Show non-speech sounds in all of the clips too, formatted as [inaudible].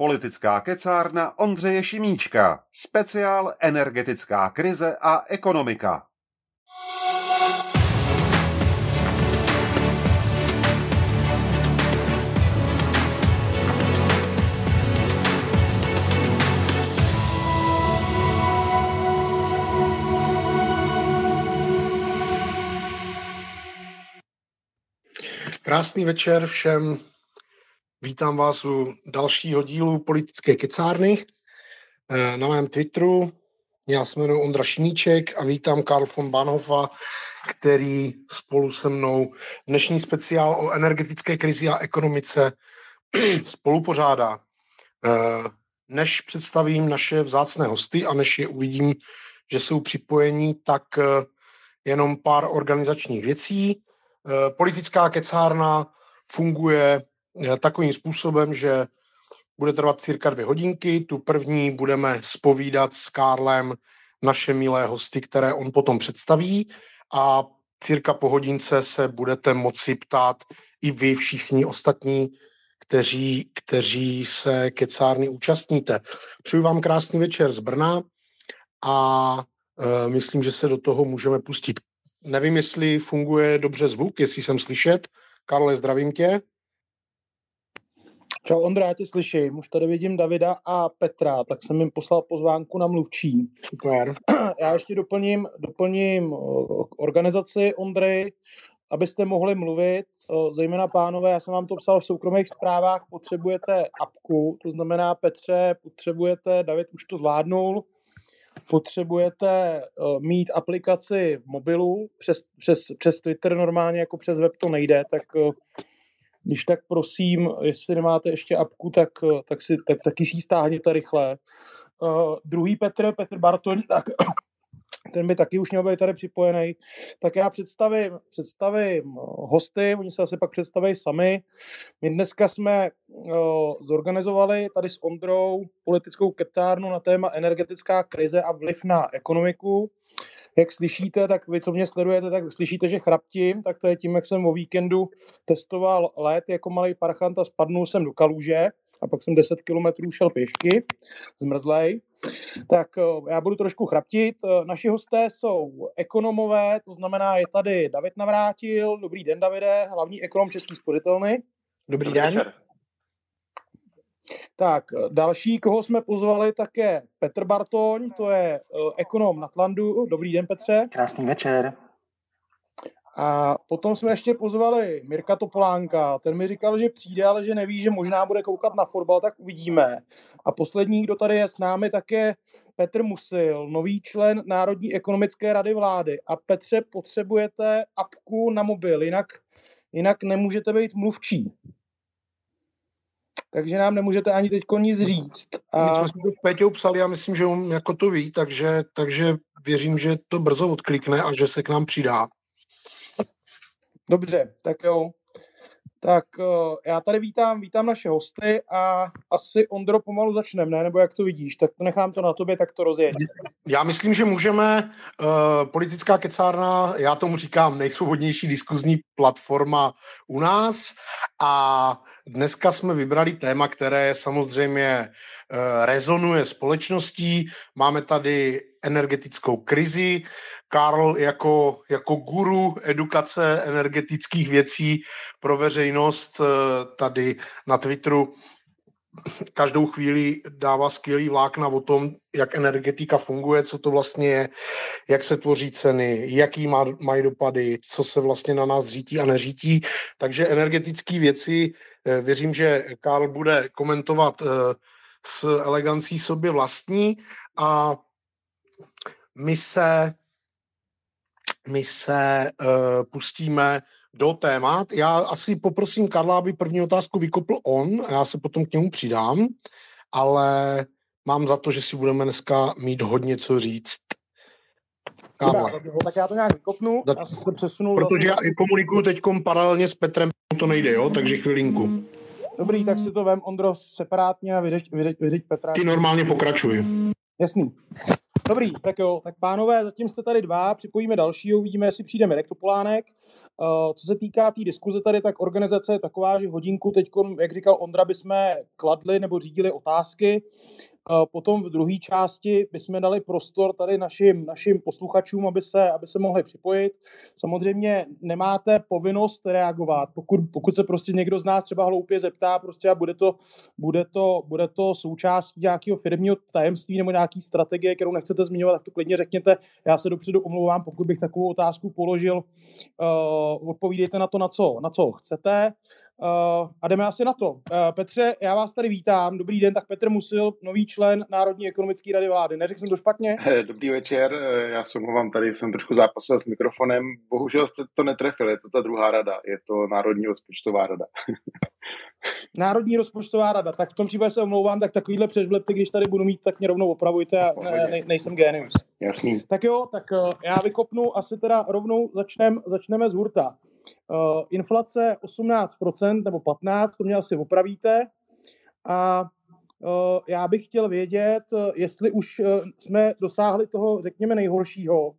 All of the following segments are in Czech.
Politická kecárna Ondřeje Šimíčka. Speciál energetická krize a ekonomika. Krásný večer všem. Vítám vás u dalšího dílu politické kecárny eh, na mém Twitteru. Já se jmenuji Ondra Šimíček a vítám Karl von Bahnhofa, který spolu se mnou dnešní speciál o energetické krizi a ekonomice [clears throat] spolupořádá. Eh, než představím naše vzácné hosty a než je uvidím, že jsou připojení, tak eh, jenom pár organizačních věcí. Politická kecárna funguje takovým způsobem, že bude trvat cirka dvě hodinky. Tu první budeme spovídat s Karlem naše milé hosty, které on potom představí a cirka po hodince se budete moci ptát i vy všichni ostatní, kteří, kteří se kecárny účastníte. Přeju vám krásný večer z Brna a e, myslím, že se do toho můžeme pustit. Nevím, jestli funguje dobře zvuk, jestli jsem slyšet. Karle, zdravím tě. Čau Ondra, já tě slyším. Už tady vidím Davida a Petra, tak jsem jim poslal pozvánku na mluvčí. Super. [clears throat] Já ještě doplním, doplním organizaci Ondry, abyste mohli mluvit, zejména pánové, já jsem vám to psal v soukromých zprávách, potřebujete apku, to znamená Petře, potřebujete, David už to zvládnul, potřebujete mít aplikaci v mobilu, přes, přes, přes Twitter normálně, jako přes web to nejde, tak když tak prosím, jestli nemáte ještě apku, tak, tak si tak, taky si ji stáhněte rychle. Uh, druhý Petr, Petr Bartoň, tak [coughs] ten by taky už měl být tady připojený, tak já představím, představím hosty, oni se asi pak představí sami. My dneska jsme uh, zorganizovali tady s Ondrou politickou ketárnu na téma energetická krize a vliv na ekonomiku jak slyšíte, tak vy, co mě sledujete, tak slyšíte, že chraptím, tak to je tím, jak jsem o víkendu testoval let jako malý parchant a spadnul jsem do kaluže a pak jsem 10 kilometrů šel pěšky, zmrzlej. Tak eh, já budu trošku chraptit. Eh, naši hosté jsou ekonomové, to znamená, je tady David Navrátil. Dobrý den, Davide, hlavní ekonom Český spořitelny. Dobrý, Dobrý den. Večer. Tak, další, koho jsme pozvali, tak je Petr Bartoň, to je uh, ekonom na Tlandu. Dobrý den, Petře. Krásný večer. A potom jsme ještě pozvali Mirka Topolánka. Ten mi říkal, že přijde, ale že neví, že možná bude koukat na fotbal, tak uvidíme. A poslední, kdo tady je s námi, tak je Petr Musil, nový člen Národní ekonomické rady vlády. A Petře, potřebujete apku na mobil, jinak, jinak nemůžete být mluvčí takže nám nemůžete ani teď nic říct. A... My jsme si to Péťou psali, já myslím, že on jako to ví, takže, takže věřím, že to brzo odklikne a že se k nám přidá. Dobře, tak jo. Tak uh, já tady vítám, vítám naše hosty a asi Ondro pomalu začneme, ne? Nebo jak to vidíš? Tak to nechám to na tobě, tak to rozjeď. Já myslím, že můžeme. Uh, politická kecárna, já tomu říkám nejsvobodnější diskuzní platforma u nás a dneska jsme vybrali téma, které samozřejmě uh, rezonuje společností. Máme tady energetickou krizi. Karl jako, jako guru edukace energetických věcí pro veřejnost eh, tady na Twitteru každou chvíli dává skvělý vlákna o tom, jak energetika funguje, co to vlastně je, jak se tvoří ceny, jaký má, mají dopady, co se vlastně na nás řítí a neřítí. Takže energetické věci, eh, věřím, že Karl bude komentovat eh, s elegancí sobě vlastní a my se, my se uh, pustíme do témat. Já asi poprosím Karla, aby první otázku vykopl on a já se potom k němu přidám, ale mám za to, že si budeme dneska mít hodně co říct. Karla. tak já to nějak vykopnu a se přesunu. Protože já komunikuju teď paralelně s Petrem, to nejde, jo, takže chvilinku. Dobrý, tak si to vem, Ondro, separátně a vyřeď, vyřeď, vyřeď Petra. Ty normálně pokračuj. Jasný. Dobrý, tak jo, tak pánové, zatím jste tady dva, připojíme dalšího, uvidíme, jestli přijde Mirek Topolánek. Uh, co se týká té diskuze tady, tak organizace je taková, že hodinku teď, jak říkal Ondra, bychom kladli nebo řídili otázky. Potom v druhé části bychom dali prostor tady našim, našim posluchačům, aby se, aby se mohli připojit. Samozřejmě nemáte povinnost reagovat, pokud, pokud se prostě někdo z nás třeba hloupě zeptá prostě a bude to, bude to, bude to součástí nějakého firmního tajemství nebo nějaký strategie, kterou nechcete zmiňovat, tak to klidně řekněte. Já se dopředu omlouvám, pokud bych takovou otázku položil. Uh, odpovídejte na to, na co, na co chcete. Uh, a jdeme asi na to. Uh, Petře, já vás tady vítám. Dobrý den, tak Petr Musil, nový člen Národní ekonomické rady vlády. Neřekl jsem to špatně? Dobrý večer, eh, já se omlouvám, tady jsem trošku zápasil s mikrofonem. Bohužel jste to netrefili, je to ta druhá rada, je to Národní rozpočtová rada. [laughs] Národní rozpočtová rada, tak v tom případě se omlouvám, tak takovýhle přežblepy, když tady budu mít, tak mě rovnou opravujte, a ne, nejsem genius. Jasný. Tak jo, tak já vykopnu asi teda rovnou začnem, začneme z hurta. Uh, inflace 18% nebo 15%, to mě asi opravíte. A uh, já bych chtěl vědět, uh, jestli už uh, jsme dosáhli toho, řekněme, nejhoršího,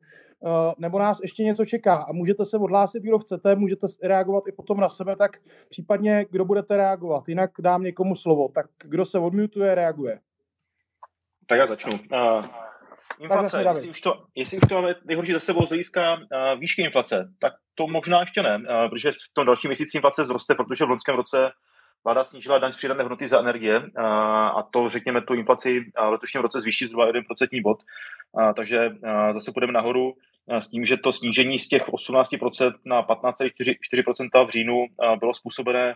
nebo nás ještě něco čeká. A můžete se odhlásit, kdo chcete, můžete reagovat i potom na sebe, tak případně, kdo budete reagovat. Jinak dám někomu slovo. Tak kdo se odmutuje, reaguje. Tak já začnu. Uh, inflace, jestli už, to, jestli už to máme nejhorší za sebou z hlediska uh, výšky inflace, tak to možná ještě ne, uh, protože v tom dalším měsíci inflace zroste, protože v loňském roce vláda snížila daň z přidané hodnoty za energie uh, a to, řekněme, tu inflaci v letošním roce zvýší zhruba 1% bod. Uh, takže uh, zase půjdeme nahoru s tím, že to snížení z těch 18% na 15,4% v říjnu bylo způsobené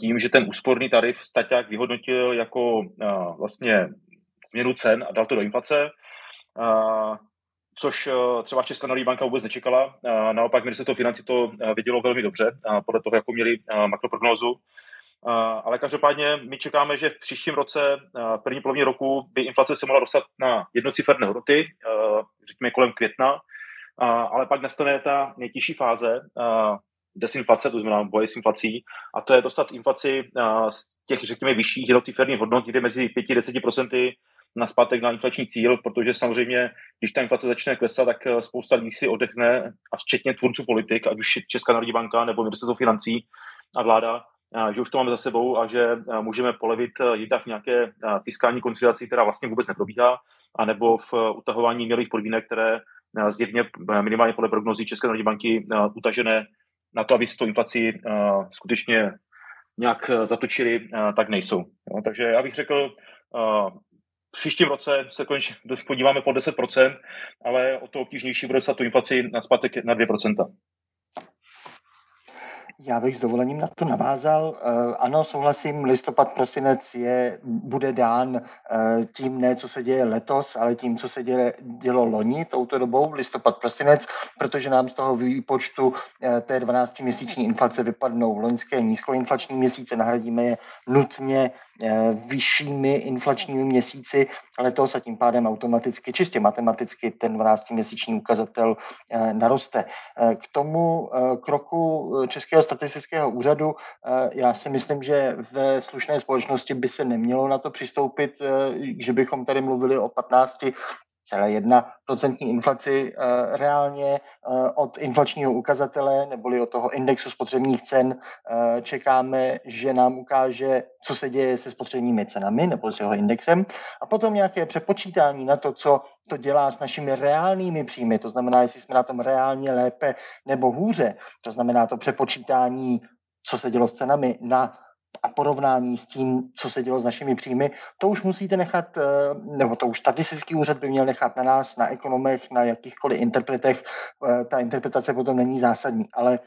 tím, že ten úsporný tarif Staťák vyhodnotil jako vlastně změnu cen a dal to do inflace což eh, třeba Česká národní banka vůbec nečekala. Naopak ministerstvo financí to eh, vidělo velmi dobře, podle toho, jakou měli eh, makroprognózu. Ale každopádně my čekáme, že v příštím roce, první polovině roku, by inflace se mohla dostat na jednociferné hodnoty, řekněme kolem května, ale pak nastane ta nejtěžší fáze, desinflace, to znamená boje s inflací, a to je dostat inflaci z těch, řekněme, vyšších jednociferných hodnot, někde mezi 5-10% na zpátek na inflační cíl, protože samozřejmě, když ta inflace začne klesat, tak eh, spousta lidí si odechne, a včetně tvůrců politik, ať už Česká národní banka nebo ministerstvo financí a vláda, že už to máme za sebou a že eh, můžeme polevit eh, jednak v nějaké fiskální konsolidaci, která vlastně vůbec neprobíhá, anebo v utahování mělých podmínek, které zjevně minimálně podle prognozí České národní banky utažené na to, aby si to inflaci skutečně nějak zatočili, tak nejsou. Takže já bych řekl, příštím roce se konečně podíváme po 10%, ale o to obtížnější bude se tu inflaci na zpátek na 2%. Já bych s dovolením na to navázal. Eh, ano, souhlasím, listopad, prosinec je, bude dán eh, tím ne, co se děje letos, ale tím, co se děje, dělo loni touto dobou, listopad, prosinec, protože nám z toho výpočtu eh, té 12-měsíční inflace vypadnou loňské nízkoinflační měsíce, nahradíme je nutně vyššími inflačními měsíci letos a tím pádem automaticky, čistě matematicky ten 12-měsíční ukazatel naroste. K tomu kroku Českého statistického úřadu. Eh, já si myslím, že ve slušné společnosti by se nemělo na to přistoupit, eh, že bychom tady mluvili o 15 celé jedna procentní inflaci uh, reálně uh, od inflačního ukazatele neboli od toho indexu spotřebních cen uh, čekáme, že nám ukáže, co se děje se spotřebními cenami nebo s jeho indexem. A potom nějaké přepočítání na to, co to dělá s našimi reálnými příjmy, to znamená, jestli jsme na tom reálně lépe nebo hůře, to znamená to přepočítání co se dělo s cenami na a porovnání s tím, co se dělo s našimi příjmy, to už musíte nechat, eh, nebo to už statistický úřad by měl nechat na nás, na ekonomech, na jakýchkoliv interpretech. Eh, ta interpretace potom není zásadní, ale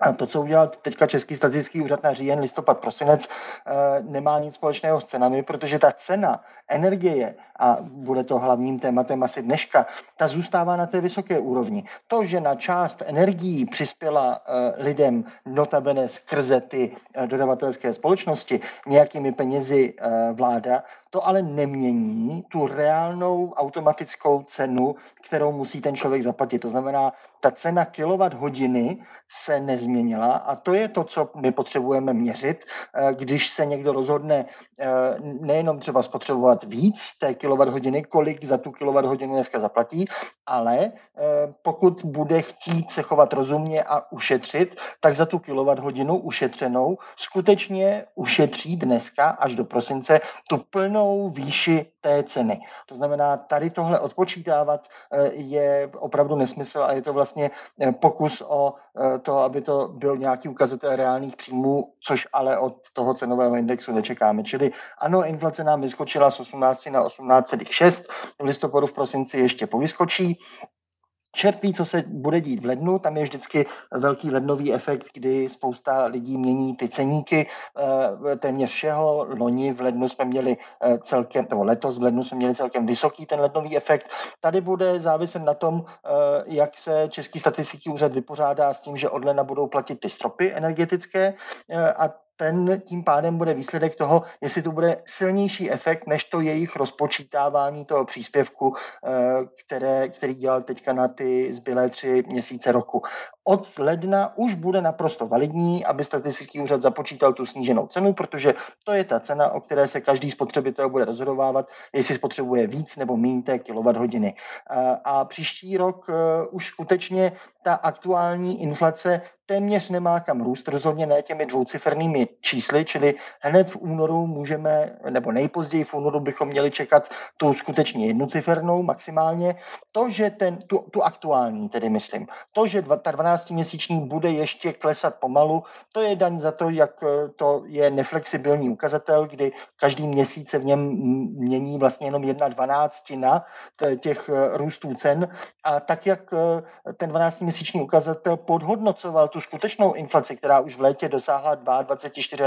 a to, co udělal teďka Český statistický úřad na říjen, listopad, prosinec, eh, nemá nic společného s cenami, protože ta cena energie, a bude to hlavním tématem asi dneška, ta zůstává na té vysoké úrovni. To, že na část energií přispěla eh, lidem notabene skrze ty eh, dodavatelské společnosti nějakými penězi vláda, To ale nemění tu reálnou automatickou cenu, kterou musí ten člověk zaplatit. To znamená, ta cena kilowatt hodiny se nezměnila a to je to, co my potřebujeme měřit, eh, když se někdo rozhodne eh, nejenom třeba spotřebovat víc té hodiny, kolik za tu hodinu dneska zaplatí, ale eh, pokud bude chtít se chovat rozumně a ušetřit, tak za tu hodinu ušetřenou skutečně ušetří dneska až do prosince tu plnou výši té ceny. To znamená, tady tohle odpočítávat je opravdu nesmysl a je to vlastně pokus o to, aby to byl nějaký ukazatel reálných příjmů, což ale od toho cenového indexu nečekáme. Čili ano, inflace nám vyskočila z 18 na 18,6, v listopadu v prosinci ještě povyskočí, Čert ví, co se bude dít v lednu, tam je vždycky velký lednový efekt, kdy spousta lidí mění ty ceníky eh, téměř všeho. Loni v lednu jsme měli eh, celkem, nebo letos v lednu jsme měli celkem vysoký ten lednový efekt. Tady bude záviset na tom, eh, jak se Český statistický úřad vypořádá s tím, že od ledna budou platit ty stropy energetické a ten tím pádem bude výsledek toho, jestli to bude silnější efekt než to jejich rozpočítávání toho příspěvku, eh, které, který dělal teďka na ty zbylé tři měsíce roku od ledna už bude naprosto validní, aby statistický úřad započítal tu sníženou cenu, protože to je ta cena, o které se každý spotřebitel bude rozhodovávat, jestli spotřebuje víc nebo méně té hodiny. A příští rok e, už skutečně ta aktuální inflace téměř nemá kam růst, rozhodně ne těmi dvoucifernými čísly, čili hned v únoru můžeme, nebo nejpozději v únoru bychom měli čekat tu skutečně jednocifernou maximálně. To, že ten, tu, tu aktuální, tedy myslím, to, že ta 12 12-měsíční bude ještě klesat pomalu. To je daň za to, jak eh, to je neflexibilní ukazatel, kdy každý měsíc se v něm mění vlastně jenom jedna dvanáctina těch eh, růstů cen. A tak, jak eh, ten 12-měsíční ukazatel podhodnocoval tu skutečnou inflaci, která už v létě dosáhla 22, 24,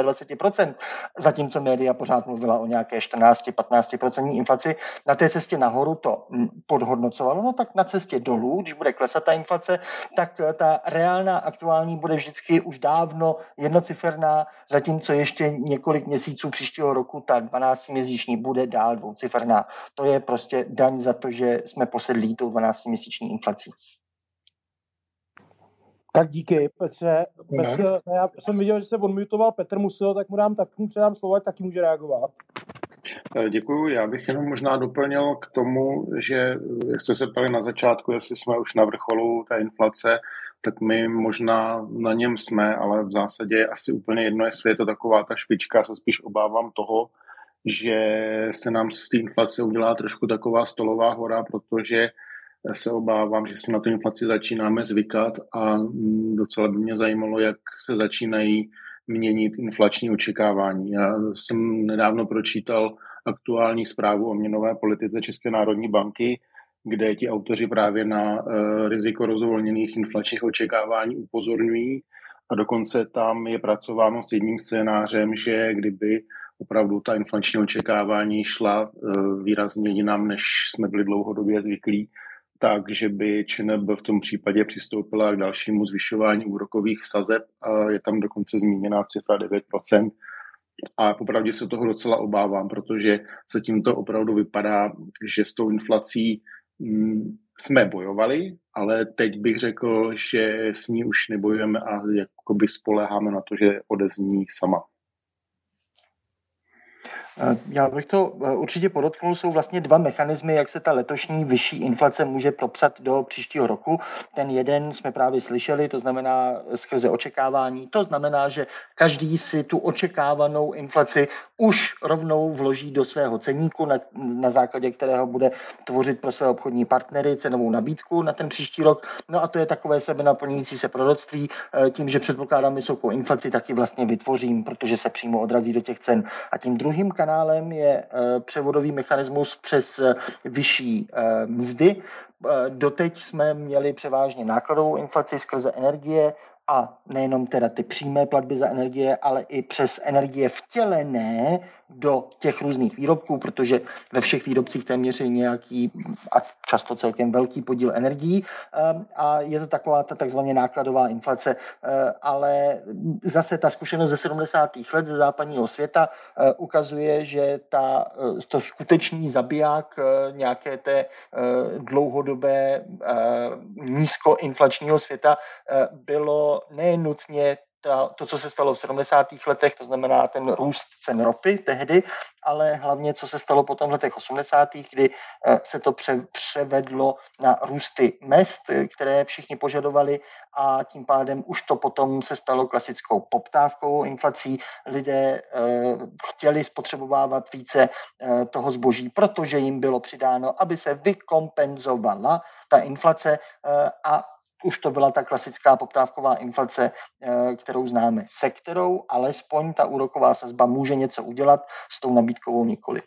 zatímco média pořád mluvila o nějaké 14-15% inflaci, na té cestě nahoru to podhodnocovalo, no tak na cestě dolů, když bude klesat ta inflace, tak ta reálná aktuální bude vždycky už dávno jednociferná, zatímco ještě několik měsíců příštího roku ta 12-měsíční bude dál dvouciferná. To je prostě daň za to, že jsme posedlí tou 12-měsíční inflací. Tak díky, Petře. Petře já jsem viděl, že se odmutoval Petr Musil, tak mu dám, tak mu předám slovo, tak taky může reagovat. Eh, Děkuji. Já bych jenom možná doplnil k tomu, že jak jste se ptali na začátku, jestli jsme už na vrcholu té inflace, tak my možná na něm jsme, ale v zásadě je asi úplně jedno, jestli je to taková ta špička, co spíš obávám toho, že se nám z té inflace udělá trošku taková stolová hora, protože se obávám, že si na tu inflaci začínáme zvykat a docela by mě zajímalo, jak se začínají měnit inflační očekávání. Já jsem nedávno pročítal aktuální zprávu o měnové politice České národní banky, kde ti autoři právě na uh, riziko rozvolněných inflačních očekávání upozorňují a dokonce tam je pracováno s jedním scénářem, že kdyby opravdu ta inflační očekávání šla uh, výrazně jinam, než jsme byli dlouhodobě zvyklí, takže by ČNB v tom případě přistoupila k dalšímu zvyšování úrokových sazeb je tam dokonce zmíněná cifra 9%. A popravdě se toho docela obávám, protože se tímto opravdu vypadá, že s tou inflací Mm, jsme bojovali, ale teď bych řekl, že s ní už nebojujeme a jakoby spoleháme na to, že odezní sama. Eh, já bych to eh, určitě podotknul, jsou vlastně dva mechanismy, jak se ta letošní vyšší inflace může propsat do příštího roku. Ten jeden jsme právě slyšeli, to znamená skrze očekávání. To znamená, že každý si tu očekávanou inflaci už rovnou vloží do svého ceníku, na, na základě kterého bude tvořit pro své obchodní partnery cenovou nabídku na ten příští rok. No a to je takové sebe naplňující se proroctví. Eh, tím, že předpokládám vysokou inflaci, taky vlastně vytvořím, protože se přímo odrazí do těch cen. A tím druhým kanálem je eh, převodový mechanismus přes eh, vyšší eh, mzdy. Doteď jsme měli převážně nákladovou inflaci skrze energie, a nejenom teda ty přímé platby za energie, ale i přes energie vtělené do těch různých výrobků, protože ve všech výrobcích téměř je nějaký a často celkem velký podíl energií a je to taková ta takzvaně nákladová inflace, ale zase ta zkušenost ze 70. let ze západního světa ukazuje, že ta, to skutečný zabiják nějaké té dlouhodobé nízkoinflačního světa bylo nenutně ta, to, co se stalo v 70. letech, to znamená ten růst cen ropy tehdy, ale hlavně, co se stalo potom v letech 80., kdy eh, se to pře, převedlo na růsty mest, které všichni požadovali a tím pádem už to potom se stalo klasickou poptávkou inflací. Lidé eh, chtěli spotřebovávat více eh, toho zboží, protože jim bylo přidáno, aby se vykompenzovala ta inflace a už to byla ta klasická poptávková inflace, eh, kterou známe, se kterou alespoň ta úroková sazba může něco udělat, s tou nabídkovou nikoli.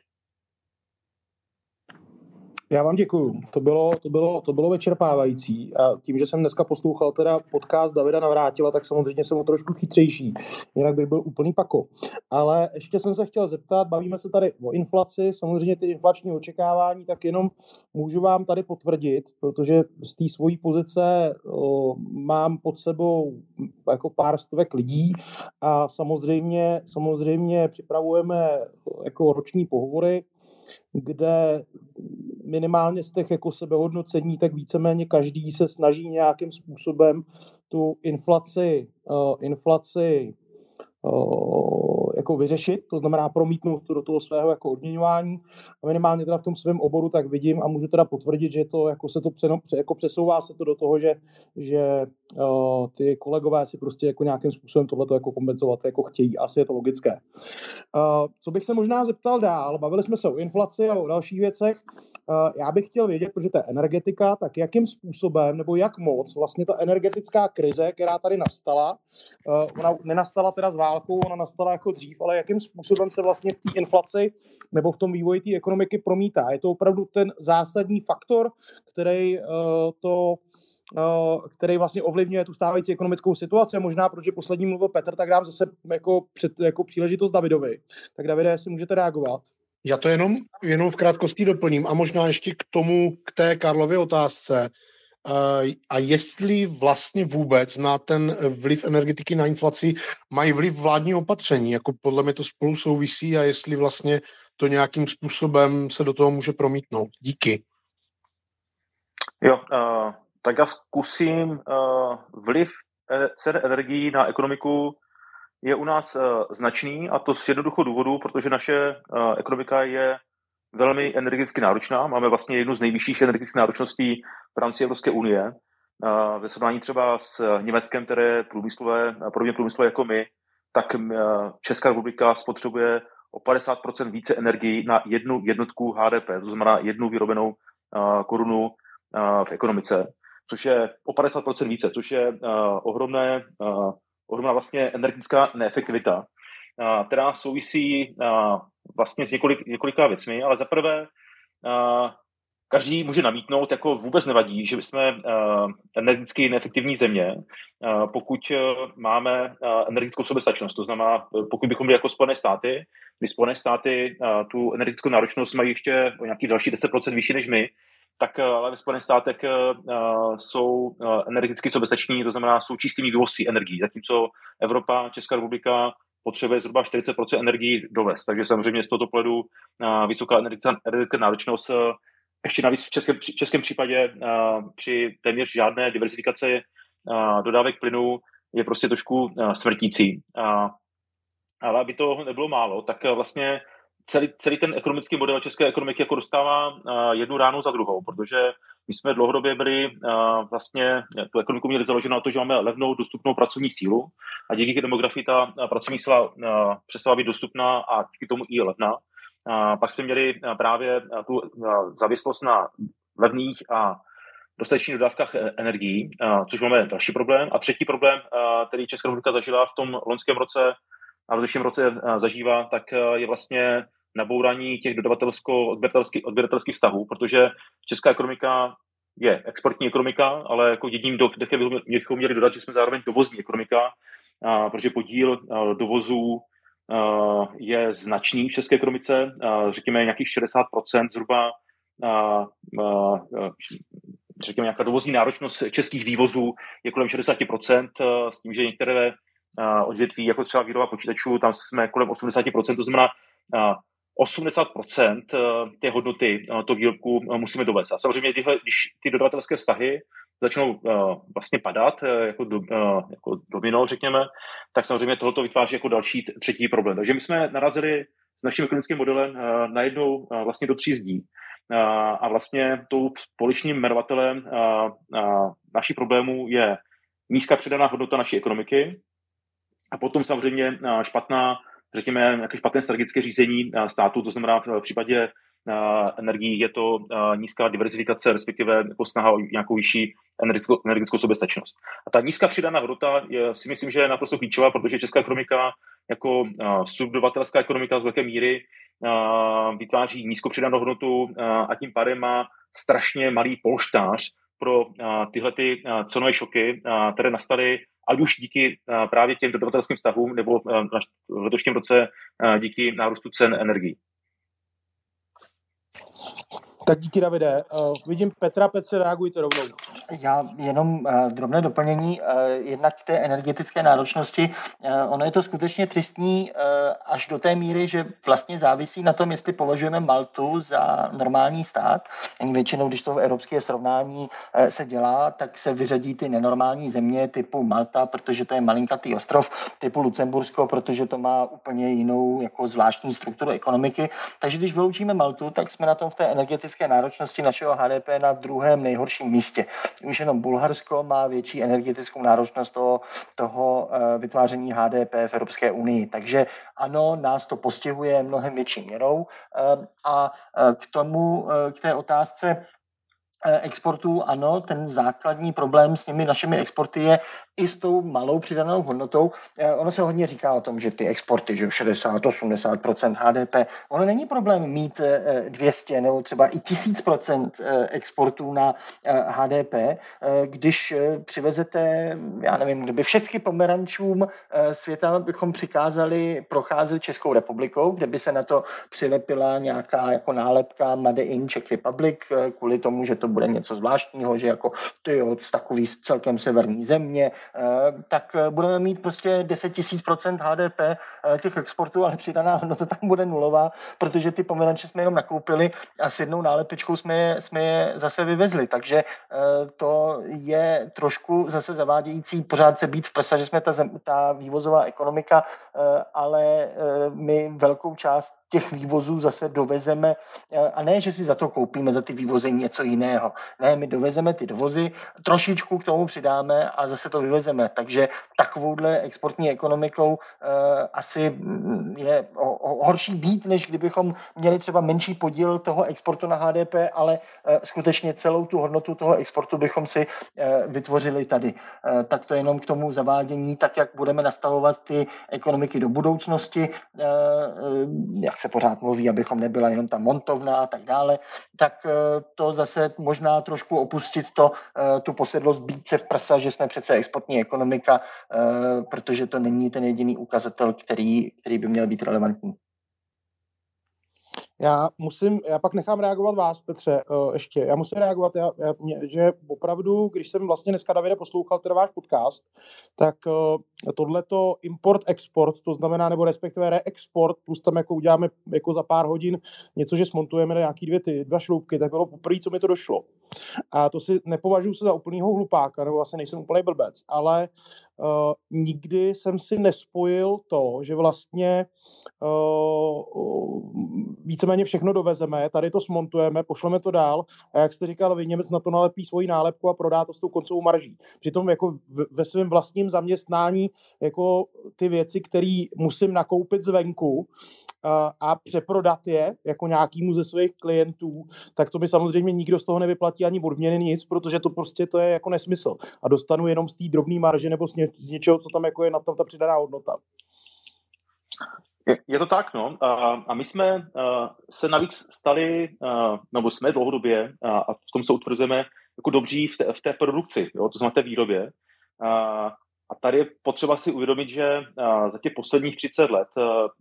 Já vám děkuju. To bylo, to, bylo, to bylo vyčerpávající. A tím, že jsem dneska poslouchal teda podcast Davida Navrátila, tak samozřejmě jsem o trošku chytřejší. Jinak bych byl úplný pako. Ale ještě jsem se chtěl zeptat, bavíme se tady o inflaci, samozřejmě ty inflační očekávání, tak jenom můžu vám tady potvrdit, protože z té svojí pozice o, mám pod sebou jako pár stovek lidí a samozřejmě, samozřejmě připravujeme jako roční pohovory, kde minimálně z těch jako sebehodnocení, tak víceméně každý se snaží nějakým způsobem tu inflaci, uh, inflaci jako vyřešit, to znamená promítnout to do toho svého jako odměňování. A minimálně teda v tom svém oboru tak vidím a můžu teda potvrdit, že to jako se to přeno, jako přesouvá se to do toho, že, že uh, ty kolegové si prostě jako nějakým způsobem tohleto jako kompenzovat jako chtějí, asi je to logické. Uh, co bych se možná zeptal dál, bavili jsme se o inflaci a o dalších věcech, já bych chtěl vědět, protože to je energetika, tak jakým způsobem nebo jak moc vlastně ta energetická krize, která tady nastala, uh, ona nenastala teda z válkou, ona nastala jako dřív, ale jakým způsobem se vlastně v té inflaci nebo v tom vývoji té ekonomiky promítá. Je to opravdu ten zásadní faktor, který uh, to který vlastně ovlivňuje tu stávající ekonomickou situaci. Možná, protože poslední mluvil Petr, tak dám zase jako, před, jako příležitost Davidovi. Tak Davide, jestli můžete reagovat. Já to jenom, jenom v krátkosti doplním a možná ještě k tomu, k té Karlově otázce. A jestli vlastně vůbec na ten vliv energetiky na inflaci mají vliv vládní opatření, jako podle mě to spolu souvisí a jestli vlastně to nějakým způsobem se do toho může promítnout. Díky. Jo, uh, tak já zkusím. Uh, vliv cen energií na ekonomiku je u nás uh, značný a to z jednoduchého důvodu, protože naše uh, ekonomika je velmi energeticky náročná. Máme vlastně jednu z nejvyšších energetických náročností v rámci Evropské unie. Ve srovnání třeba s Německem, které je průmyslové, podobně průmyslové jako my, tak Česká republika spotřebuje o 50% více energii na jednu jednotku HDP, to znamená jednu vyrobenou korunu v ekonomice, což je o 50% více, což je ohromné, ohromná vlastně energetická neefektivita, která souvisí vlastně s několik, několika věcmi, ale za prvé každý může namítnout, jako vůbec nevadí, že jsme energeticky neefektivní země, pokud máme energetickou soběstačnost. To znamená, pokud bychom byli jako Spojené státy, kdy Spojené státy tu energetickou náročnost mají ještě o nějaký další 10% vyšší než my, tak ale ve Spojených státech jsou energeticky soběstační, to znamená, jsou čistými vývozci energií, zatímco Evropa, Česká republika potřebuje zhruba 40% energii dovést. Takže samozřejmě z tohoto pohledu vysoká energetická náročnost ještě navíc v českém, v českém případě při téměř žádné diversifikaci dodávek plynu je prostě trošku smrtící. Ale aby to nebylo málo, tak vlastně celý, celý ten ekonomický model české ekonomiky jako dostává jednu ránu za druhou, protože my jsme dlouhodobě byli vlastně, tu ekonomiku měli založenou na to, že máme levnou, dostupnou pracovní sílu a díky demografii ta pracovní síla přestala být dostupná a díky tomu i levná. Pak jsme měli právě tu závislost na levných a dostatečných dodávkách energií, což máme další problém. A třetí problém, který Česká republika zažila v tom loňském roce a v letošním roce zažívá, tak je vlastně nabourání těch dodavatelsko-odběratelských vztahů, protože česká ekonomika je exportní ekonomika, ale jako jedním dechem bychom měli dodat, že jsme zároveň dovozní ekonomika, a, protože podíl a, dovozů je značný v české ekonomice, řekněme nějakých 60% zhruba řekněme, nějaká dovozní náročnost českých vývozů je kolem 60%, s tím, že některé odvětví, jako třeba výroba počítačů, tam jsme kolem 80%, to znamená 80% té hodnoty toho výrobku musíme dovést. A samozřejmě, když ty dodavatelské vztahy začnou vlastně padat jako, do, jako domino, řekněme, tak samozřejmě tohoto vytváří jako další třetí problém. Takže my jsme narazili s naším ekonomickým modelem najednou vlastně do tří zdí. A vlastně tou společným jmenovatelem naší problémů je nízká přidaná hodnota naší ekonomiky a potom samozřejmě špatná, řekněme, nějaké špatné strategické řízení uh, státu, to znamená v případě energií, je to nízká diverzifikace, respektive jako snaha o nějakou vyšší energetickou, energetickou soběstačnost. A ta nízká přidaná hodnota si myslím, že je naprosto klíčová, protože česká ekonomika jako subdodavatelská ekonomika z velké míry vytváří nízkou přidanou hodnotu a tím pádem má strašně malý polštář pro tyhle ty cenové šoky, které nastaly ať už díky právě těm dodavatelským vztahům, nebo v letošním roce díky nárůstu cen energií. Tak díky, Davide. Uh, vidím Petra, Petře, reagujte rovnou. Já jenom uh, drobné doplnění, uh, jednak té energetické náročnosti. Uh, ono je to skutečně tristní uh, až do té míry, že vlastně závisí na tom, jestli považujeme Maltu za normální stát. Většinou, když to v evropské srovnání uh, se dělá, tak se vyřadí ty nenormální země typu Malta, protože to je malinkatý ostrov, typu Lucembursko, protože to má úplně jinou jako zvláštní strukturu ekonomiky. Takže když vyloučíme Maltu, tak jsme na tom v té energetické energetické náročnosti našeho HDP na druhém nejhorším místě. Už jenom Bulharsko má větší energetickou náročnost toho, toho eh, vytváření HDP v Evropské unii. Takže ano, nás to postihuje mnohem větší měrou. Eh, a eh, k tomu, k té otázce, exportů, ano, ten základní problém s těmi našimi exporty je i s tou malou přidanou hodnotou. Eh, ono se hodně říká o tom, že ty exporty, že 60-80% HDP, ono není problém mít 200 eh, nebo třeba i 1000% eh, exportů na HDP, když přivezete, já nevím, kdyby všechny pomerančům světa bychom přikázali procházet Českou republikou, kde by se na to přilepila nějaká jako nálepka Made in Czech Republic, kvůli tomu, že to bude něco zvláštního, že jako ty z takový celkem severní země, Eh, tak eh, budeme mít prostě 10 tisíc procent HDP eh, těch exportů, ale přidaná hodnota tam bude nulová, protože ty pomeranče jsme jenom nakoupili a s jednou nálepičkou jsme je, jsme je zase vyvezli. Takže to je trošku zase zavádějící pořád se být v prsa, že jsme ta, zem, ta vývozová ekonomika, ale my velkou část těch vývozů zase dovezeme, eh, a ne, že si za to koupíme, za ty vývozy něco jiného. Ne, my dovezeme ty dovozy, trošičku k tomu přidáme a zase to vyvezeme. Takže takovouhle exportní ekonomikou uh, asi mm, je o, o, horší být, než kdybychom měli třeba menší podíl toho exportu na HDP, ale uh, skutečně celou tu hodnotu toho exportu bychom si uh, vytvořili tady. Uh, tak to jenom k tomu zavádění, tak jak budeme nastavovat ty ekonomiky do budoucnosti, uh, jak se pořád mluví, abychom nebyla jenom ta montovna a tak dále, tak eh, to zase možná trošku opustit to, eh, tu posedlost být se v prsa, že jsme přece exportní ekonomika, eh, protože to není ten jediný ukazatel, který, který by měl být relevantní. Já musím, já pak nechám reagovat vás, Petře, uh, ještě. Já musím reagovat, já, já, mě, že opravdu, když jsem vlastně dneska Davide poslouchal teda váš podcast, tak uh, tohleto import-export, to znamená, nebo respektive reexport, plus tam jako uděláme jako za pár hodin něco, že smontujeme na nějaký dvě ty, dva šloubky, tak bylo poprvé, co mi to došlo. A to si nepovažuji se za úplnýho hlupáka, nebo vlastně nejsem úplný blbec, ale uh, nikdy jsem si nespojil to, že vlastně uh, víceméně všechno dovezeme, tady to smontujeme, pošleme to dál a jak jste říkal, vy Němec na to nalepí svoji nálepku a prodá to s tou koncovou marží. Přitom jako ve svém vlastním zaměstnání jako ty věci, které musím nakoupit zvenku, a přeprodat je jako nějakýmu ze svých klientů, tak to by samozřejmě nikdo z toho nevyplatí ani odměny nic, protože to prostě to je jako nesmysl. A dostanu jenom z té drobné marže nebo z, z něčeho, co tam jako je na tom ta přidaná hodnota. Je, to tak, no. A, my jsme se navíc stali, nebo jsme dlouhodobě, a, v tom se utvrzujeme, jako dobří v té, v té produkci, jo, to znamená té výrobě. A tady je potřeba si uvědomit, že za těch posledních 30 let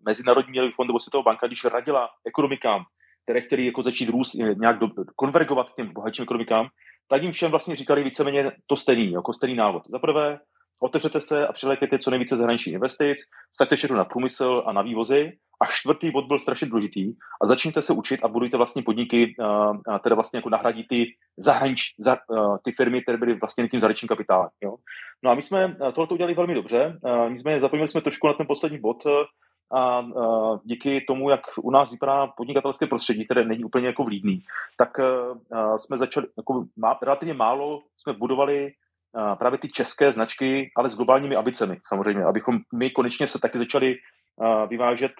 Mezinárodní měnový fond nebo Světová banka, když radila ekonomikám, které chtěli jako začít růst, nějak do, konvergovat k těm bohatším ekonomikám, tak jim všem vlastně říkali víceméně to stejný, jako stejný návod. Za prvé, otevřete se a přilékejte co nejvíce zahraničních investic, vstaďte všechno na průmysl a na vývozy. A čtvrtý bod byl strašně důležitý a začněte se učit a budujte vlastní podniky, které vlastně jako nahradí ty zahranič, za, ty firmy, které byly vlastně tím zahraničním kapitálem. Jo? No a my jsme tohle udělali velmi dobře, nicméně zapomněli jsme trošku na ten poslední bod, a díky tomu, jak u nás vypadá podnikatelské prostředí, které není úplně jako vlídný, tak jsme začali, jako má, relativně málo jsme budovali právě ty české značky, ale s globálními ambicemi samozřejmě, abychom my konečně se taky začali vyvážet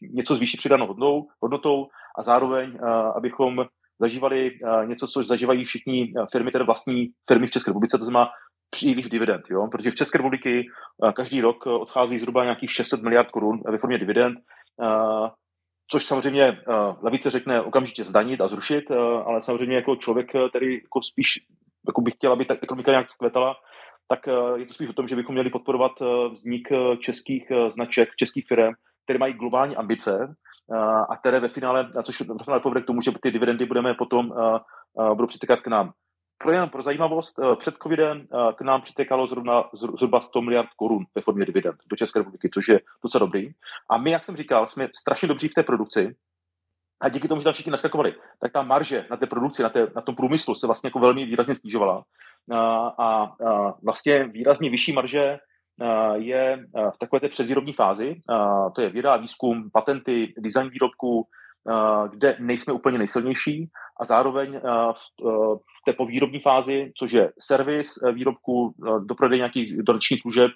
něco s vyšší přidanou hodnou, hodnotou a zároveň, abychom zažívali něco, co zažívají všichni firmy, které vlastní firmy v České republice, to znamená příliv dividend, jo? protože v České republiky každý rok odchází zhruba nějakých 600 miliard korun ve formě dividend, což samozřejmě levice řekne okamžitě zdanit a zrušit, ale samozřejmě jako člověk, který jako spíš jako bych chtěl, aby ta ekonomika nějak zkvetala, tak je to spíš o tom, že bychom měli podporovat vznik českých značek, českých firm, které mají globální ambice a které ve finále, což ve finále povede k tomu, že ty dividendy budeme potom, budou přitékat k nám. Pro jenom pro zajímavost, eh, před covidem eh, k nám přitekalo zhruba, zhruba 100 miliard korun ve formě dividend do České republiky, což je docela dobrý. A my, jak jsem říkal, jsme strašně dobří v té produkci, a díky tomu, že tam všichni naskakovali, tak ta marže na té produkci, na, té, na tom průmyslu se vlastně jako velmi výrazně snižovala. A, a, a vlastně výrazně vyšší marže je v takové té předvýrobní fázi. To je věda, výzkum, patenty, design výrobků, kde nejsme úplně nejsilnější a zároveň v té povýrobní fázi, což je servis e, výrobku, e, doprodej nějakých dodatečných služeb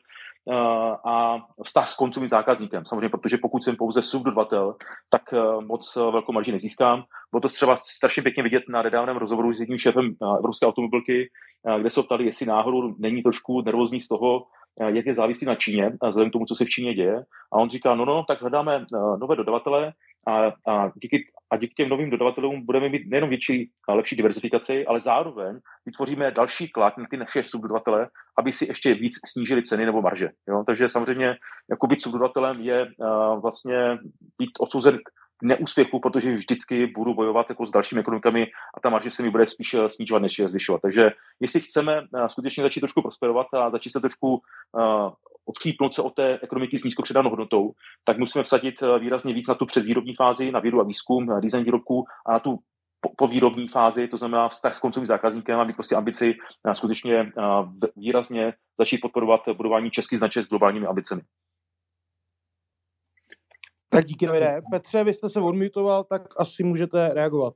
a vztah s koncovým zákazníkem. Samozřejmě, protože pokud jsem pouze subdodavatel, tak moc velkou marži nezískám. Bylo to třeba strašně pěkně vidět na nedávném rozhovoru s jedním šéfem Evropské automobilky, kde se ptali, jestli náhodou není trošku nervózní z toho, jak je závislý na Číně, vzhledem k tomu, co se v Číně děje. A on říká, no, no, tak hledáme nové dodavatele, a, a, díky, a díky těm novým dodavatelům budeme mít nejenom větší a lepší diversifikaci, ale zároveň vytvoříme další klad na ty naše subdodavatele, aby si ještě víc snížili ceny nebo marže. Jo? Takže samozřejmě jako být subdodavatelem je uh, vlastně být odsouzen neúspěchu, protože vždycky budu bojovat jako s dalšími ekonomikami a ta marže se mi bude spíš snižovat, než je zvyšovat. Takže jestli chceme uh, skutečně začít trošku prosperovat a začít se trošku uh, odchýpnout se od té ekonomiky s nízkou přidanou hodnotou, tak musíme vsadit eh, výrazně víc na tu předvýrobní fázi, na vědu a výzkum, na design výrobků a na tu po, výrobní fázi, to znamená vztah s koncovým zákazníkem a mít prostě ambici skutečně eh, výrazně začít podporovat budování českých značek s globálními ambicemi. Tak díky, Davide. Petře, vy jste se odmutoval, tak asi můžete reagovat.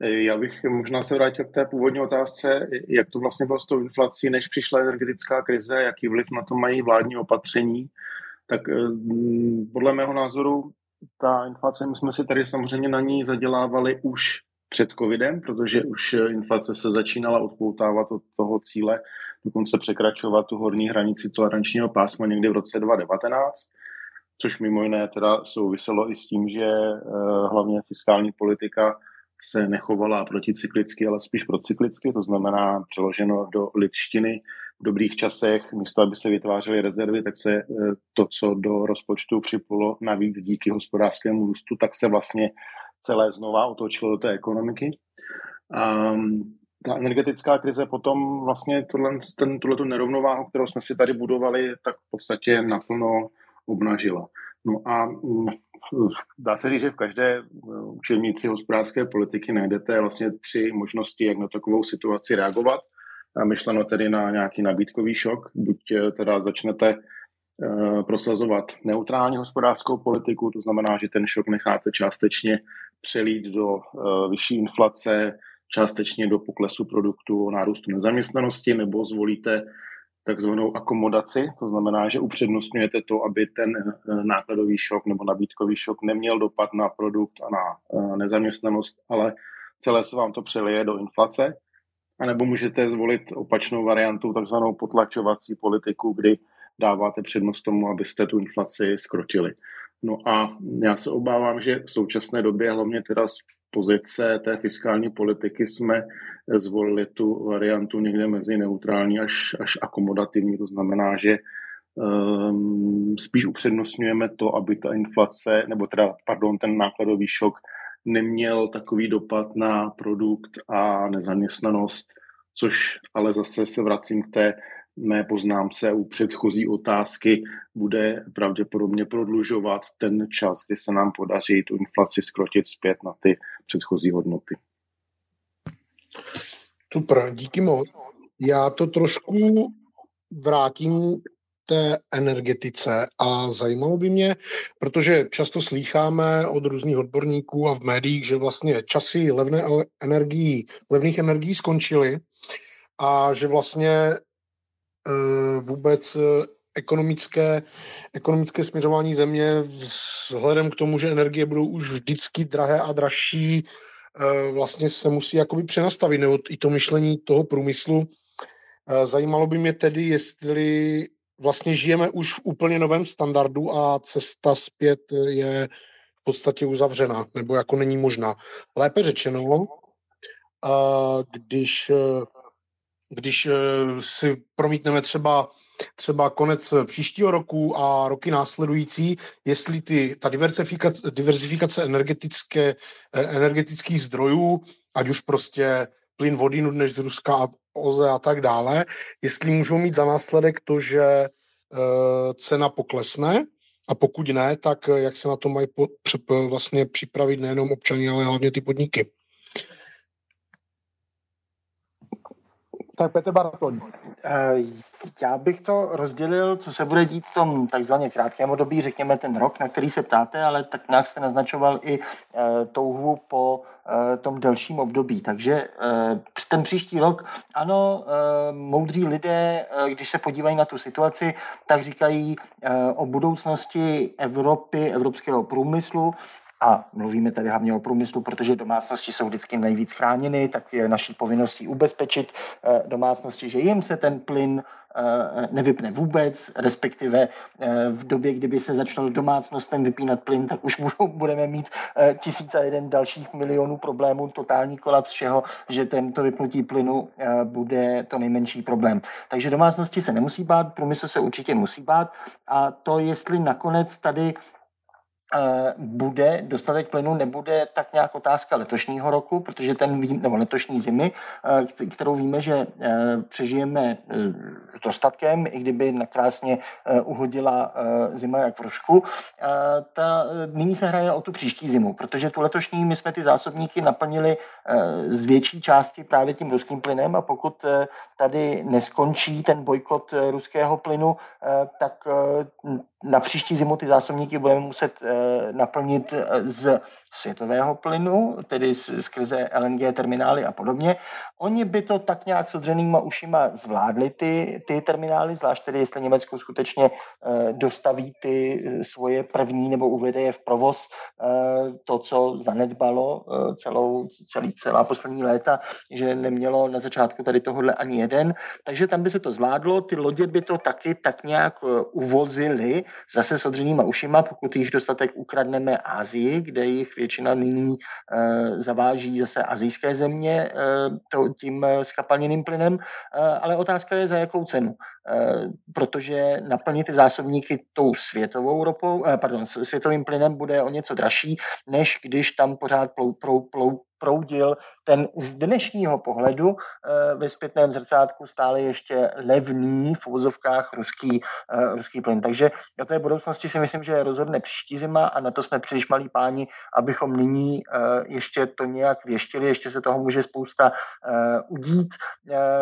Já bych možná se vrátil k té původní otázce, jak to vlastně bylo s tou inflací, než přišla energetická krize, jaký vliv na to mají vládní opatření. Tak eh, podle mého názoru ta inflace, my jsme si tady samozřejmě na ní zadělávali už před covidem, protože už inflace se začínala odpoutávat od toho cíle, dokonce překračovat tu horní hranici tolerančního pásma někdy v roce 2019, což mimo jiné teda souviselo i s tím, že eh, hlavně fiskální politika se nechovala proticyklicky, ale spíš procyklicky, to znamená přeloženo do lidštiny v dobrých časech, místo aby se vytvářely rezervy, tak se eh, to, co do rozpočtu připlulo navíc díky hospodářskému růstu, tak se vlastně celé znova otočilo do té ekonomiky. A mm, ta energetická krize potom vlastně tohle, ten, tuhle nerovnováhu, kterou jsme si tady budovali, tak v podstatě naplno obnažila. No a mm, dá se říct, že v každé eh, učebnici hospodářské politiky najdete vlastně tři možnosti, jak na takovou situaci reagovat. Myšleno tedy na nějaký nabídkový šok, buď eh, teda začnete eh, prosazovat neutrální hospodářskou politiku, to znamená, že ten šok necháte částečně přelít do vyšší inflace, částečně do poklesu produktu, nárůstu nezaměstnanosti, nebo zvolíte takzvanou akomodaci, to znamená, že upřednostňujete to, aby ten eh, nákladový šok nebo nabídkový šok neměl dopad na produkt a na eh, nezaměstnanost, ale celé se vám to přelije do inflace. A nebo můžete zvolit opačnou variantu, takzvanou potlačovací politiku, kdy dáváte přednost tomu, abyste tu inflaci skrotili. No a já se obávám, že v současné době, hlavně teda s pozice té fiskální politiky jsme zvolili tu variantu někde mezi neutrální až, až akomodativní. To znamená, že um, spíš upřednostňujeme to, aby ta inflace, nebo teda, pardon, ten nákladový šok neměl takový dopad na produkt a nezaměstnanost, což ale zase se vracím k té mé poznámce u předchozí otázky, bude pravděpodobně prodlužovat ten čas, kdy se nám podaří tu inflaci skrotit zpět na ty předchozí hodnoty. Super, díky moc. Já to trošku vrátím té energetice a zajímalo by mě, protože často slýcháme od různých odborníků a v médiích, že vlastně časy levné energií, levných energií skončily a že vlastně e, vůbec e, ekonomické, ekonomické směřování země vzhledem k tomu, že energie budou už vždycky drahé a dražší, Eh, vlastně se musí jakoby přenastavit, nebo i to myšlení toho průmyslu. Eh, zajímalo by mě tedy, jestli vlastně žijeme už v úplně novém standardu a cesta zpět je v podstatě uzavřena, nebo jako není možná. Lépe řečeno, eh, když, když si promítneme třeba třeba konec příštího roku a roky následující, jestli ty, ta diversifikace, diversifikace energetické, eh, energetických zdrojů, ať už prostě plyn vody než z Ruska a OZE a tak dále, jestli můžou mít za následek to, že e, cena poklesne a pokud ne, tak eh, jak se na to mají po, vlastně připravit nejenom občany, ale hlavně ty podniky. Tak Petr Bartoň. Eh, já bych to rozdělil, co se bude dít v tom takzvaně krátkém období, řekněme ten rok, na který se ptáte, ale tak nějak jste naznačoval i eh, touhu po eh, tom delším období. Takže ten příští rok, ano, moudří lidé, když se podívají na tu situaci, tak říkají o budoucnosti Evropy, evropského průmyslu, a mluvíme tady hlavně o průmyslu, protože domácnosti jsou vždycky nejvíc chráněny, tak je naší povinností ubezpečit eh, domácnosti, že jim se ten plyn eh, nevypne vůbec, respektive eh, v době, kdyby se začal domácnostem vypínat plyn, tak už budeme mít tisíc a jeden dalších milionů problémů, totální kolaps všeho, že tento vypnutí plynu bude to nejmenší problém. Takže domácnosti se nemusí bát, průmysl se určitě musí bát a to, jestli nakonec tady bude dostatek plynu, nebude tak nějak otázka letošního roku, protože ten, nebo letošní zimy, eh, kterou víme, že eh, přežijeme s dostatkem, i kdyby nakrásně uhodila zima jak v Rusku. Ta, nyní se hraje o tu příští zimu, protože tu letošní my jsme ty zásobníky naplnili z větší části právě tím ruským plynem a pokud tady neskončí ten bojkot ruského plynu, tak na příští zimu ty zásobníky budeme muset eh, naplnit eh, z světového plynu, tedy skrze LNG terminály a podobně. Oni by to tak nějak s odřenýma ušima zvládli, ty, ty terminály, zvlášť tedy, jestli Německo skutečně eh, dostaví ty svoje první nebo uvede je v provoz, to, co zanedbalo celou, celý, celá poslední léta, že nemělo na začátku tady tohohle ani jeden. Takže tam by se to zvládlo, ty lodě by to taky tak nějak uvozily, zase s odřenýma ušima, pokud jich dostatek ukradneme Ázii, kde jich většina nyní e, zaváží zase azijské země e, to, tím eh, skapalněným plynem, ale otázka je za jakou cenu. Protože naplnit ty zásobníky tou světovou ropou, pardon, světovým plynem bude o něco dražší, než když tam pořád plou, plou, plou, proudil ten z dnešního pohledu e, ve zpětném zrcátku stále ještě levný v úvozovkách ruský, e, ruský plyn. Takže do té budoucnosti si myslím, že rozhodne příští zima a na to jsme příliš malí páni, abychom nyní e, ještě to nějak věštili, ještě se toho může spousta udít.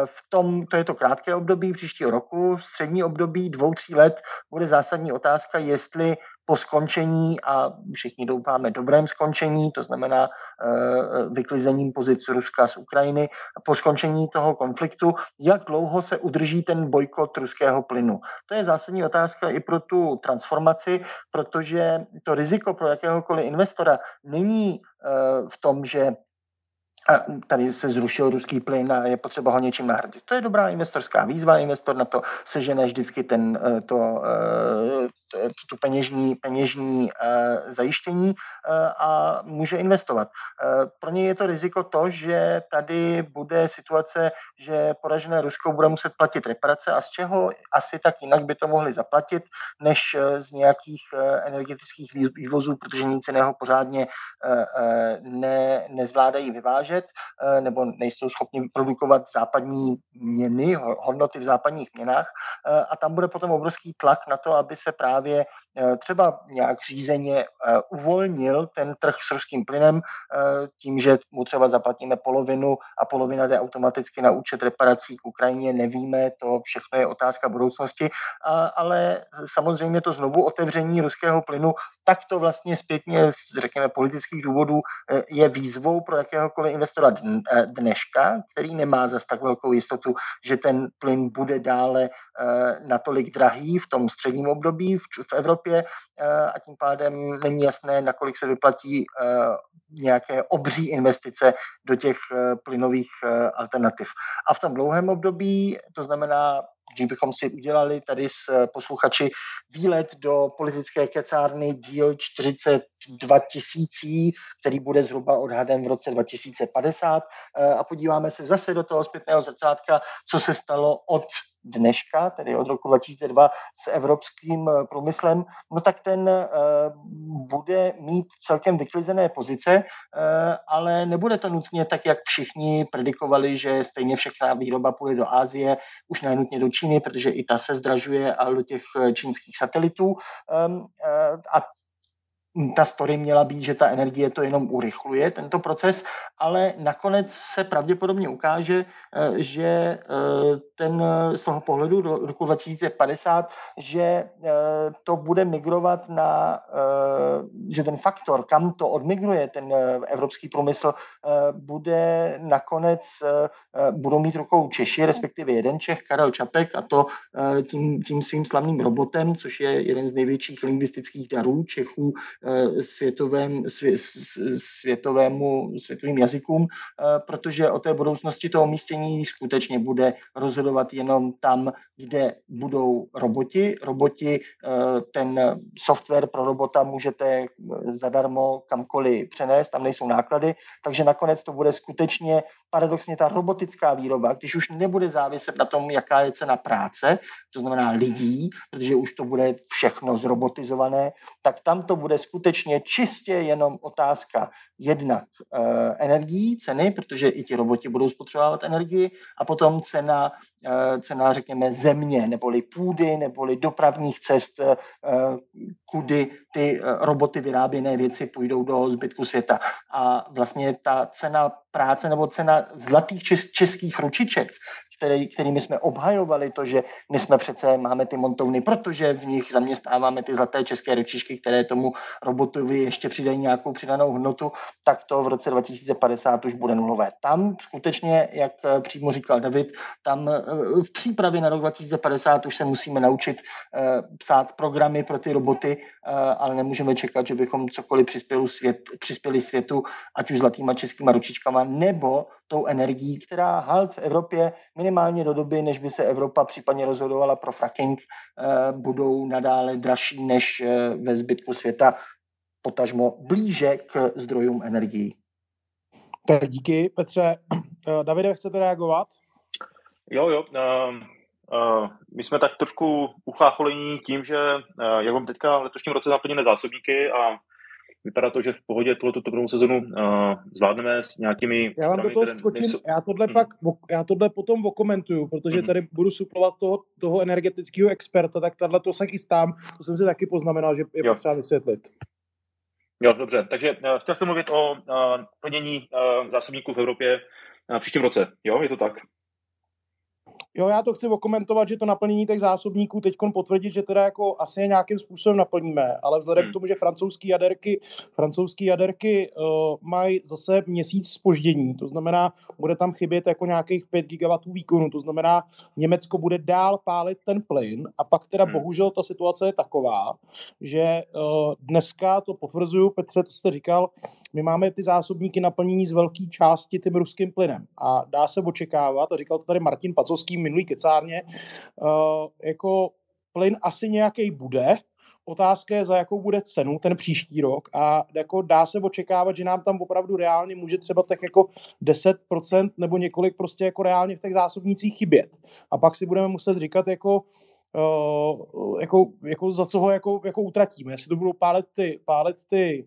V tom, to je to krátké období příštího roku, střední období dvou, tří let bude zásadní otázka, jestli po skončení a všichni doufáme dobrém skončení, to znamená eh, vyklizením pozic Ruska z Ukrajiny, po skončení toho konfliktu, jak dlouho se udrží ten bojkot ruského plynu. To je zásadní otázka i pro tu transformaci, protože to riziko pro jakéhokoliv investora není eh, v tom, že a tady se zrušil ruský plyn a je potřeba ho něčím nahradit. To je dobrá investorská výzva, investor na to sežene vždycky ten, eh, to, tu peněžní, peněžní zajištění a může investovat. Pro ně je to riziko to, že tady bude situace, že poražené Rusko bude muset platit reparace a z čeho asi tak jinak by to mohli zaplatit, než z nějakých energetických vývozů, protože nic jiného pořádně ne, nezvládají vyvážet nebo nejsou schopni produkovat západní měny, hodnoty v západních měnách a tam bude potom obrovský tlak na to, aby se právě Eh, třeba nějak řízeně eh, uvolnil ten trh s ruským plynem eh, tím, že mu třeba zaplatíme polovinu a polovina jde automaticky na účet reparací k Ukrajině, nevíme, to všechno je otázka budoucnosti, ale samozřejmě to znovu otevření ruského plynu tak to vlastně zpětně z, řekněme, politických důvodů je výzvou pro jakéhokoliv investora dneška, který nemá zas tak velkou jistotu, že ten plyn bude dále natolik drahý v tom středním období v, v Evropě eh, a tím pádem není jasné, nakolik se vyplatí eh, nějaké obří investice do těch eh, plynových alternativ. A v tom dlouhém období, to znamená že bychom si udělali tady s posluchači výlet do politické kecárny díl 40 2000, který bude zhruba odhadem v roce 2050 eh, a podíváme se zase do toho zpětného zrcátka, co se stalo od dneška, tedy od roku 2002 s evropským eh, průmyslem, no tak ten eh, bude mít celkem vyklizené pozice, ale nebude to nutně tak, jak všichni predikovali, že stejně všechna výroba půjde do Ázie, už nenutně do Číny, protože i ta se zdražuje a do těch čínských satelitů. Ehm, a ta story měla být, že ta energie to jenom urychluje, tento proces, ale nakonec se pravděpodobně ukáže, eh, že eh, ten z toho pohledu do roku 2050, že eh, to bude migrovat na, že ten faktor, kam to odmigruje ten evropský průmysl, bude nakonec, budou mít rukou Češi, respektive jeden Čech, Karel Čapek, a to tím, tím svým slavným robotem, což je jeden z největších lingvistických darů Čechů Eh, světovém, svě, světovému, světovým jazykům, eh, protože o té budoucnosti toho umístění skutečně bude rozhodovat jenom tam, kde budou roboti. Roboti, eh, ten software pro robota můžete zadarmo kamkoliv přenést, tam nejsou náklady, takže nakonec to bude skutečně paradoxně ta robotická výroba, když už nebude záviset na tom, jaká je cena práce, to znamená lidí, protože už to bude všechno zrobotizované, tak tam to bude skutečně čistě jenom otázka jednak e, energií, ceny, protože i ti roboti budou spotřebovávat energii, a potom cena, cena řekněme, země, neboli půdy, neboli dopravních cest, e, kudy ty roboty vyráběné věci půjdou do zbytku světa. A vlastně ta cena práce nebo cena zlatých českých ručiček, který, kterými jsme obhajovali to, že my jsme přece, máme ty montovny, protože v nich zaměstnáváme ty zlaté české ručičky, které tomu robotovi ještě přidají nějakou přidanou hodnotu, tak to v roce 2050 už bude nulové. Tam skutečně, jak eh, přímo říkal David, tam eh, v přípravě na rok 2050 už se musíme naučit eh, psát programy pro ty roboty, ale nemůžeme čekat, že bychom cokoliv přispěli, svět, přispěli světu, ať už zlatýma českýma ručičkama, nebo tou energií, která halt v Evropě minimálně do doby, než by se Evropa případně rozhodovala pro fracking, eh, budou nadále dražší než eh, ve zbytku světa, potažmo blíže k zdrojům energií. Tak díky, Petře. Eh, Davide, chcete reagovat? Jo, jo. Uh, uh, my jsme tak trošku uchlácholení tím, že uh, jak mám teďka v letošním roce naplněné zásobníky a vypadá to, že v pohodě tuto první sezonu uh, zvládneme s nějakými... Já vám do toho skočím, nejsou... já tohle, hmm. pak, já tohle potom okomentuju, protože hmm. tady budu suplovat toho, toho energetického experta, tak tahle to se chystám, to jsem si taky poznamenal, že je jo. potřeba vysvětlit. Jo, dobře, takže uh, chtěl jsem mluvit o uh, plnění uh, zásobníků v Evropě uh, příštím roce, jo, je to tak? Jo, já to chci okomentovat, že to naplnění těch zásobníků teď potvrdit, že teda jako asi je nějakým způsobem naplníme, ale vzhledem hmm. k tomu, že francouzský jaderky, francouzský jaderky uh, mají zase měsíc spoždění, to znamená, bude tam chybět jako nějakých 5 gigawatů výkonu, to znamená, Německo bude dál pálit ten plyn a pak teda hmm. bohužel ta situace je taková, že uh, dneska to potvrzuju, Petře, to jste říkal, my máme ty zásobníky naplnění z velké části tím ruským plynem a dá se očekávat, a říkal to tady Martin Pacovský minulý kecárně, uh, jako plyn asi nějaký bude, otázka je, za jakou bude cenu ten příští rok a jako dá se očekávat, že nám tam opravdu reálně může třeba tak jako 10% nebo několik prostě jako reálně v těch zásobnících chybět. A pak si budeme muset říkat jako, uh, jako, jako za co ho jako, jako utratíme. Jestli to budou pálit ty, pálit ty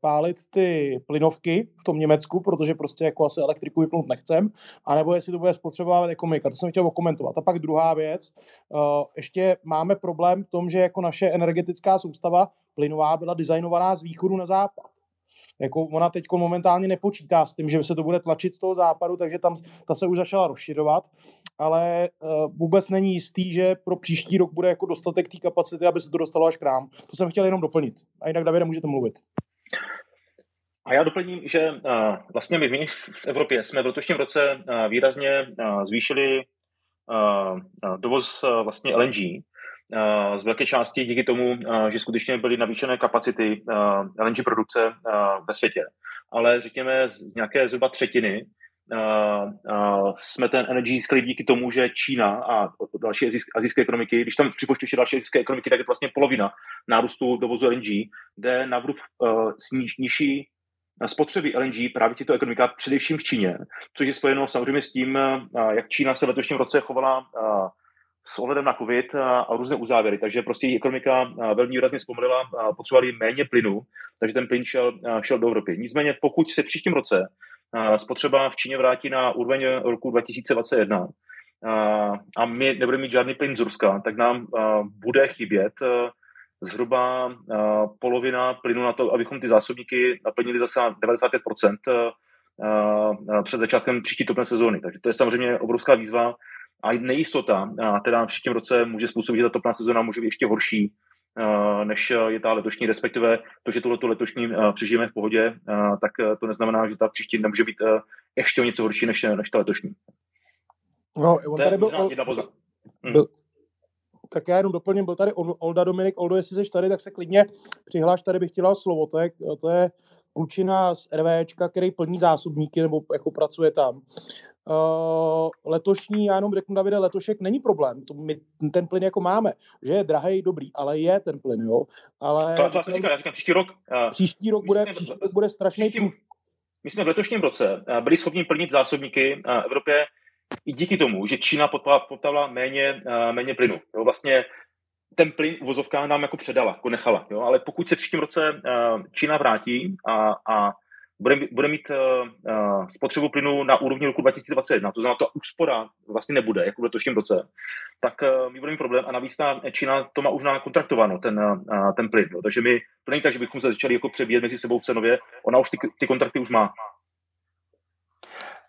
pálit ty plynovky v tom Německu, protože prostě jako asi elektriku vypnout nechcem, anebo jestli to bude spotřebovávat ekonomika. To jsem chtěl okomentovat. A pak druhá věc, uh, ještě máme problém v tom, že jako naše energetická soustava plynová byla designovaná z východu na západ. Jako ona teď momentálně nepočítá s tím, že se to bude tlačit z toho západu, takže tam ta se už začala rozšiřovat, ale uh, vůbec není jistý, že pro příští rok bude jako dostatek té kapacity, aby se to dostalo až k nám. To jsem chtěl jenom doplnit. A jinak, Davide, můžete mluvit. A já doplním, že uh, vlastně my v Evropě jsme v letošním roce uh, výrazně uh, zvýšili dovoz vlastně LNG, z velké části díky tomu, že skutečně byly navýšené kapacity LNG produkce ve světě. Ale řekněme z nějaké zhruba třetiny jsme ten energy získali díky tomu, že Čína a další azijské ekonomiky, když tam připočtu ještě další azijské ekonomiky, tak je to vlastně polovina nárůstu dovozu LNG, jde na vrub nižší spotřeby LNG právě tyto ekonomika, především v Číně, což je spojeno samozřejmě s tím, jak Čína se v letošním roce chovala s ohledem na COVID a, a různé uzávěry. Takže prostě její ekonomika velmi výrazně zpomalila, potřebovali méně plynu, takže ten plyn šel, šel do Evropy. Nicméně, pokud se příštím roce spotřeba v Číně vrátí na úroveň roku 2021 a my nebudeme mít žádný plyn z Ruska, tak nám bude chybět zhruba polovina plynu na to, abychom ty zásobníky naplnili zase 95% před začátkem příští topné sezóny. Takže to je samozřejmě obrovská výzva a nejistota, a teda v příštím roce může způsobit, že ta topná sezóna může být ještě horší, než je ta letošní, respektive to, že tohleto letošní přežijeme v pohodě, tak to neznamená, že ta příští nemůže být ještě o něco horší než, než ta letošní. No, on tady byl, hm. byl, tak já jenom doplním, byl tady Olda Dominik. Oldo, jestli jsi tady, tak se klidně přihláš, tady bych chtěl slovo. To je, to je klučina z RVčka, který plní zásobníky nebo jako pracuje tam. Uh, letošní, já jenom řeknu Davide, letošek není problém, to my ten plyn jako máme, že je drahý, dobrý, ale je ten plyn, jo. Ale to, to já, říkám, já říkám, příští rok. Uh, příští rok bude, příští rok bude strašný. Příští, my jsme v letošním roce byli schopni plnit zásobníky uh, Evropě i díky tomu, že Čína poptala méně, uh, méně plynu. Jo, vlastně ten plyn v vozovkách nám jako předala, jako nechala. Jo? Ale pokud se příštím roce uh, Čína vrátí a, a bude, bude mít uh, uh, spotřebu plynu na úrovni roku 2021, to znamená, to úspora vlastně nebude, jako v letošním roce, tak uh, my budeme mít problém a navíc ta Čína to má už kontraktováno, ten, uh, ten plyn. Jo? Takže my, to není tak, že bychom se začali jako přebíjet mezi sebou cenově, ona už ty, ty kontrakty už má.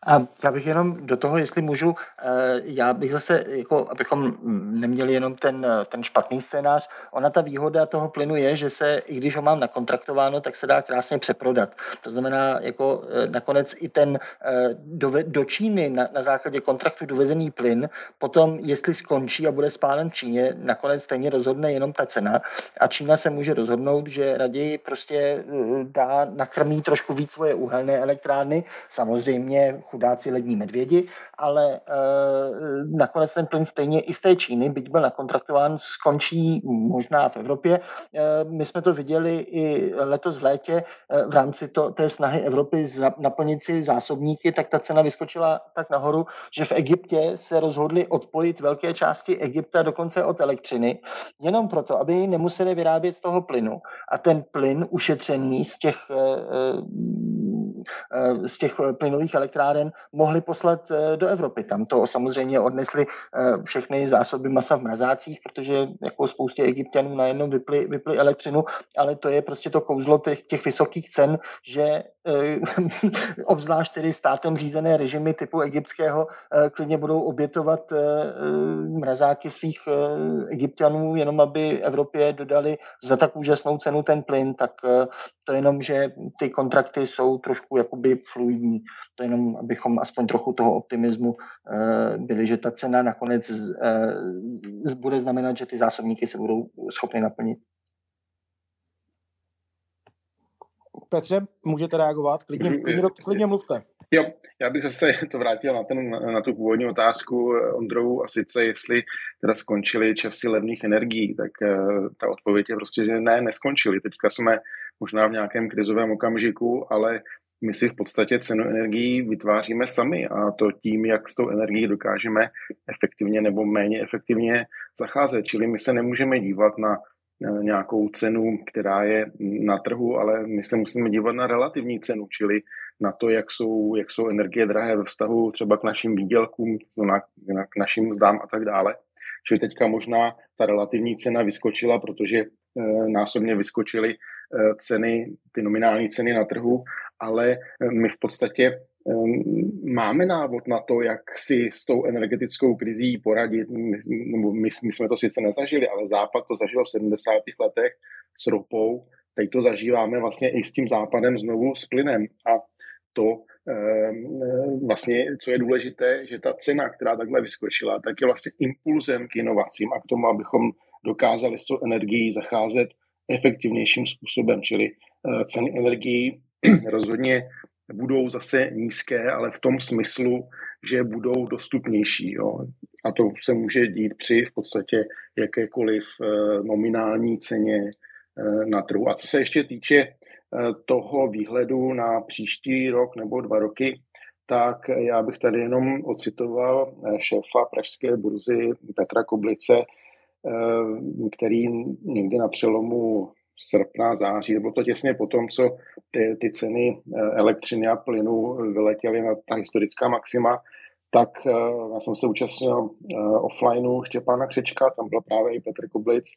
A já bych jenom do toho, jestli můžu, eh, já bych zase, jako, abychom neměli jenom ten, ten špatný scénář, ona ta výhoda toho plynu je, že se, i když ho mám nakontraktováno, tak se dá krásně přeprodat. To znamená, jako eh, nakonec i ten eh, do, do Číny na, na základě kontraktu dovezený plyn, potom, jestli skončí a bude spálen v Číně, nakonec stejně rozhodne jenom ta cena a Čína se může rozhodnout, že raději prostě dá, nakrmí trošku víc svoje uhelné elektrárny, samozřejmě chudáci lední medvědi, ale e, nakonec ten plyn stejně i z té Číny, byť byl nakontraktován, skončí možná v Evropě. E, my jsme to viděli i letos v létě e, v rámci to, té snahy Evropy naplnit si zásobníky, tak ta cena vyskočila tak nahoru, že v Egyptě se rozhodli odpojit velké části Egypta dokonce od elektřiny, jenom proto, aby nemuseli vyrábět z toho plynu. A ten plyn ušetřený z těch Eh, z těch eh, plynových elektráren mohli poslat eh, do Evropy. Tam to samozřejmě odnesli všechny zásoby masa v mrazácích, protože jako spoustě egyptianů najednou vyply, vyply elektřinu, ale to je prostě to kouzlo těch, těch vysokých cen, že [laughs] obzvlášť tedy státem řízené režimy typu egyptského klidně budou obětovat mrazáky svých egyptianů, jenom aby Evropě dodali za tak úžasnou cenu ten plyn, tak to jenom, že ty kontrakty jsou trošku jakoby fluidní. To jenom, abychom aspoň trochu toho optimismu uh, byli, že ta cena nakonec z, uh, z, bude znamenat, že ty zásobníky se budou schopny naplnit. Petře, můžete reagovat? Klidně, klidně, klidně mluvte. Jo, já bych zase to vrátil na, ten, na tu původní otázku Ondrovu a sice jestli teda skončily časy levných energií, tak uh, ta odpověď je prostě, že ne, neskončily. Teďka jsme možná v nějakém krizovém okamžiku, ale my si v podstatě cenu energií vytváříme sami a to tím, jak s tou energií dokážeme efektivně nebo méně efektivně zacházet. Čili my se nemůžeme dívat na nějakou cenu, která je na trhu, ale my se musíme dívat na relativní cenu, čili na to, jak jsou, jak jsou energie drahé ve vztahu třeba k našim výdělkům, k našim mzdám a tak dále. Čili teďka možná ta relativní cena vyskočila, protože e, násobně vyskočily e, ceny, ty nominální ceny na trhu, ale e, my v podstatě máme návod na to, jak si s tou energetickou krizí poradit. My, my, my jsme to sice nezažili, ale Západ to zažil v 70. letech s ropou, teď to zažíváme vlastně i s tím západem znovu s plynem. A to vlastně, co je důležité, že ta cena, která takhle vyskočila, tak je vlastně impulzem k inovacím a k tomu, abychom dokázali s tou energií zacházet efektivnějším způsobem, čili eh, ceny energií [clears throat] rozhodně budou zase nízké, ale v tom smyslu, že budou dostupnější. Jo. A to se může dít při v podstatě jakékoliv eh, nominální ceně eh, na trhu. A co se ještě týče eh, toho výhledu na příští rok nebo dva roky, tak já bych tady jenom ocitoval šéfa pražské burzy Petra Koblice, který někdy na přelomu srpna, září, bylo to těsně po tom, co ty, ty ceny eh, elektřiny a plynu vyletěly na ta historická maxima, tak eh, já jsem se účastnil eh, offlineu Štěpána Křečka, tam byl právě i Petr Koblic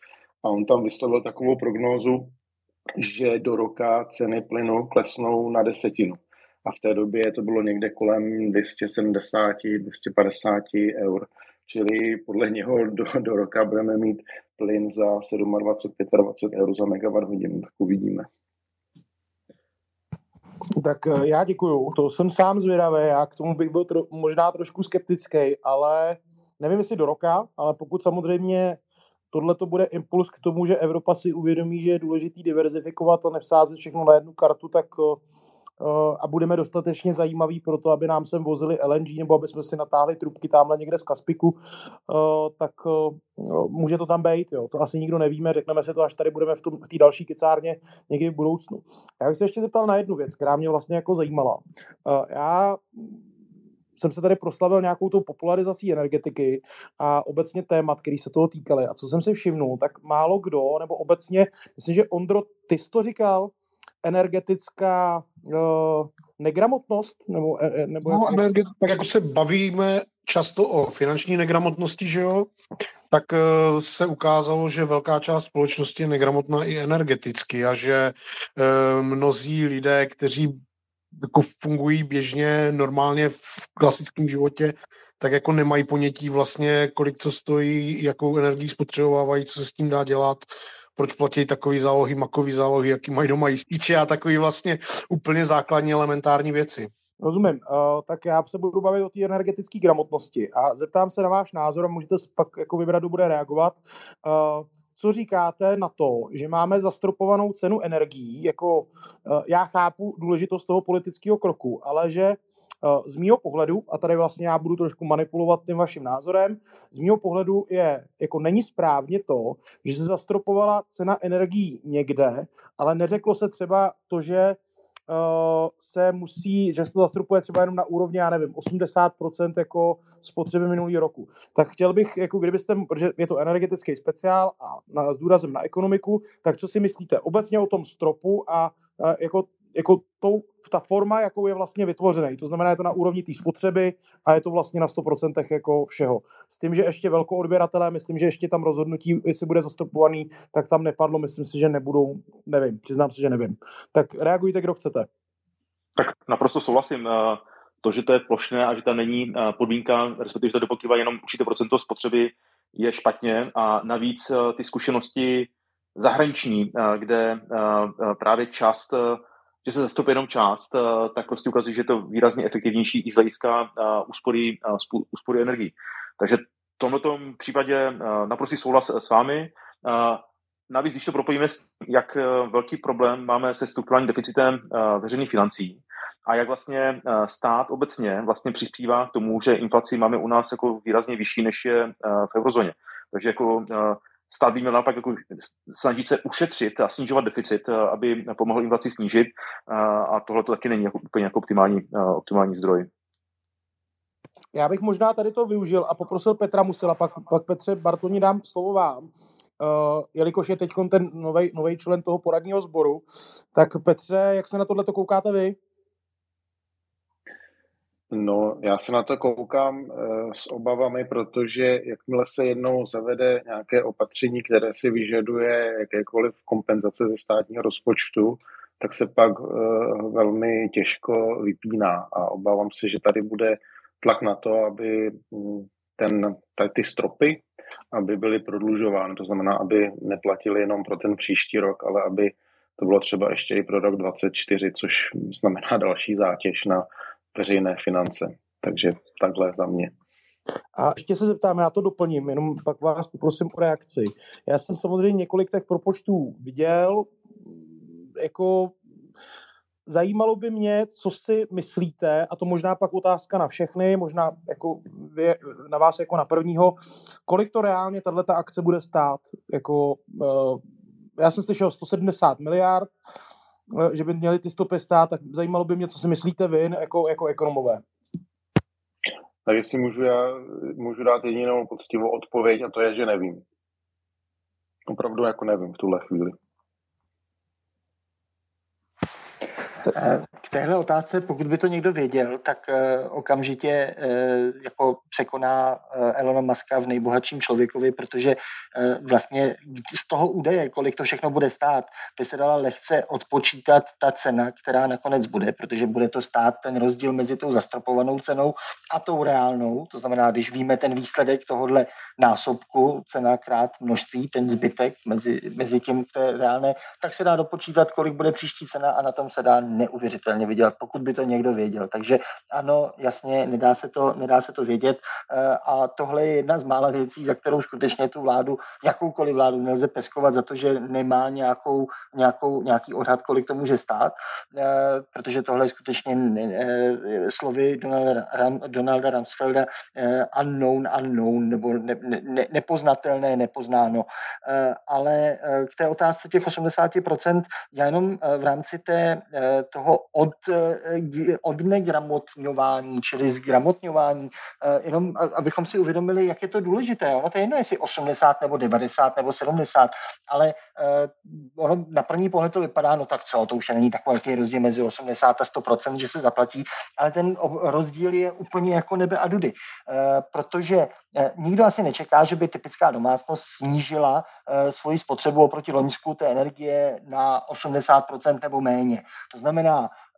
a on tam vyslovil takovou prognózu, že do roka ceny plynu klesnou na desetinu. A v té době to bylo někde kolem 270, 250 eur. Čili podle něho do, do roka budeme mít plyn za 27, 25 eur za megawatt hodinu, tak uvidíme. Tak eh, já děkuju, to jsem sám zvědavý, já k tomu bych byl tro, možná trošku skeptický, ale nevím, jestli do roka, ale pokud samozřejmě tohle to bude impuls k tomu, že Evropa si uvědomí, že je důležitý diverzifikovat a nevsázet všechno na jednu kartu, tak Eh, a budeme dostatečně zajímaví pro to, aby nám sem vozili LNG nebo aby jsme si natáhli trubky tamhle někde z Kaspiku, eh, tak eh, může to tam být. Jo. To asi nikdo nevíme, řekneme si to, až tady budeme v té další kicárně někdy v budoucnu. Já bych se ještě zeptal na jednu věc, která mě vlastně jako zajímala. Já jsem se tady proslavil nějakou tou popularizací energetiky a obecně témat, který se toho týkaly. A co jsem si všimnul, tak málo kdo, nebo obecně, myslím, že Ondro, ty jsi to říkal, energetická negramotnost? Nebo, e, e, nebo no, jak... energet, tak jako se bavíme často o finanční negramotnosti, že jo, tak se ukázalo, že velká část společnosti je negramotná i energeticky a že mnozí lidé, kteří jako fungují běžně, normálně v klasickém životě, tak jako nemají ponětí vlastně, kolik to stojí, jakou energii spotřebovávají, co se s tím dá dělat proč platí takový zálohy, makový zálohy, jaký mají doma jističe a takový vlastně úplně základní elementární věci. Rozumím. Uh, tak já se budu bavit o té energetické gramotnosti a zeptám se na váš názor a můžete pak jako vybrat, kdo bude reagovat. Uh, co říkáte na to, že máme zastropovanou cenu energií, jako uh, já chápu důležitost toho politického kroku, ale že Eh, z mýho pohledu, a tady vlastně já budu trošku manipulovat tím vaším názorem, z mýho pohledu je, jako není správně to, že se zastropovala cena energií někde, ale neřeklo se třeba to, že se musí, že se to zastropuje třeba jenom na úrovni, já nevím, 80% jako spotřeby minulý roku. Tak chtěl bych, jako kdybyste, protože je to energetický speciál a na, s důrazem na ekonomiku, tak co si myslíte obecně o tom stropu a, a jako jako tou, ta forma, jakou je vlastně vytvořený. To znamená, je to na úrovni té spotřeby a je to vlastně na 100% jako všeho. S tím, že ještě velkoodběratelé, myslím, že ještě tam rozhodnutí, jestli bude zastupovaný, tak tam nepadlo, myslím si, že nebudou, nevím, přiznám se, že nevím. Tak reagujte, kdo chcete. Tak naprosto souhlasím. Eh, to, že to je plošné a že tam není eh, podmínka, respektive, že to dopokrývá jenom určité procento spotřeby, je špatně a navíc eh, ty zkušenosti zahraniční, kde právě část že se zastupuje jenom část, eh, tak prostě ukazuje, že je to výrazně efektivnější i z hlediska eh, úspory, eh, úspory energii. Takže v tomto případě naprostý souhlas s vámi. Navíc, když to propojíme, jak velký problém máme se strukturálním deficitem veřejných financí a jak vlastně stát obecně vlastně přispívá k tomu, že inflaci máme u nás jako výrazně vyšší, než je v eurozóně. Takže jako stát by měl naopak jako snažit se ušetřit a snižovat deficit, aby pomohl inflaci snížit a tohle to taky není jako úplně jako optimální, optimální zdroj. Já bych možná tady to využil a poprosil Petra Musila, pak, pak Petře Bartoni dám slovo vám. Uh, jelikož je teď ten nový člen toho poradního sboru, tak Petře, jak se na tohle koukáte vy? No, já se na to koukám uh, s obavami, protože jakmile se jednou zavede nějaké opatření, které si vyžaduje jakékoliv kompenzace ze státního rozpočtu, tak se pak uh, velmi těžko vypíná. A obávám se, že tady bude tlak na to, aby mm, ten, ty stropy, aby byly prodlužovány, to znamená, aby neplatili jenom pro ten příští rok, ale aby to bylo třeba ještě i pro rok 2024, což znamená další zátěž na veřejné finance. Takže takhle za mě. A ještě se zeptám, já to doplním, jenom pak vás poprosím o reakci. Já jsem samozřejmě několik těch propočtů viděl, jako zajímalo by mě, co si myslíte, a to možná pak otázka na všechny, možná jako vy, na vás jako na prvního, kolik to reálně tato akce bude stát? Jako, uh, já jsem slyšel 170 miliard, že by měly ty stopy stát, tak zajímalo by mě, co si myslíte vy jako, jako ekonomové. Tak jestli můžu, já můžu dát jedinou poctivou odpověď a to je, že nevím. Opravdu jako nevím v tuhle chvíli. K téhle otázce, pokud by to někdo věděl, tak eh, okamžitě eh, jako překoná eh, Elona Muska v nejbohatším člověkovi, protože vlastně z toho údaje, kolik to všechno bude stát, by se dala lehce odpočítat ta cena, která nakonec bude, protože bude to stát ten rozdíl mezi tou zastropovanou cenou a tou reálnou. To znamená, když víme ten výsledek tohohle násobku, cena krát množství, ten zbytek mezi, mezi tím, které reálné, tak se dá dopočítat, kolik bude příští cena a na tom se dá neuvěřitelně vydělat, pokud by to někdo věděl. Takže ano, jasně, nedá se to, nedá se to vědět eh, a tohle je jedna z mála věcí, za kterou skutečně tu vládu, jakoukoliv vládu nelze peskovat za to, že nemá nějakou, nějakou, nějaký odhad, kolik to může stát, eh, protože tohle je skutečně eh, slovy Donalda, Ram, Donalda Rumsfelda unknown, unknown, nebo ne, ne, nepoznatelné, nepoznáno. Ale k té otázce těch 80%, já jenom v rámci té, toho od, eh, od negramotňování, čili zgramotňování, eh, jenom abychom si uvědomili, jak je to důležité. Ono to je jedno, jestli 80 nebo 90 nebo 70, ale eh, ono na první pohled to vypadá, no tak co, to už není takový velký rozdíl mezi 80 a 100%, že se zaplatí, ale ten rozdíl je úplně jako nebe a dudy, protože nikdo asi nečeká, že by typická domácnost snížila svoji spotřebu oproti Loňsku té energie na 80% nebo méně. To znamená,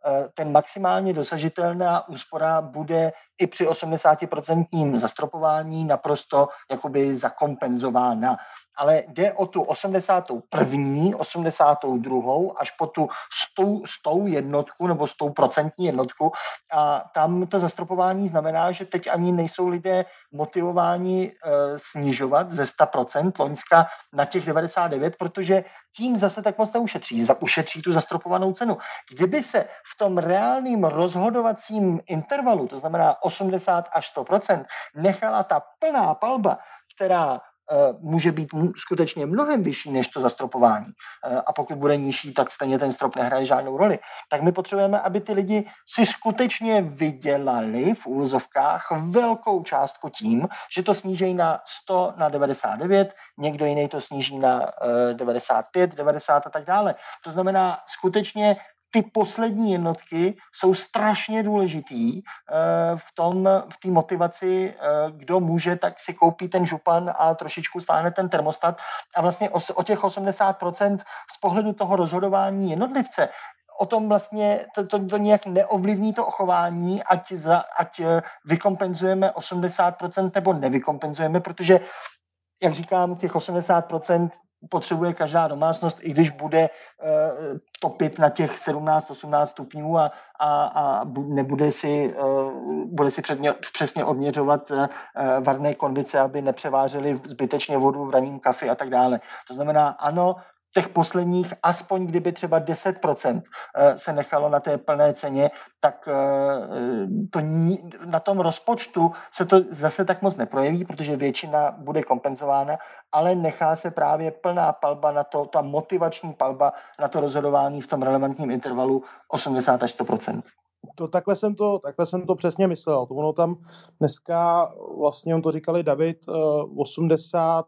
eh, ten maximálně dosažitelná úspora bude i při 80% zastropování naprosto jakoby zakompenzována ale jde o tu 81., 82. až po tu 100, 100 jednotku nebo 100 procentní jednotku a tam to zastropování znamená, že teď ani nejsou lidé motivováni e, snižovat ze 100% Loňska na těch 99, protože tím zase tak moc neušetří, za, ušetří tu zastropovanou cenu. Kdyby se v tom reálným rozhodovacím intervalu, to znamená 80 až 100%, nechala ta plná palba, která Eh, může být skutečně mnohem vyšší než to zastropování. Eh, a pokud bude nižší, tak stejně ten strop nehraje žádnou roli. Tak my potřebujeme, aby ty lidi si skutečně vydělali v úvozovkách velkou částku tím, že to sníží na 100, na 99, někdo jiný to sníží na 95, eh, 90 a tak dále. To znamená, skutečně ty poslední jednotky jsou strašně důležitý eh, v tom, v té motivaci, eh, kdo může, tak si koupí ten župan a trošičku stáhne ten termostat. A vlastně o, o těch 80% z pohledu toho rozhodování jednotlivce. O tom vlastně to, to, to nějak neovlivní to ochování, ať, za, ať eh, vykompenzujeme 80% nebo nevykompenzujeme, protože jak říkám, těch 80% potřebuje každá domácnost, i když bude uh, topit na těch 17-18 stupňů a, a, a nebude si, uh, bude si předně, přesně odměřovat uh, varné konvice, aby nepřevážely zbytečně vodu v raním kafi a tak dále. To znamená, ano, těch posledních, aspoň kdyby třeba 10% eh, se nechalo na té plné ceně, tak to na tom rozpočtu se to zase tak moc neprojeví, protože většina bude kompenzována, ale nechá se právě plná palba na to, ta motivační palba na to rozhodování v tom relevantním intervalu 80 až 100 to, takhle, jsem to, takhle jsem to přesně myslel. To ono tam dneska, vlastně on to říkali David, 80%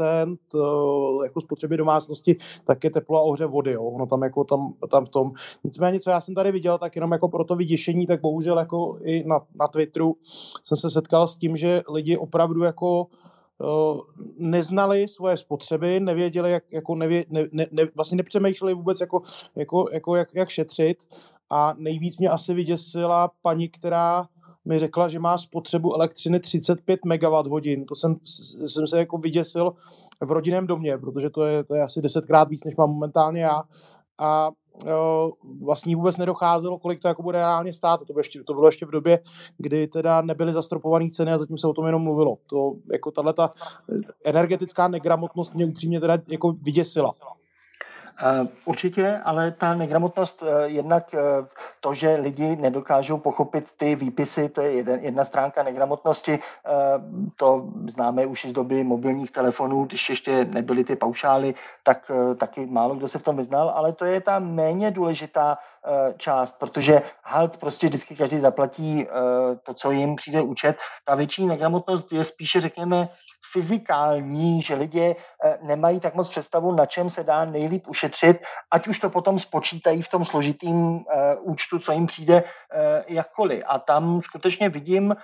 eh, eh, jako spotřeby domácnosti, tak je teplo a ohře vody. Jo. Ono tam jako tam, tam v tom. Nicméně, co já jsem tady viděl, tak jenom jako pro to vyděšení, tak bohužel jako i na, na Twitteru jsem se setkal s tím, že lidi opravdu jako Eh, neznali svoje spotřeby, nevěděli, jak, jako nevě, ne, ne, ne, vlastně nepřemýšleli vůbec, jako, jako, jako jak, jak šetřit a nejvíc mě asi vyděsila paní, která mi řekla, že má spotřebu elektřiny 35 MWh. To jsem, jsem se jako vyděsil v rodinném domě, protože to je, to je asi desetkrát víc, než mám momentálně já. A vlastně vůbec nedocházelo, kolik to jako bude reálně stát. To bylo, ještě, to bylo ještě v době, kdy teda nebyly zastropované ceny a zatím se o tom jenom mluvilo. To jako tahle energetická negramotnost mě upřímně teda jako vyděsila. Eh, určitě, ale ta negramotnost, eh, jednak eh, to, že lidi nedokážou pochopit ty výpisy, to je jedna stránka negramotnosti, to známe už z doby mobilních telefonů, když ještě nebyly ty paušály, tak taky málo kdo se v tom vyznal, ale to je ta méně důležitá část, protože halt prostě vždycky každý zaplatí to, co jim přijde účet. Ta větší negramotnost je spíše, řekněme, fyzikální, že lidi eh, nemají tak moc představu, na čem se dá nejlíp ušetřit, ať už to potom spočítají v tom složitým eh, účtu, co jim přijde eh, jakkoliv. A tam skutečně vidím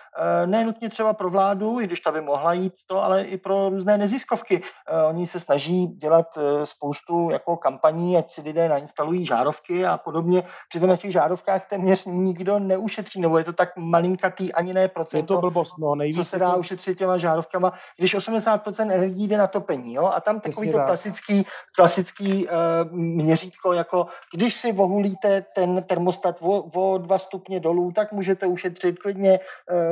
nenutně třeba pro vládu, i když ta by mohla jít to, ale i pro různé neziskovky. Oni se snaží dělat spoustu jako kampaní, ať si lidé nainstalují žárovky a podobně. Přitom na těch žárovkách téměř nikdo neušetří, nebo je to tak malinkatý ani ne procento, je to blbost, no, nejvíc co se dá to... ušetřit těma žárovkama, když 80% energií jde na topení, jo? A tam takový to klasický, klasický uh, měřítko, jako když si vohulíte ten termostat o, o dva stupně dolů, tak můžete ušetřit klidně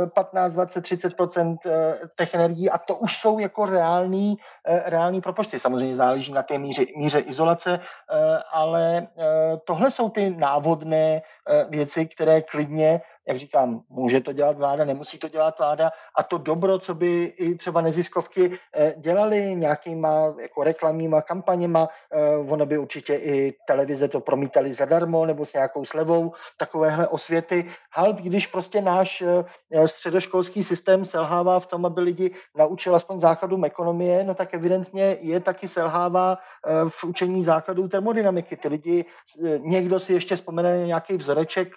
uh, 15, 20, 30% uh, těch energií a to už jsou jako reální, uh, reální propočty. Samozřejmě záleží na té míře, míře izolace, uh, ale uh, tohle jsou ty návodné uh, věci, které klidně jak říkám, může to dělat vláda, nemusí to dělat vláda a to dobro, co by i třeba neziskovky eh, dělali nějakýma jako reklamníma kampaněma, eh, ono by určitě i televize to promítali zadarmo nebo s nějakou slevou, takovéhle osvěty. Halt, když prostě náš eh, středoškolský systém selhává v tom, aby lidi naučil aspoň základům ekonomie, no tak evidentně je taky selhává v učení základů termodynamiky. Ty lidi, někdo si ještě vzpomene nějaký vzoreček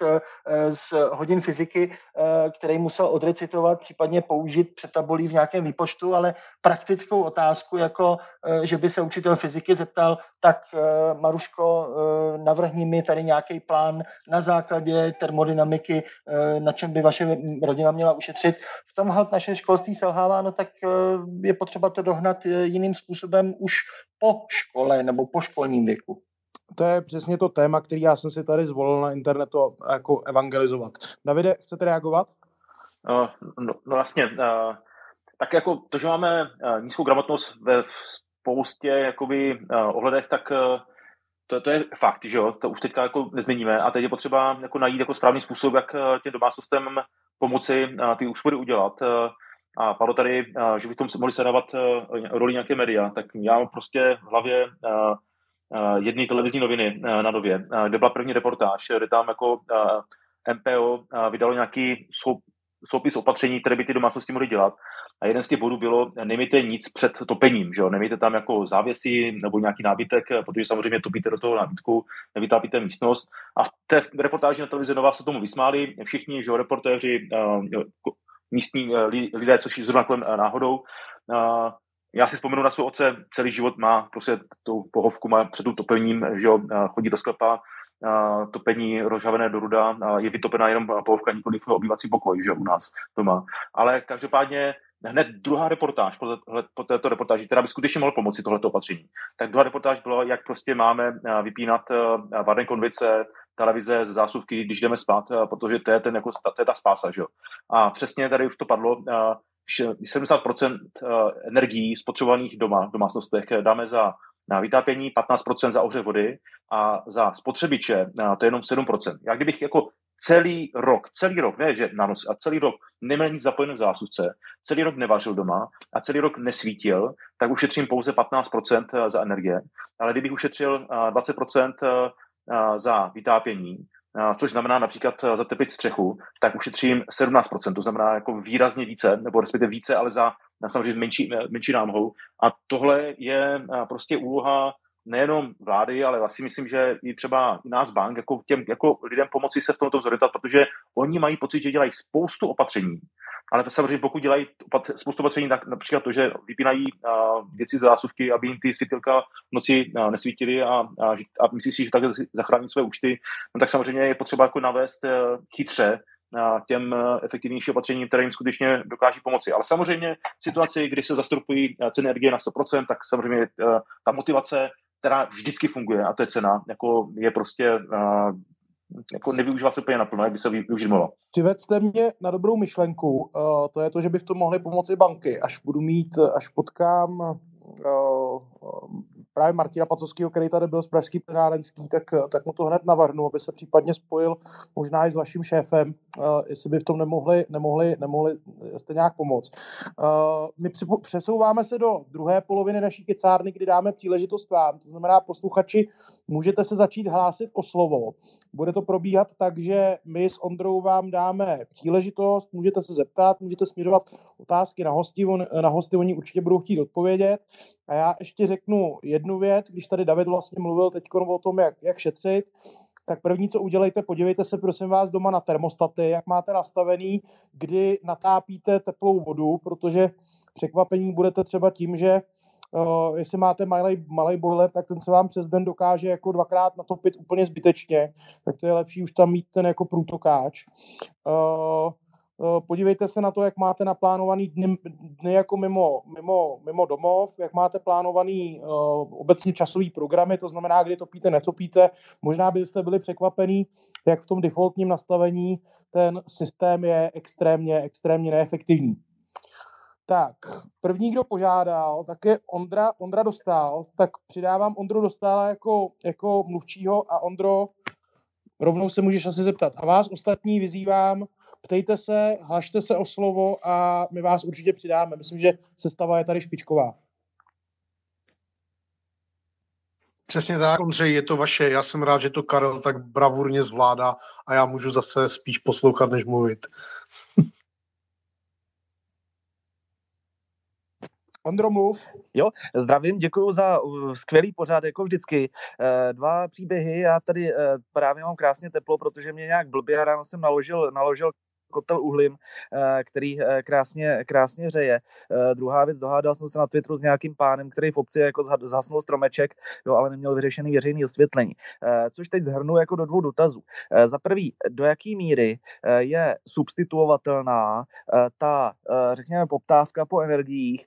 z hodin fyziky, eh, který musel odrecitovat, případně použít před tabulí v nějakém výpočtu, ale praktickou otázku, jako eh, že by se učitel fyziky zeptal, tak eh, Maruško, navrhni mi tady nějaký plán na základě termodynamiky, na čem by vaše rodina měla ušetřit. V tom halt naše školství selhává, no tak je potřeba to dohnat jiným způsobem už po škole nebo po školním věku to je přesně to téma, který já jsem si tady zvolil na internetu jako evangelizovat. Davide, chcete reagovat? Uh, no, no jasně. Uh, tak jako to, že máme uh, nízkou gramotnost ve spoustě jakoby, uh, ohledech, tak to, to je fakt, že jo, to už teďka jako nezměníme a teď je potřeba jako najít jako správný způsob, jak těm domácnostem pomoci ty úspory udělat. A padlo tady, že bychom mohli se dávat uh, roli nějaké média, tak já prostě v hlavě jedné televizní noviny uh, na Nově, uh, kde byla první reportáž, kde tam jako MPO vydalo nějaký sou, soupis opatření, které by ty domácnosti mohly dělat. A jeden z těch bodů bylo, nemějte nic před topením, že jo? nemějte tam jako závěsy nebo nějaký nábytek, protože samozřejmě topíte do toho nábytku, nevytápíte místnost. A v té reportáži na televizi Nová se tomu vysmáli všichni, že jo, reportéři, místní lidé, což je zrovna kolem náhodou. Já si vzpomenu na svého otce, celý život má prostě tu pohovku, má před tím topením, že jo, chodí do sklepa, topení rozžavené do ruda, je vytopená jenom pohovka, nikoli obývací pokoj, že jo, u nás doma. Ale každopádně hned druhá reportáž po, po této reportáži, která by skutečně mohla pomoci tohleto opatření. Tak druhá reportáž byla, jak prostě máme vypínat varné konvice, televize zásuvky, když jdeme spát, protože to je, ten, jako, to je ta spása. Že? A přesně tady už to padlo, 70% energií spotřebovaných doma, v domácnostech dáme za Na vytápění 15% za ohřev vody a za spotřebiče to je jenom 7%. Já kdybych jako celý rok, celý rok, ne že na noc, a celý rok neměl nic zapojené v zásuvce, celý rok nevařil doma a celý rok nesvítil, tak ušetřím pouze 15% za energie. Ale kdybych ušetřil 20% za vytápění, což znamená například zatepit střechu, tak ušetřím 17%, to znamená jako výrazně více, nebo respektive více, ale za samozřejmě menší, menší námhou. A tohle je prostě úloha nejenom vlády, ale vlastně myslím, že i třeba i nás bank, jako těm jako lidem pomoci se v tomto zorientovat, protože oni mají pocit, že dělají spoustu opatření, ale samozřejmě pokud dělají spoustu opatření, tak například to, že vypínají věci z zásuvky, aby jim ty světilka v noci nesvítily a, a, a myslí si, že takhle zachrání své účty, no tak samozřejmě je potřeba jako navést uh, chytře těm efektivnějším opatřením, které jim skutečně dokáží pomoci. Ale samozřejmě v situaci, kdy se zastupují ceny energie na 100%, tak samozřejmě ta motivace která vždycky funguje a to je cena, jako je prostě jako nevyužívá se úplně naplno, jak by se využít mohlo. Přivedste mě na dobrou myšlenku, uh, to je to, že by v tom mohly pomoci banky, až budu mít, až potkám uh, právě Martina Pacovského, který tady byl z Pražský plenárenský, tak, tak mu to hned navrhnu, aby se případně spojil možná i s vaším šéfem, uh, jestli by v tom nemohli, nemohli, nemohli jste nějak pomoct. Uh, my přesouváme se do druhé poloviny naší kecárny, kdy dáme příležitost vám. To znamená, posluchači, můžete se začít hlásit o slovo. Bude to probíhat tak, že my s Ondrou vám dáme příležitost, můžete se zeptat, můžete směřovat otázky na hosty, on, na hosty, oni určitě budou chtít odpovědět. A já ještě řeknu jednu věc, když tady David vlastně mluvil teď o tom, jak, jak šetřit, tak první, co udělejte, podívejte se prosím vás doma na termostaty, jak máte nastavený, kdy natápíte teplou vodu, protože překvapení budete třeba tím, že Uh, jestli máte malý, malý boiler, tak ten se vám přes den dokáže jako dvakrát natopit úplně zbytečně, tak to je lepší už tam mít ten jako průtokáč. Uh, podívejte se na to, jak máte naplánovaný dny, dny jako mimo, mimo, mimo domov, jak máte plánovaný uh, obecně časový programy, to znamená, kdy topíte, netopíte. Možná byste byli překvapení, jak v tom defaultním nastavení ten systém je extrémně, extrémně neefektivní. Tak, první, kdo požádal, tak je Ondra, Ondra Dostal, tak přidávám Ondru Dostala jako, jako mluvčího a Ondro, rovnou se můžeš asi zeptat. A vás ostatní vyzývám, ptejte se, hlašte se o slovo a my vás určitě přidáme. Myslím, že sestava je tady špičková. Přesně tak, Ondřej, je to vaše. Já jsem rád, že to Karel tak bravurně zvládá a já můžu zase spíš poslouchat, než mluvit. [laughs] Ondro, mluv. Jo, zdravím, děkuji za uh, skvělý pořád, jako vždycky. Uh, dva příběhy, já tady uh, právě mám krásně teplo, protože mě nějak blbě ráno jsem naložil, naložil kotel uhlím, eh, který eh, krásně, krásně řeje. Eh, druhá věc, dohádal jsem se na Twitteru s nějakým pánem, který v obci jako zhasnul stromeček, jo, ale neměl vyřešený veřejný osvětlení. Což teď zhrnu jako do dvou dotazů. Za prvý, do jaký míry je substituovatelná ta, řekněme, poptávka po energiích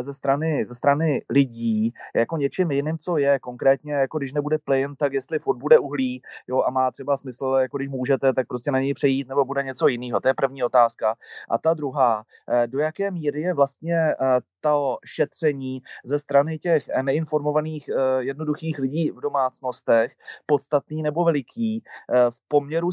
ze strany, ze strany lidí jako něčím jiným, co je konkrétně, jako když nebude plyn, tak jestli furt bude uhlí, jo, a má třeba smysl, jako když můžete, tak prostě na něj přejít, nebo bude něco jiného. To je první otázka. A ta druhá, eh, do jaké míry je vlastně eh, to šetření ze strany těch neinformovaných eh, jednoduchých lidí v domácnostech podstatný nebo veliký v poměru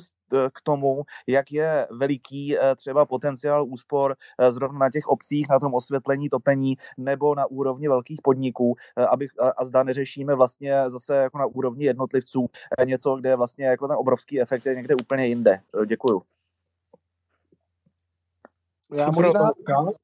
k tomu, jak je veliký třeba potenciál úspor zrovna na těch obcích, na tom osvětlení, topení nebo na úrovni velkých podniků, aby, a zda neřešíme vlastně zase jako na úrovni jednotlivců něco, kde vlastně jako ten obrovský efekt je někde úplně jinde. Děkuju. Já možná,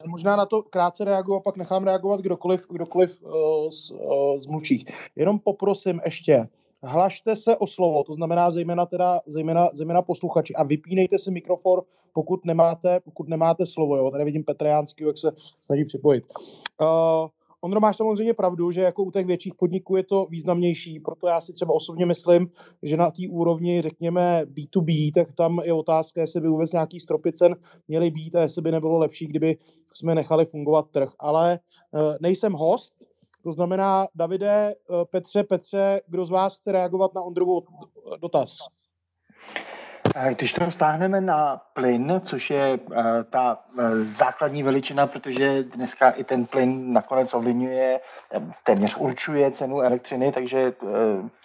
možná na to krátce reaguju a pak nechám reagovat kdokoliv, kdokoliv uh, z, uh, z mluvčích. Jenom poprosím ještě, hlašte se o slovo, to znamená zejména, teda, zejména, zejména posluchači a vypínejte si mikrofon, pokud nemáte, pokud nemáte slovo. Jo? Tady vidím Petra jak se snaží připojit. Uh, Ondro, máš samozřejmě pravdu, že jako u těch větších podniků je to významnější, proto já si třeba osobně myslím, že na té úrovni, řekněme, B2B, tak tam je otázka, jestli by vůbec nějaký stropy cen měly být a jestli by nebylo lepší, kdyby jsme nechali fungovat trh. Ale eh, nejsem host, to znamená, Davide, eh, Petře, Petře, kdo z vás chce reagovat na Ondrovu dotaz? Když to vztáhneme na plyn, což je uh, ta uh, základní veličina, protože dneska i ten plyn nakonec ovlivňuje, téměř určuje cenu elektřiny, takže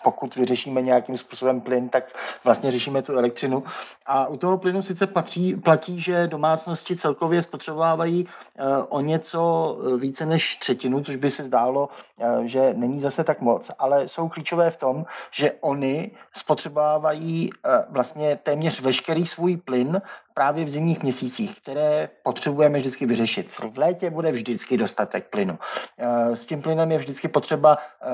pokud vyřešíme nějakým způsobem plyn, tak vlastně řešíme tu elektřinu. A u toho plynu sice patří, platí, že domácnosti celkově spotřebovávají o něco více než třetinu, což by se zdálo, že není zase tak moc, ale jsou klíčové v tom, že oni spotřebovávají vlastně téměř veškerý svůj plyn právě v zimních měsících, které potřebujeme vždycky vyřešit. V létě bude vždycky dostatek plynu. Eh, s tím plynem je vždycky potřeba eh,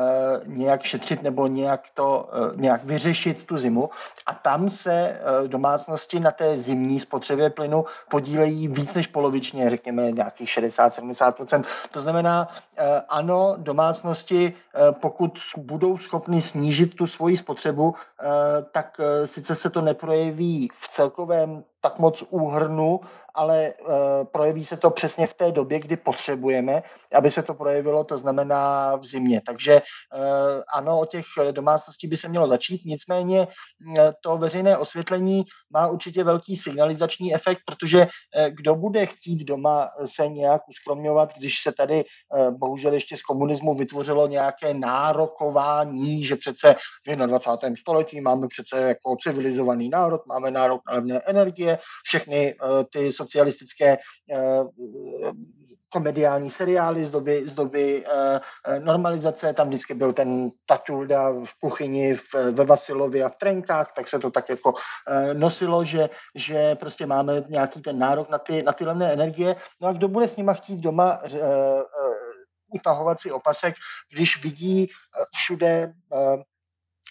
nějak šetřit nebo nějak to eh, nějak vyřešit tu zimu a tam se domácnosti na té zimní spotřebě plynu podílejí víc než polovičně, řekněme nějakých 60-70%. To znamená, ano, domácnosti, pokud budou schopny snížit tu svoji spotřebu, tak sice se to neprojeví v celkovém tak moc úhrnu ale uh, projeví se to přesně v té době, kdy potřebujeme, aby se to projevilo, to znamená v zimě. Takže uh, ano, o těch domácností by se mělo začít, nicméně uh, to veřejné osvětlení má určitě velký signalizační efekt, protože kdo bude chtít doma se nějak uskromňovat, když se tady bohužel ještě z komunismu vytvořilo nějaké nárokování, že přece v 21. století máme přece jako civilizovaný národ, máme nárok na levné energie, všechny ty socialistické eh, komediální seriály z doby, z doby uh, normalizace, tam vždycky byl ten Taťulda v kuchyni v, ve Vasilově a v trenkách, tak se to tak jako uh, nosilo, že, že prostě máme nějaký ten nárok na ty, na ty levné energie. No a kdo bude s nima chtít doma utahovat si opasek, když vidí všude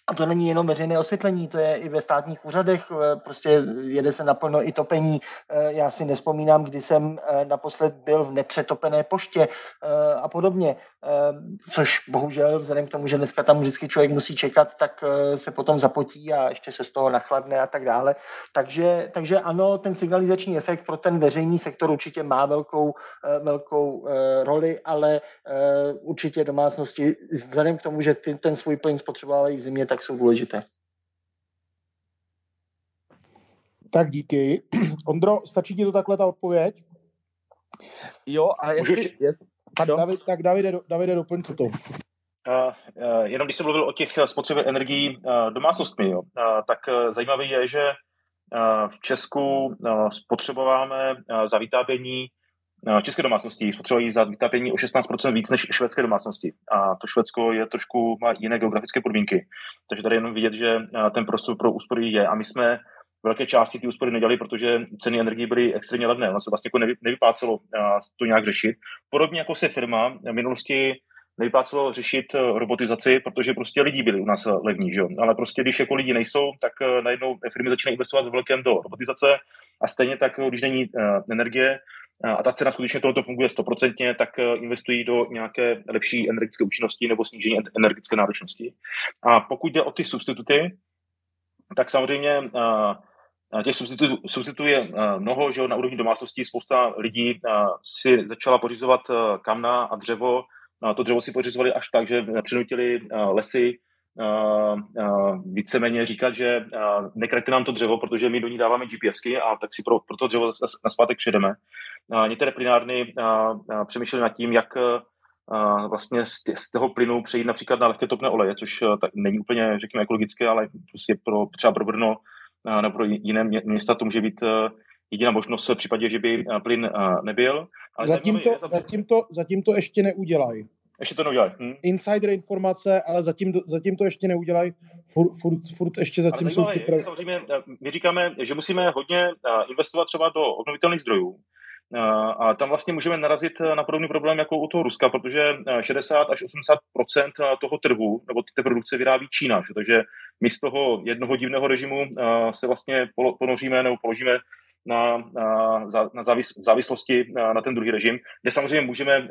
a to není jenom veřejné osvětlení, to je i ve státních úřadech, eh, prostě jede se naplno i topení. Eh, já si nespomínám, kdy jsem eh, naposled byl v nepřetopené poště a podobně, což bohužel vzhledem k tomu, že dneska tam vždycky člověk musí čekat, tak se potom zapotí a ještě se z toho nachladne a tak dále. Takže, takže ano, ten signalizační efekt pro ten veřejný sektor určitě má velkou, velkou roli, ale určitě domácnosti vzhledem k tomu, že ty, ten svůj plyn spotřebovávají v zimě, tak jsou důležité. Tak díky. Ondro, stačí ti to takhle ta odpověď? Jo, a jestli... ještě... Jest... Pardon? David, tak Davide, Davide doplň to. Uh, uh, jenom když jsem mluvil o těch spotřebě energií uh, domácnostmi, jo, uh, tak uh, zajímavé je, že uh, v Česku uh, spotřebováme uh, za vytápění Eh, české domácnosti spotřebují za vytápění o 16% víc než švédské domácnosti. A to Švédsko je trošku, má jiné geografické podmínky. Takže tady jenom vidět, že eh, ten prostor pro úspory je. A my jsme velké části ty úspory nedělali, protože ceny energie byly extrémně levné. Ono se vlastně jako nevy, nevyplácelo eh, to nějak řešit. Podobně jako se firma v minulosti nevyplácelo řešit robotizaci, protože prostě lidi byli u nás levní, že jo? ale prostě když jako lidi nejsou, tak najednou firmy začínají investovat v velkém do robotizace a stejně tak, když není energie, a ta cena skutečně tohoto funguje stoprocentně, tak eh, investují do nějaké lepší energetické účinnosti nebo snížení energetické náročnosti. A pokud jde o ty substituty, tak samozřejmě eh, těch substitutů, substitutů je eh, mnoho, že na úrovni domácností spousta lidí si začala pořizovat kamna a dřevo. To dřevo si pořizovali až tak, že přinutili lesy víceméně říkat, že nekraťte nám to dřevo, protože my do ní dáváme GPSky a tak si pro, pro to dřevo na zpátek přijedeme. Některé plynárny uh, přemýšleli nad tím, jak vlastně z, z toho plynu přejít například na lehké topné oleje, což tak není úplně, řekněme, ekologické, ale prostě pro, třeba pro Brno nebo pro jiné města to může být uh, jediná možnost v případě, že by plyn nebyl. Ale zatím, to, zatím, to, zatím to ještě neudělají. Ještě to neudělají. Hm? Insider informace, ale zatím, zatím to ještě neudělají. Furt, furt, furt ještě zatím ale jsou připraveni. Samozřejmě, eh, my říkáme, že musíme hodně eh, investovat třeba do obnovitelných zdrojů. Eh, a tam vlastně můžeme narazit na podobný problém jako u toho Ruska, protože 60 až 80% toho trhu nebo té produkce vyrábí Čína. Že? Takže my z toho jednoho divného režimu se vlastně ponoříme nebo položíme na, na, na závis, závislosti na, na ten druhý režim, kde samozřejmě můžeme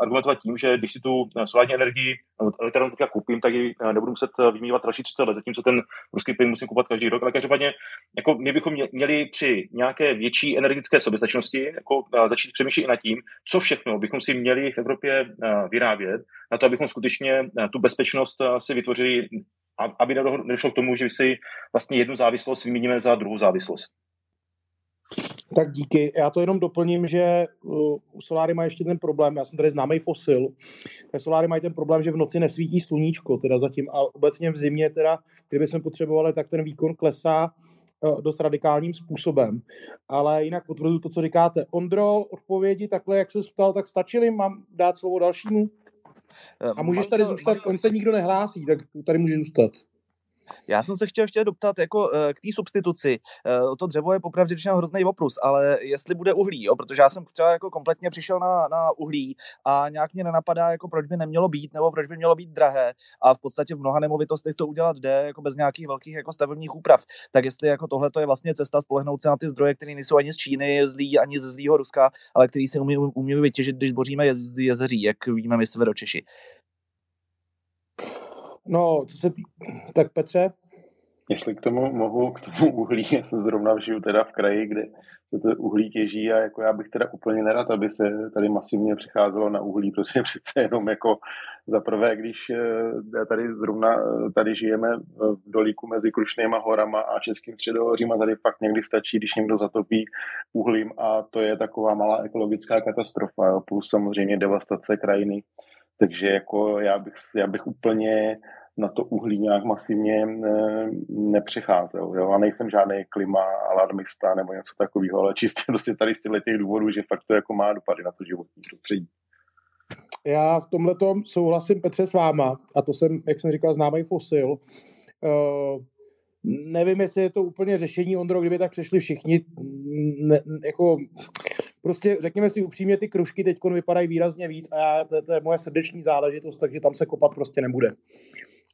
argumentovat tím, že když si tu solární energii elektrárnu teďka koupím, tak ji nebudu muset vymývat další 30 let, zatímco ten ruský plyn musím kupovat každý rok. Ale každopádně jako my bychom měli při nějaké větší energetické soběstačnosti jako začít přemýšlet i nad tím, co všechno bychom si měli v Evropě vyrábět, na to, abychom skutečně tu bezpečnost si vytvořili aby nedošlo k tomu, že si vlastně jednu závislost vyměníme za druhou závislost. Tak díky. Já to jenom doplním, že uh, u Soláry má ještě ten problém, já jsem tady známý fosil, tak Soláry mají ten problém, že v noci nesvítí sluníčko, teda zatím a obecně v zimě, teda, kdyby jsme potřebovali, tak ten výkon klesá uh, dost radikálním způsobem. Ale jinak potvrduji to, co říkáte. Ondro, odpovědi takhle, jak se ptal, tak stačily? Mám dát slovo dalšímu? A můžeš tady zůstat, on se nikdo nehlásí, tak tady můžeš zůstat. Já jsem se chtěl ještě doptat jako eh, k té substituci. Eh, to dřevo je popravdě řečeno hrozný oprus, ale jestli bude uhlí, jo, protože já jsem třeba jako kompletně přišel na, na uhlí a nějak mě nenapadá, jako proč by nemělo být, nebo proč by mělo být drahé a v podstatě v mnoha nemovitostech to udělat jde, jako bez nějakých velkých jako stavebních úprav. Tak jestli jako tohle je vlastně cesta spolehnout se na ty zdroje, které nejsou ani z Číny, zlý, ani ze zlýho Ruska, ale který si umí, umí vytěžit, když boříme jez, jezeří, jak víme my severočeši. No, co se tak Petře? Jestli k tomu mohu, k tomu [laughs] uhlí, já jsem zrovna žiju teda v kraji, kde se to uhlí těží a jako já bych teda úplně nerad, aby se tady masivně přecházelo na uhlí, protože [laughs] přece jenom jako za prvé, když eh, tady zrovna eh, tady žijeme v dolíku mezi Krušnýma horama a Českým středohořím a tady fakt někdy stačí, když někdo zatopí uhlím a to je taková malá ekologická katastrofa, jo, plus samozřejmě devastace krajiny. Takže jako já bych, já bych úplně na to uhlí nějak masivně ne, nepřicházel. Jo? A nejsem žádný klima alarmista nebo něco takového, ale čistě [laughs] prostě tady z těch důvodů, že fakt to jako má dopady na to životní prostředí. Já v tomhle souhlasím Petře s váma a to jsem, jak jsem říkal, známý fosil. Uh, nevím, jestli je to úplně řešení, Ondro, kdyby tak přešli všichni, ne, jako prostě řekněme si upřímně, ty kružky teď vypadají výrazně víc a já, to, to je moje srdeční záležitost, takže tam se kopat prostě nebude.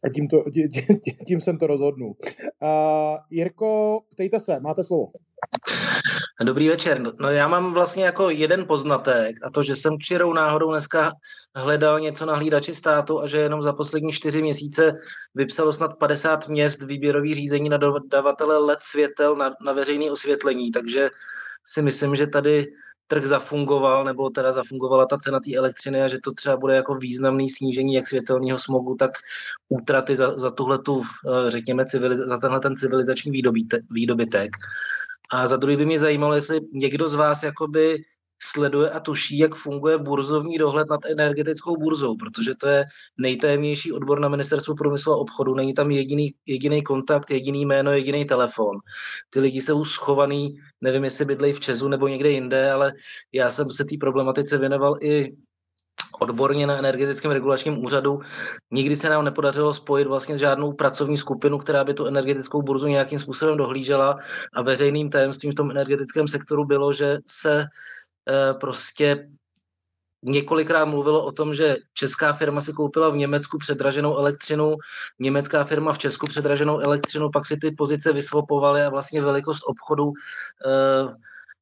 A tím, to, tím, tím, tím jsem to rozhodnul. Uh, Jirko, ptejte se, máte slovo. Dobrý večer. No já mám vlastně jako jeden poznatek a to, že jsem čirou náhodou dneska hledal něco na hlídači státu a že jenom za poslední čtyři měsíce vypsalo snad 50 měst výběrový řízení na dodavatele LED světel na, na veřejné osvětlení, takže si myslím, že tady trh zafungoval, nebo teda zafungovala ta cena té elektřiny a že to třeba bude jako významný snížení jak světelného smogu, tak útraty za, za tuhle tu, eh, řekněme, civiliz- za tenhle ten civilizační výdobytek. A za druhý by mě zajímalo, jestli někdo z vás jakoby sleduje a tuší, jak funguje burzovní dohled nad energetickou burzou, protože to je nejtajemnější odbor na ministerstvu průmyslu a obchodu. Není tam jediný, jediný kontakt, jediný jméno, jediný telefon. Ty lidi jsou schovaný, nevím, jestli bydlejí v Česu nebo někde jinde, ale já jsem se té problematice věnoval i odborně na energetickém regulačním úřadu. Nikdy se nám nepodařilo spojit vlastně žádnou pracovní skupinu, která by tu energetickou burzu nějakým způsobem dohlížela a veřejným tajemstvím v tom energetickém sektoru bylo, že se prostě několikrát mluvilo o tom, že česká firma si koupila v Německu předraženou elektřinu, německá firma v Česku předraženou elektřinu, pak si ty pozice vysvopovaly a vlastně velikost obchodu eh,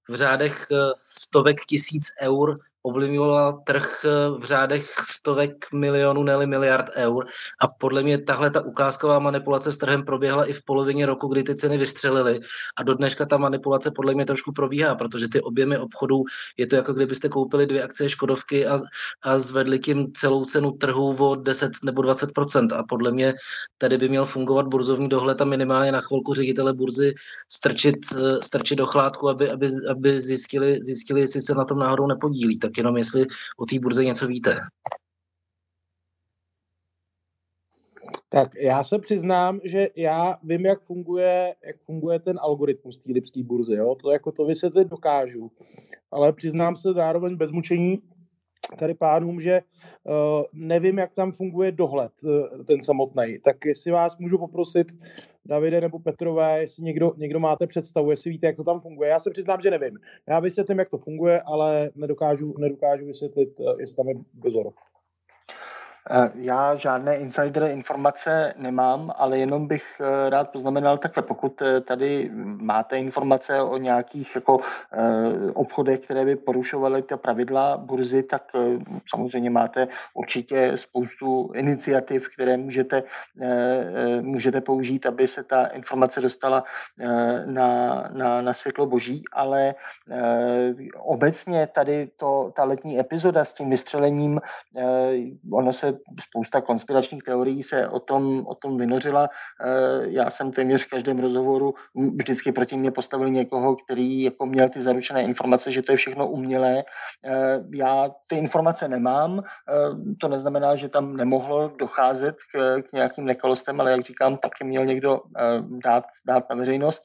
v řádech eh, stovek tisíc eur ovlivňovala trh eh, v řádech stovek milionů, ne miliard eur. A podle mě tahle ta ukázková manipulace s trhem proběhla i v polovině roku, kdy ty ceny vystřelily. A do dneška ta manipulace podle mě trošku probíhá, protože ty objemy obchodů je to jako kdybyste koupili dvě akcie Škodovky a, a zvedli tím celou cenu trhu o 10 nebo 20% A podle mě tady by měl fungovat burzovní dohled a minimálně na chvilku ředitele burzy strčit, eh, strčit do chládku, aby, aby, aby zjistili, zjistili, jestli se na tom náhodou nepodílí. Tak tak jenom jestli o té burze něco víte. Tak já se přiznám, že já vím, jak funguje, jak funguje ten algoritmus té lipské burzy. Jo? To jako to vysvětlit dokážu. Ale přiznám se zároveň bez mučení tady pánům, že uh, nevím, jak tam funguje dohled, uh, ten samotný. Tak jestli vás můžu poprosit, Davide nebo Petrové, jestli někdo, někdo máte představu, jestli víte, jak to tam funguje. Já se přiznám, že nevím. Já vysvětlím, jak to funguje, ale nedokážu, nedokážu vysvětlit, uh, jestli tam je dozor. Eh, já žádné insider informace nemám, ale jenom bych eh, rád poznamenal takhle, pokud eh, tady máte informace o nějakých jako obchodech, které by porušovaly ta pravidla burzy, tak samozřejmě máte určitě spoustu iniciativ, které můžete, můžete použít, aby se ta informace dostala na, na, na světlo boží, ale obecně tady to, ta letní epizoda s tím vystřelením, ono se spousta konspiračních teorií se o tom, o tom vynořila. Já jsem téměř v každém rozhovoru vždycky proti mě postavil někoho, který jako měl ty zaručené informace, že to je všechno umělé. Já ty informace nemám, to neznamená, že tam nemohlo docházet k, k nějakým nekalostem, ale jak říkám, taky měl někdo dát, dát na veřejnost,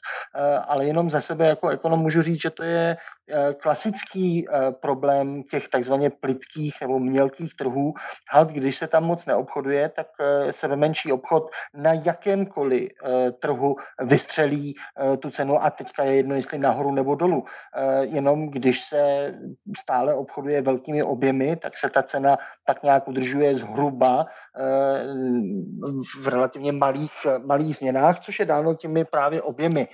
ale jenom za sebe jako ekonom můžu říct, že to je Eh, klasický eh, problém těch takzvaně plitkých nebo mělkých trhů. Halt, když se tam moc neobchoduje, tak eh, se ve menší obchod na jakémkoliv trhu vystřelí tu cenu a teďka je jedno, jestli nahoru nebo dolů. Jenom když se stále obchoduje velkými objemy, tak se ta cena tak nějak udržuje zhruba v relativně malých, malých změnách, což je dáno těmi právě objemy.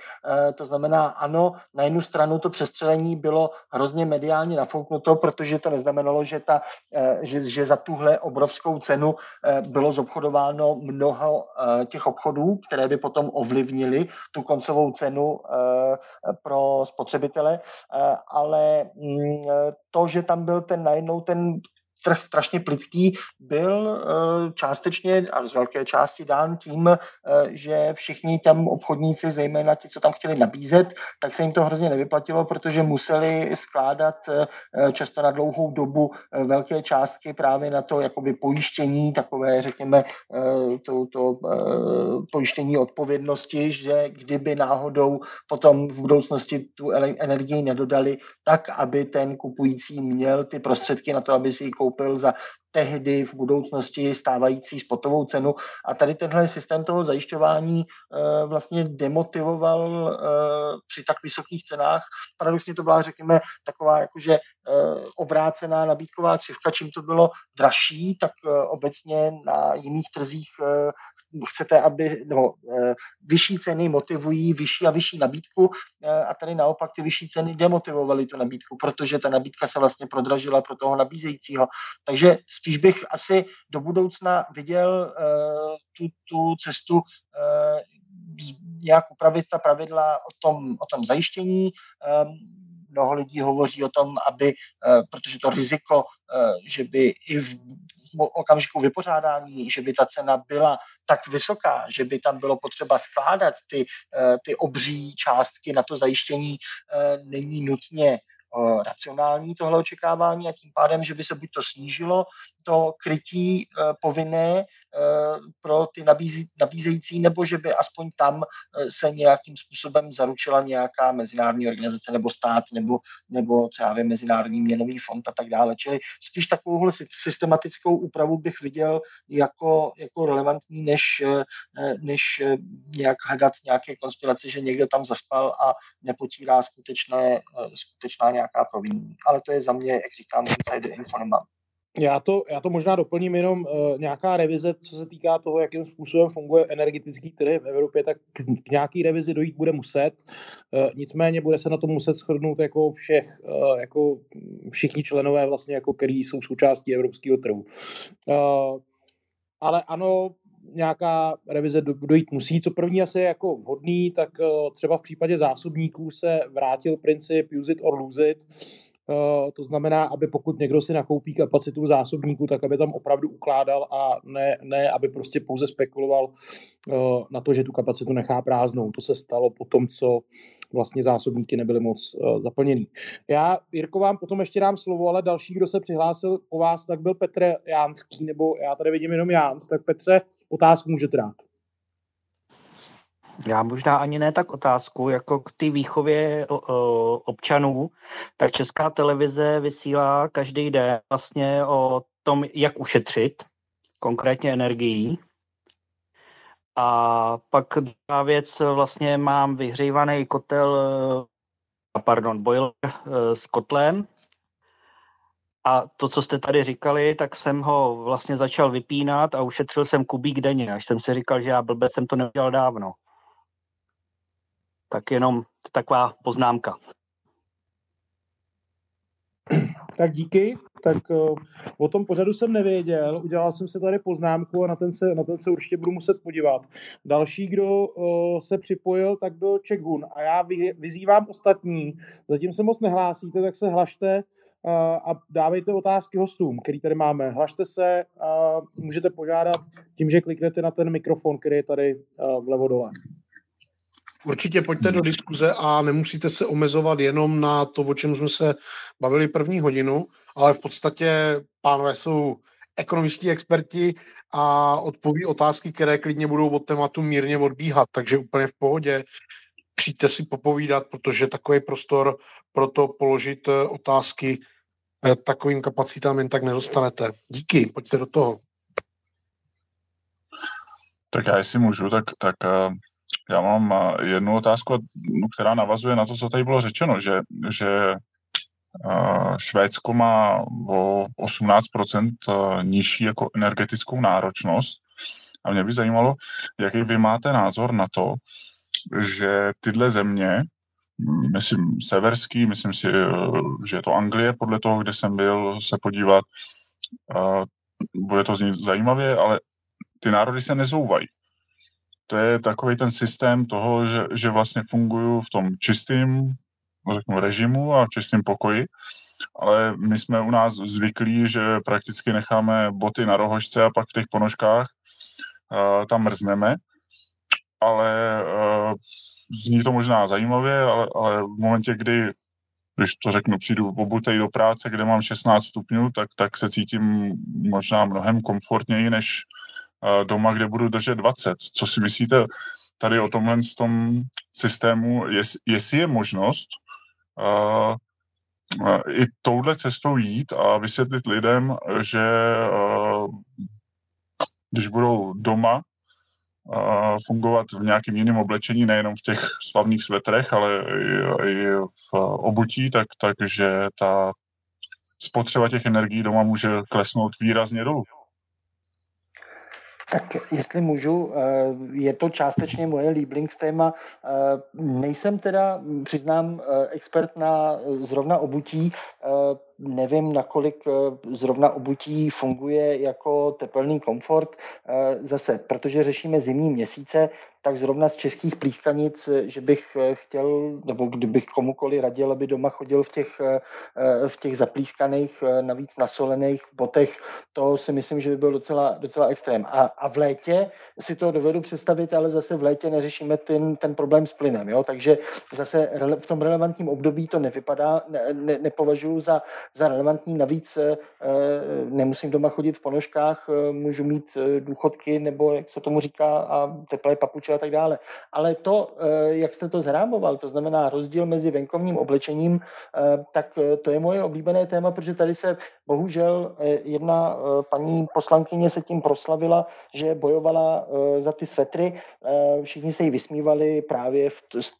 To znamená, ano, na jednu stranu to přestřelení bylo hrozně mediálně nafouknuto, protože to neznamenalo, že, ta, eh, že, že za tuhle obrovskou cenu eh, bylo zobchodováno mnoho eh, těch obchodů, které by potom ovlivnili tu koncovou cenu pro spotřebitele, ale mm, to, že tam byl ten najednou ten trh strašně plitký, byl eh, částečně a z velké části dán tím, eh, že všichni tam obchodníci, zejména ti, co tam chtěli nabízet, tak se jim to hrozně nevyplatilo, protože museli skládat eh, často na dlouhou dobu velké částky právě na to jakoby pojištění, takové řekněme to, to pojištění odpovědnosti, že kdyby náhodou potom v budoucnosti tu energii nedodali, tak aby ten kupující měl ty prostředky na to, aby si ji koupil koupil za tehdy v budoucnosti stávající spotovou cenu. A tady tenhle systém toho zajišťování e, vlastně demotivoval e, při tak vysokých cenách. Paradoxně to byla, řekněme, taková jakože e, obrácená nabídková křivka, čím to bylo dražší, tak obecně na jiných trzích chcete, aby no, vyšší ceny motivují vyšší a vyšší nabídku a tady naopak ty vyšší ceny demotivovaly tu nabídku, protože ta nabídka se vlastně prodražila pro toho nabízejícího. Takže spíš bych asi do budoucna viděl tu, tu cestu nějak upravit ta pravidla o tom, o tom zajištění. Mnoho lidí hovoří o tom, aby, protože to riziko, že by i v okamžiku vypořádání, že by ta cena byla tak vysoká, že by tam bylo potřeba skládat ty, eh, ty obří částky na to zajištění, eh, není nutně Eh, racionální tohle očekávání a tím pádem, že by se buď to snížilo to krytí eh, povinné eh, pro ty nabízející, nebo že by aspoň tam se nějakým způsobem zaručila nějaká mezinárodní organizace nebo stát, nebo, nebo třeba Mezinárodní měnový fond a tak dále. Čili spíš takovouhle systematickou úpravu bych viděl jako, jako relevantní, než, než nějak hledat nějaké konspirace, že někdo tam zaspal a nepotírá skutečné, skutečná nějaká nějaká provinění. Ale to je za mě, jak říkám, insider info. Já to, já to možná doplním jenom uh, nějaká revize, co se týká toho, jakým způsobem funguje energetický trh v Evropě, tak k, k nějaký revizi dojít bude muset. Uh, nicméně bude se na to muset shodnout jako všech, uh, jako všichni členové vlastně, jako který jsou součástí evropského trhu. Uh, ale ano, nějaká revize dojít musí. Co první asi je jako vhodný, tak eh, třeba v případě zásobníků se vrátil princip use it or lose it, to znamená, aby pokud někdo si nakoupí kapacitu zásobníku, tak aby tam opravdu ukládal a ne, ne aby prostě pouze spekuloval eh, na to, že tu kapacitu nechá prázdnou. To se stalo po tom, co vlastně zásobníky nebyly moc eh, zaplněný. Já, Jirko, vám potom ještě dám slovo, ale další, kdo se přihlásil po vás, tak byl Petr Jánský, nebo já tady vidím jenom Jáns, tak Petře, otázku můžete dát. Já možná ani ne tak otázku, jako k té výchově občanů, tak Česká televize vysílá každý den vlastně o tom, jak ušetřit, konkrétně energií. A pak druhá věc, vlastně mám vyhřívaný kotel, pardon, boiler eh, s kotlem, a to, co jste tady říkali, tak jsem ho vlastně začal vypínat a ušetřil jsem kubík denně, až jsem si říkal, že já blbec jsem to neudělal dávno. Tak jenom taková poznámka. Tak díky. Tak uh, o tom pořadu jsem nevěděl, udělal jsem se tady poznámku a na ten se, na ten se určitě budu muset podívat. Další, kdo uh, se připojil, tak byl Čekhun a já vy, vyzývám ostatní, zatím se moc nehlásíte, tak se hlašte, a dávejte otázky hostům, který tady máme. Hlašte se a můžete požádat tím, že kliknete na ten mikrofon, který je tady vlevo dole. Určitě pojďte do diskuze a nemusíte se omezovat jenom na to, o čem jsme se bavili první hodinu, ale v podstatě pánové jsou ekonomičtí experti a odpoví otázky, které klidně budou od tématu mírně odbíhat, takže úplně v pohodě. Přijďte si popovídat, protože takový prostor pro to položit eh, otázky eh, takovým kapacitám jen tak nedostanete. Díky, pojďte do toho. Tak já jestli můžu, tak, tak eh, já mám jednu otázku, která navazuje na to, co tady bylo řečeno, že, že Švédsko má o 18% nižší jako energetickou náročnost. A mě by zajímalo, jaký vy máte názor na to, že tyhle země, myslím severský, myslím si, že je to Anglie, podle toho, kde jsem byl se podívat, bude to znít zajímavě, ale ty národy se nezouvají. To je takový ten systém toho, že, že vlastně fungují v tom čistém řeknu, režimu a čistém pokoji, ale my jsme u nás zvyklí, že prakticky necháme boty na rohožce a pak v těch ponožkách uh, tam mrzneme, ale uh, zní to možná zajímavě, ale, ale v momentě, kdy když to řeknu, přijdu v obutej do práce, kde mám 16 stupňů, tak, tak se cítím možná mnohem komfortněji než doma, kde budu držet 20. Co si myslíte tady o tomhle tom systému, jest, jestli je možnost uh, i touhle cestou jít a vysvětlit lidem, že uh, když budou doma uh, fungovat v nějakém jiném oblečení, nejenom v těch slavných svetrech, ale i, i v obutí, tak, takže ta spotřeba těch energií doma může klesnout výrazně dolů. Tak jestli můžu, eh, je to částečně moje Lieblingstéma. Eh, nejsem teda, přiznám, eh, expert na zrovna obutí, nevím, nakolik zrovna obutí funguje jako tepelný komfort. Zase, protože řešíme zimní měsíce, tak zrovna z českých plískanic, že bych eh, chtěl, nebo kdybych komukoli radil, aby doma chodil v těch, eh, v těch zaplískaných, eh, navíc nasolených botech, to si myslím, že by byl docela, docela extrém. A, a v létě si to dovedu představit, ale zase v létě neřešíme ten, ten problém s plynem. Jo? Takže zase v tom relevantním období to nevypadá, ne, ne, nepovažuji za, za relevantní. Navíc nemusím doma chodit v ponožkách, můžu mít důchodky nebo, jak se tomu říká, a teplé papuče a tak dále. Ale to, eh, jak jste to zrámoval, to znamená rozdíl mezi venkovním oblečením, eh, tak eh, to je moje oblíbené téma, protože tady se bohužel jedna paní poslankyně se tím proslavila, že bojovala za ty svetry. Všichni se jí vysmívali právě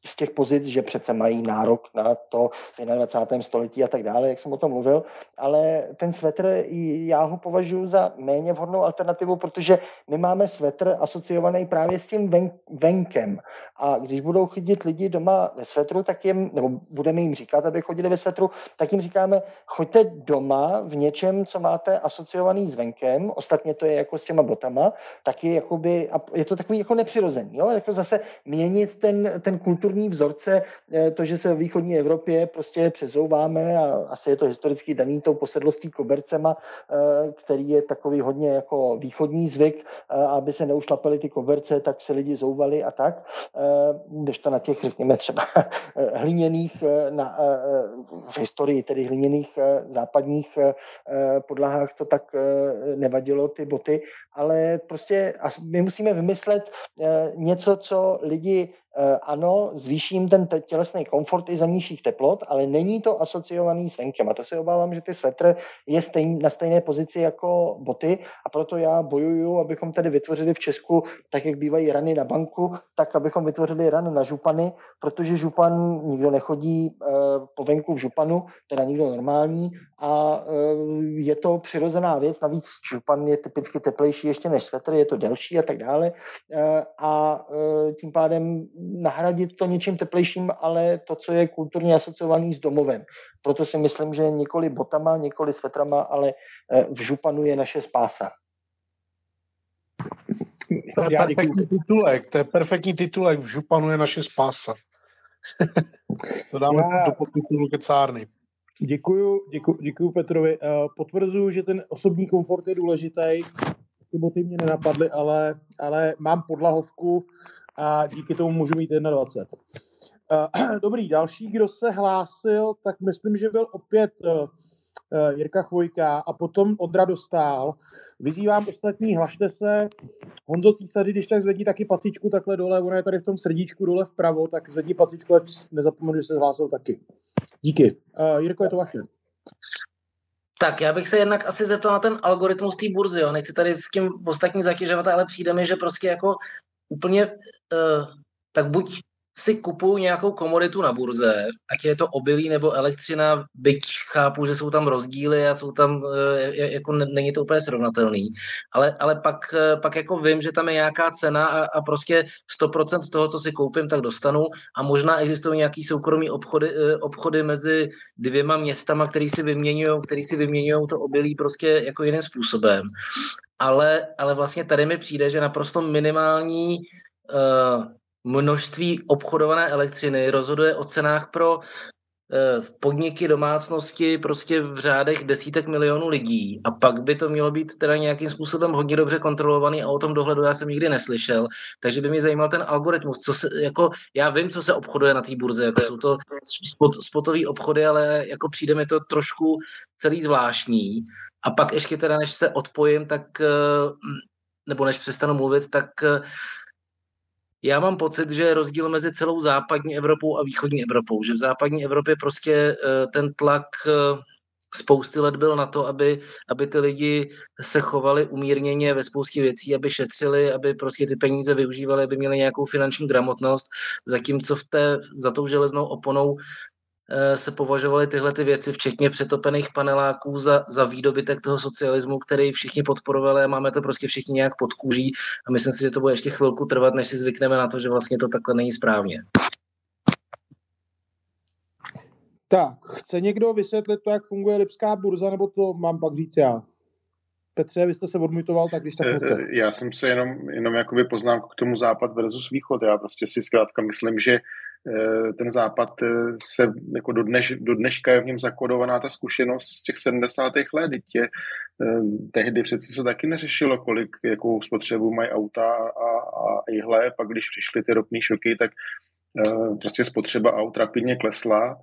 z těch pozic, že přece mají nárok na to v 21. století a tak dále, jak jsem o tom mluvil. Ale ten svetr, já ho považuji za méně vhodnou alternativu, protože my máme svetr asociovaný právě s tím ven, venkem. A když budou chodit lidi doma ve svetru, tak jim, nebo budeme jim říkat, aby chodili ve svetru, tak jim říkáme, choďte doma v něčem, co máte asociovaný s venkem, ostatně to je jako s těma botama, taky jakoby, a je to takový jako nepřirozený, jo? jako zase měnit ten, ten kulturní vzorce, eh, to, že se v východní Evropě prostě přezouváme a asi je to historicky daný tou posedlostí kobercema, eh, který je takový hodně jako východní zvyk, eh, aby se neušlapali ty koberce, tak se lidi fungovaly a tak, eh, když to na těch, řekněme, třeba [laughs] hliněných, na, v historii tedy hliněných západních podlahách to tak nevadilo, ty boty, ale prostě my musíme vymyslet něco, co lidi ano, zvýším ten tělesný komfort i za nižších teplot, ale není to asociovaný s venkem. A to se obávám, že ty svetr je stejn, na stejné pozici jako boty. A proto já bojuju, abychom tady vytvořili v Česku, tak jak bývají rany na banku, tak abychom vytvořili rany na župany, protože župan nikdo nechodí uh, po venku v županu, teda nikdo normální. A uh, je to přirozená věc, navíc župan je typicky teplejší ještě než svetr, je to delší a tak dále. Uh, a tím pádem nahradit to něčím teplejším, ale to, co je kulturně asociovaný s domovem. Proto si myslím, že nikoli botama, nikoli svetrama, ale eh, v županu je naše spása. To je Já perfektní titulek, to je perfektní titulek, v županu je naše spása. [laughs] to dáme Já... do podtitulu kecárny. Děkuju, děkuju, děkuju Petrovi. Potvrzuju, že ten osobní komfort je důležitý. Ty boty mě nenapadly, ale, ale mám podlahovku a díky tomu můžu mít 21. [clears throat] Dobrý, další, kdo se hlásil, tak myslím, že byl opět uh, Jirka Chvojka a potom Ondra Dostál. Vyzývám ostatní, hlašte se. Honzo Císaři, když tak zvedni taky pacičku takhle dole, ona je tady v tom srdíčku dole vpravo, tak zvedni pacičku, ať nezapomenu, že se hlásil taky. Díky. Uh, Jirko, je to vaše. Tak já bych se jednak asi zeptal na ten algoritmus té burzy. Jo. Nechci tady s tím ostatní zatěžovat, ale přijde mi, že prostě jako úplně uh, tak buď si kupuju nějakou komoditu na burze, ať je to obilí nebo elektřina, byť chápu, že jsou tam rozdíly a jsou tam, e, jako není to úplně srovnatelný, ale, ale pak, e, pak jako vím, že tam je nějaká cena a, a prostě 100% z toho, co si koupím, tak dostanu a možná existují nějaký soukromý obchody, e, obchody mezi dvěma městama, který si vyměňují, který si vyměňují to obilí prostě jako jiným způsobem. Ale, ale vlastně tady mi přijde, že naprosto minimální uh, množství obchodované elektřiny rozhoduje o cenách pro eh, podniky, domácnosti prostě v řádech desítek milionů lidí. A pak by to mělo být teda nějakým způsobem hodně dobře kontrolovaný a o tom dohledu já jsem nikdy neslyšel, takže by mě zajímal ten algoritmus, co se, jako já vím, co se obchoduje na té burze, jako jsou to spot, spotové obchody, ale jako přijde mi to trošku celý zvláštní. A pak ještě teda, než se odpojím, tak eh, nebo než přestanu mluvit, tak eh, já mám pocit, že je rozdíl mezi celou západní Evropou a východní Evropou, že v západní Evropě prostě eh, ten tlak eh, spousty let byl na to, aby, aby ty lidi se chovali umírněně ve spoustě věcí, aby šetřili, aby prostě ty peníze využívali, aby měli nějakou finanční gramotnost, zatímco v té, za tou železnou oponou se považovaly tyhle ty věci, včetně přetopených paneláků, za, za výdobytek toho socialismu, který všichni podporovali a máme to prostě všichni nějak pod kůží a myslím si, že to bude ještě chvilku trvat, než si zvykneme na to, že vlastně to takhle není správně. Tak, chce někdo vysvětlit to, jak funguje Lipská burza, nebo to mám pak říct já? Petře, vy jste se odmutoval, tak když tak můžete. Eh, já jsem se jenom, jenom jakoby poznám k tomu západ versus východ. Já prostě si zkrátka myslím, že Eh, ten západ eh, se jako do, dneš, do dneška je v něm zakodovaná ta zkušenost z těch 70. let. Dítě, eh, tehdy přeci se taky neřešilo, kolik, jakou spotřebu mají auta a, a jihle. Pak když přišly ty ropní šoky, tak prostě spotřeba aut rapidně klesla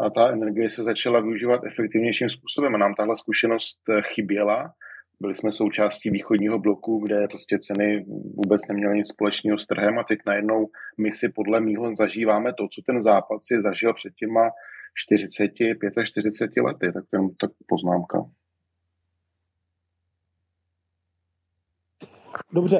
a ta energie se začala využívat efektivnějším způsobem. A nám tahle zkušenost chyběla byli jsme součástí východního bloku, kde prostě ceny vůbec neměly nic společného s trhem a teď najednou my si podle mýho zažíváme to, co ten západ si zažil před těma 40, 45 lety, tak to je tak poznámka. Dobře,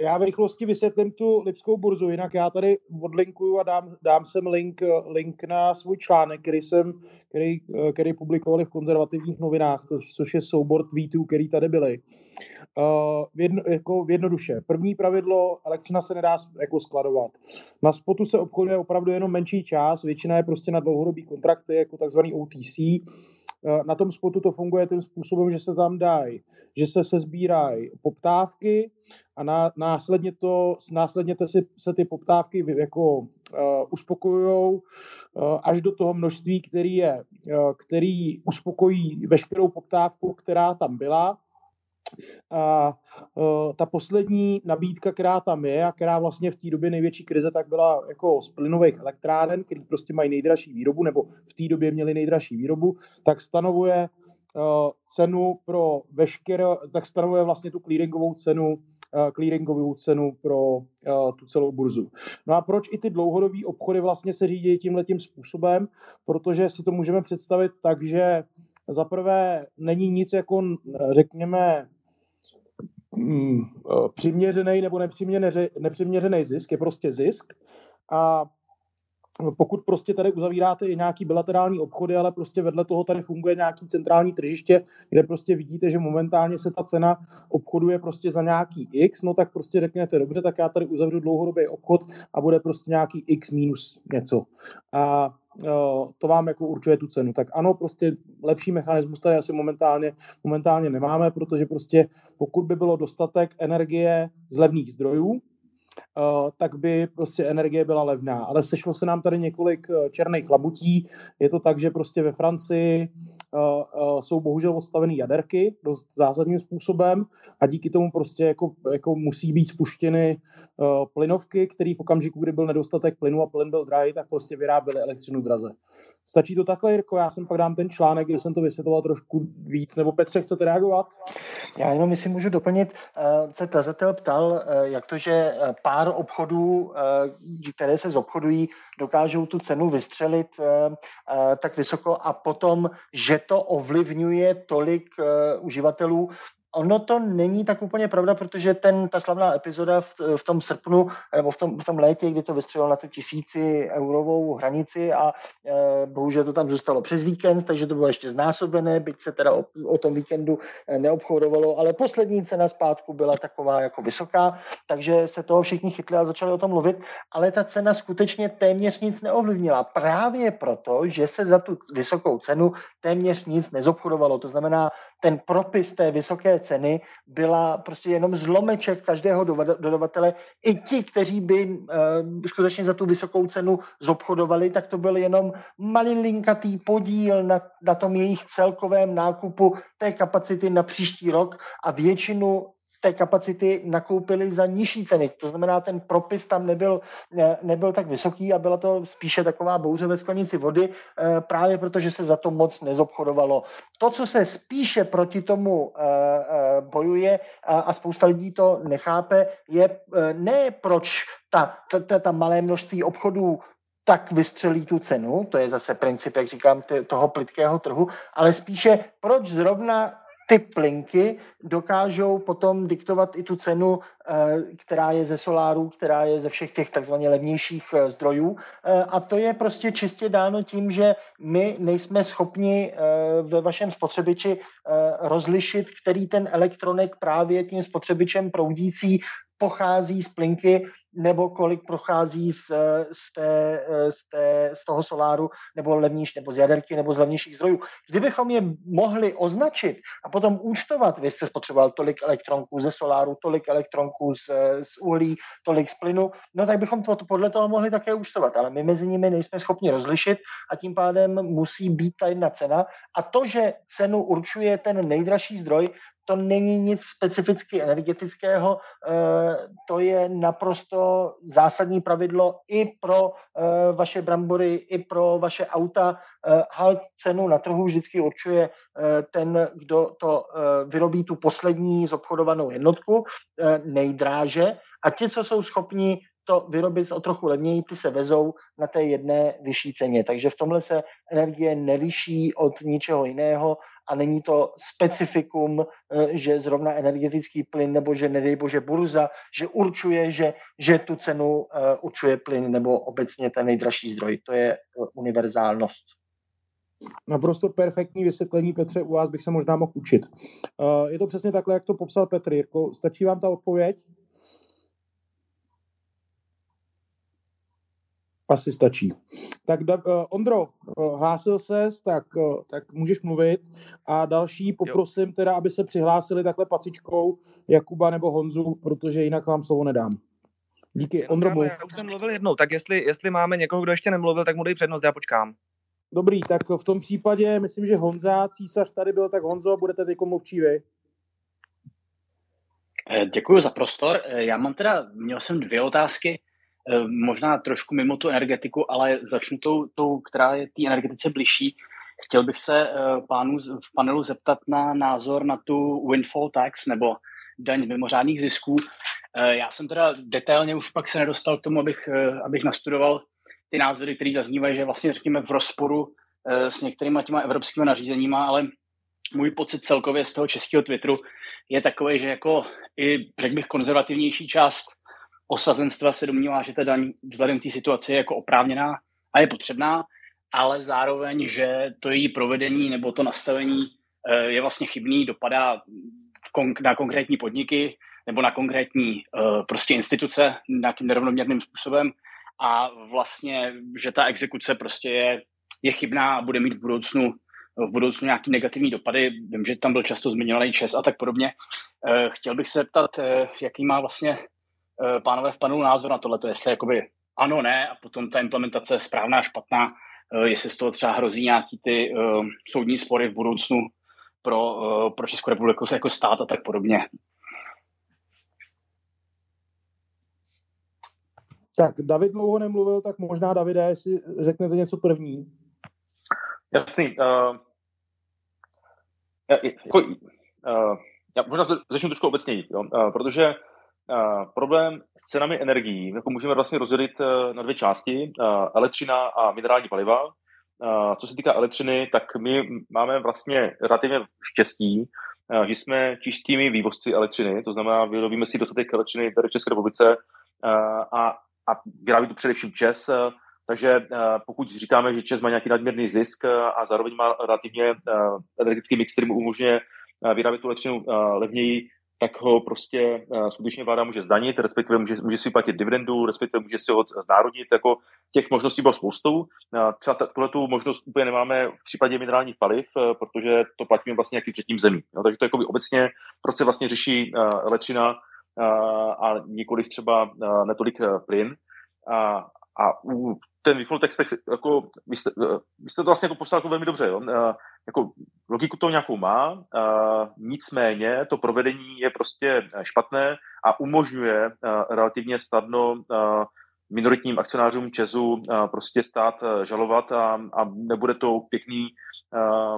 já v rychlosti vysvětlím tu Lipskou burzu, jinak já tady odlinkuju a dám, dám sem link, link na svůj článek, který jsem, který, který publikovali v konzervativních novinách, to, což je soubor tweetů, který tady byly. V jedno, jako v jednoduše. První pravidlo, elektřina se nedá jako skladovat. Na spotu se obchoduje opravdu jenom menší část, většina je prostě na dlouhodobý kontrakty, jako takzvaný OTC, Eh, na tom spotu to funguje tím způsobem, že se tam dají, že se se sbírají poptávky a na, následně, to, následně te si, se ty poptávky jako uh, uspokojují uh, až do toho množství, který, je, uh, který uspokojí veškerou poptávku, která tam byla a uh, ta poslední nabídka, která tam je a která vlastně v té době největší krize, tak byla jako z plynových elektráren, který prostě mají nejdražší výrobu, nebo v té době měli nejdražší výrobu, tak stanovuje uh, cenu pro veškeré, tak stanovuje vlastně tu clearingovou cenu clearingovou cenu pro uh, tu celou burzu. No a proč i ty dlouhodobé obchody vlastně se řídí tím způsobem? Protože si to můžeme představit tak, že za prvé není nic jako, řekněme, mm, eh, přiměřený nebo nepřiměřený zisk, je prostě zisk. A pokud prostě tady uzavíráte i nějaký bilaterální obchody, ale prostě vedle toho tady funguje nějaký centrální tržiště, kde prostě vidíte, že momentálně se ta cena obchoduje prostě za nějaký X, no tak prostě řekněte, dobře, tak já tady uzavřu dlouhodobý obchod a bude prostě nějaký X minus něco. A to vám jako určuje tu cenu. Tak ano, prostě lepší mechanismus tady asi momentálně, momentálně nemáme, protože prostě pokud by bylo dostatek energie z levných zdrojů, tak by prostě energie byla levná. Ale sešlo se nám tady několik uh, černých labutí. Je to tak, že prostě ve Francii uh, jsou bohužel odstavené jaderky dost zásadním způsobem a díky tomu prostě jako, jako musí být spuštěny plynovky, které v okamžiku, kdy byl nedostatek plynu a plyn byl drahý, tak prostě vyráběly elektřinu draze. Stačí to takhle, Jirko? Já jsem pak dám ten článek, kde jsem to vysvětloval trošku víc. Nebo Petře, chcete reagovat? Já jenom, jestli můžu doplnit, se tazatel ptal, jak to, že pár obchodů, které se zobchodují, dokážou tu cenu vystřelit tak vysoko. A potom, že to ovlivňuje tolik uživatelů, Ono to není tak úplně pravda, protože ten, ta slavná epizoda v, v tom srpnu nebo v tom, v tom létě, kdy to vystřelilo na tu tisíci eurovou hranici a e, bohužel to tam zůstalo přes víkend, takže to bylo ještě znásobené, byť se teda o, o tom víkendu e, neobchodovalo, ale poslední cena zpátku byla taková jako vysoká, takže se toho všichni chytli a začali o tom mluvit, ale ta cena skutečně téměř nic neovlivnila. Právě proto, že se za tu vysokou cenu téměř nic nezobchodovalo. To znamená, ten propis té vysoké ceny byla prostě jenom zlomeček každého dodavatele. I ti, kteří by uh, skutečně za tu vysokou cenu zobchodovali, tak to byl jenom malilinkatý podíl na, na tom jejich celkovém nákupu té kapacity na příští rok a většinu té kapacity nakoupili za nižší ceny. To znamená, ten propis tam nebyl, ne, nebyl tak vysoký a byla to spíše taková bouře ve sklenici vody, eh, právě protože se za to moc nezobchodovalo. To, co se spíše proti tomu eh, eh, bojuje a spousta lidí to nechápe, je ne proč ta, ta, ta malé množství obchodů tak vystřelí tu cenu, to je zase princip, jak říkám, toho plitkého trhu, ale spíše proč zrovna ty plinky dokážou potom diktovat i tu cenu, která je ze soláru, která je ze všech těch takzvaně levnějších eh, zdrojů. Eh, a to je prostě čistě dáno tím, že my nejsme schopni ve vašem spotřebiči rozlišit, který ten elektronek právě tím spotřebičem proudící pochází z plinky nebo kolik prochází z, z, té, z, té, z toho soláru, nebo levnější, nebo z jaderky, nebo z levnějších zdrojů. Kdybychom je mohli označit a potom účtovat, vy jste spotřeboval tolik elektronků ze soláru, tolik elektronků z, z uhlí, tolik z plynu, no tak bychom to podle toho mohli také účtovat, ale my mezi nimi nejsme schopni rozlišit a tím pádem musí být ta jedna cena. A to, že cenu určuje ten nejdražší zdroj, to není nic specificky energetického, eh, to je naprosto zásadní pravidlo i pro eh, vaše brambory, i pro vaše auta. Eh, halt cenu na trhu vždycky určuje ten, kdo to vyrobí tu poslední zobchodovanou jednotku nejdráže a ti, co jsou schopni to vyrobit o trochu levněji, ty se vezou na té jedné vyšší ceně. Takže v tomhle se energie neliší od ničeho jiného a není to specifikum, eh, že zrovna energetický plyn nebo že nedej bože burza, že určuje, že, že tu cenu eh, určuje plyn nebo obecně ten nejdražší zdroj. To je eh, univerzálnost. Naprosto perfektní vysvětlení, Petře, u vás bych se možná mohl učit. Je to přesně takhle, jak to popsal Petr. Jirko, stačí vám ta odpověď? Asi stačí. Tak uh, Ondro, uh, hlásil ses, tak, uh, tak můžeš mluvit a další poprosím jo. teda, aby se přihlásili takhle pacičkou Jakuba nebo Honzu, protože jinak vám slovo nedám. Díky, Ondro. Já, já už jsem mluvil jednou, tak jestli, jestli máme někoho, kdo ještě nemluvil, tak mu dej přednost, já počkám. Dobrý, tak v tom případě myslím, že Honza, císař tady byl, tak Honzo, budete teď mluvčí vy. Děkuji za prostor. Já mám teda, měl jsem dvě otázky. Eh, možná trošku mimo tu energetiku, ale začnu tou, tou která je té energetice bližší. Chtěl bych se eh, pánů v panelu zeptat na názor na tu windfall tax nebo daň z mimořádných zisků. Eh, já jsem teda detailně už pak se nedostal k tomu, abych, abych nastudoval ty názory, které zaznívají, že vlastně řekněme v rozporu s některými těma evropskými nařízeníma, ale můj pocit celkově z toho českého Twitteru je takový, že jako i, řekl bych, konzervativnější část osazenstva se domnívá, že ta daň vzhledem k té situaci je jako oprávněná a je potřebná, ale zároveň, že to její provedení nebo to nastavení eh, je vlastně chybný, dopadá na konkrétní podniky nebo na konkrétní eh, prostě instituce nějakým nerovnoměrným způsobem a vlastně, že ta exekuce prostě je, je chybná a bude mít v budoucnu v budoucnu nějaký negativní dopady. Vím, že tam byl často zmiňovaný ČES a tak podobně. Eh, chtěl bych se zeptat, jaký má vlastně pánové vpadnou názor na tohle, jestli jakoby ano, ne, a potom ta implementace je správná, špatná, jestli z toho třeba hrozí nějaký ty uh, soudní spory v budoucnu pro, uh, pro Českou republiku jako stát a tak podobně. Tak David dlouho nemluvil, tak možná Davide, jestli řeknete něco první. Jasný. Uh, jako, uh, já možná začnu trošku obecněji, jo? Uh, protože uh, problém s cenami energií jako můžeme vlastně rozdělit uh, na dvě části, uh, elektřina a minerální paliva. Co se týká elektřiny, tak my máme vlastně relativně štěstí, že jsme čistými vývozci elektřiny, to znamená, vyrobíme si dostatek elektřiny tady v České republice a a vyrábí to především ČES, eh, takže eh, pokud říkáme, že ČES má nějaký nadměrný zisk eh, a zároveň má relativně energetický mix, který mu umožňuje vyrábět tu elektřinu levněji, tak ho prostě skutečně vláda může zdanit, respektive může, může si platit dividendu, respektive může si ho znárodnit. Jako těch možností bylo spoustou. Třeba tuhle tu možnost úplně nemáme v případě minerálních paliv, protože to platíme vlastně nějaký třetím zemí. No, takže to je obecně, proč se vlastně řeší elektřina a nikoliv třeba netolik e, plyn. A, a u ten default text, text jako, vy, jste, e, vy jste to vlastně jako jako velmi dobře. Jo? Jako, logiku to nějakou má, nicméně to provedení je prostě špatné a umožňuje relativně snadno minoritním akcionářům Česu prostě stát žalovat a, a nebude to pěkný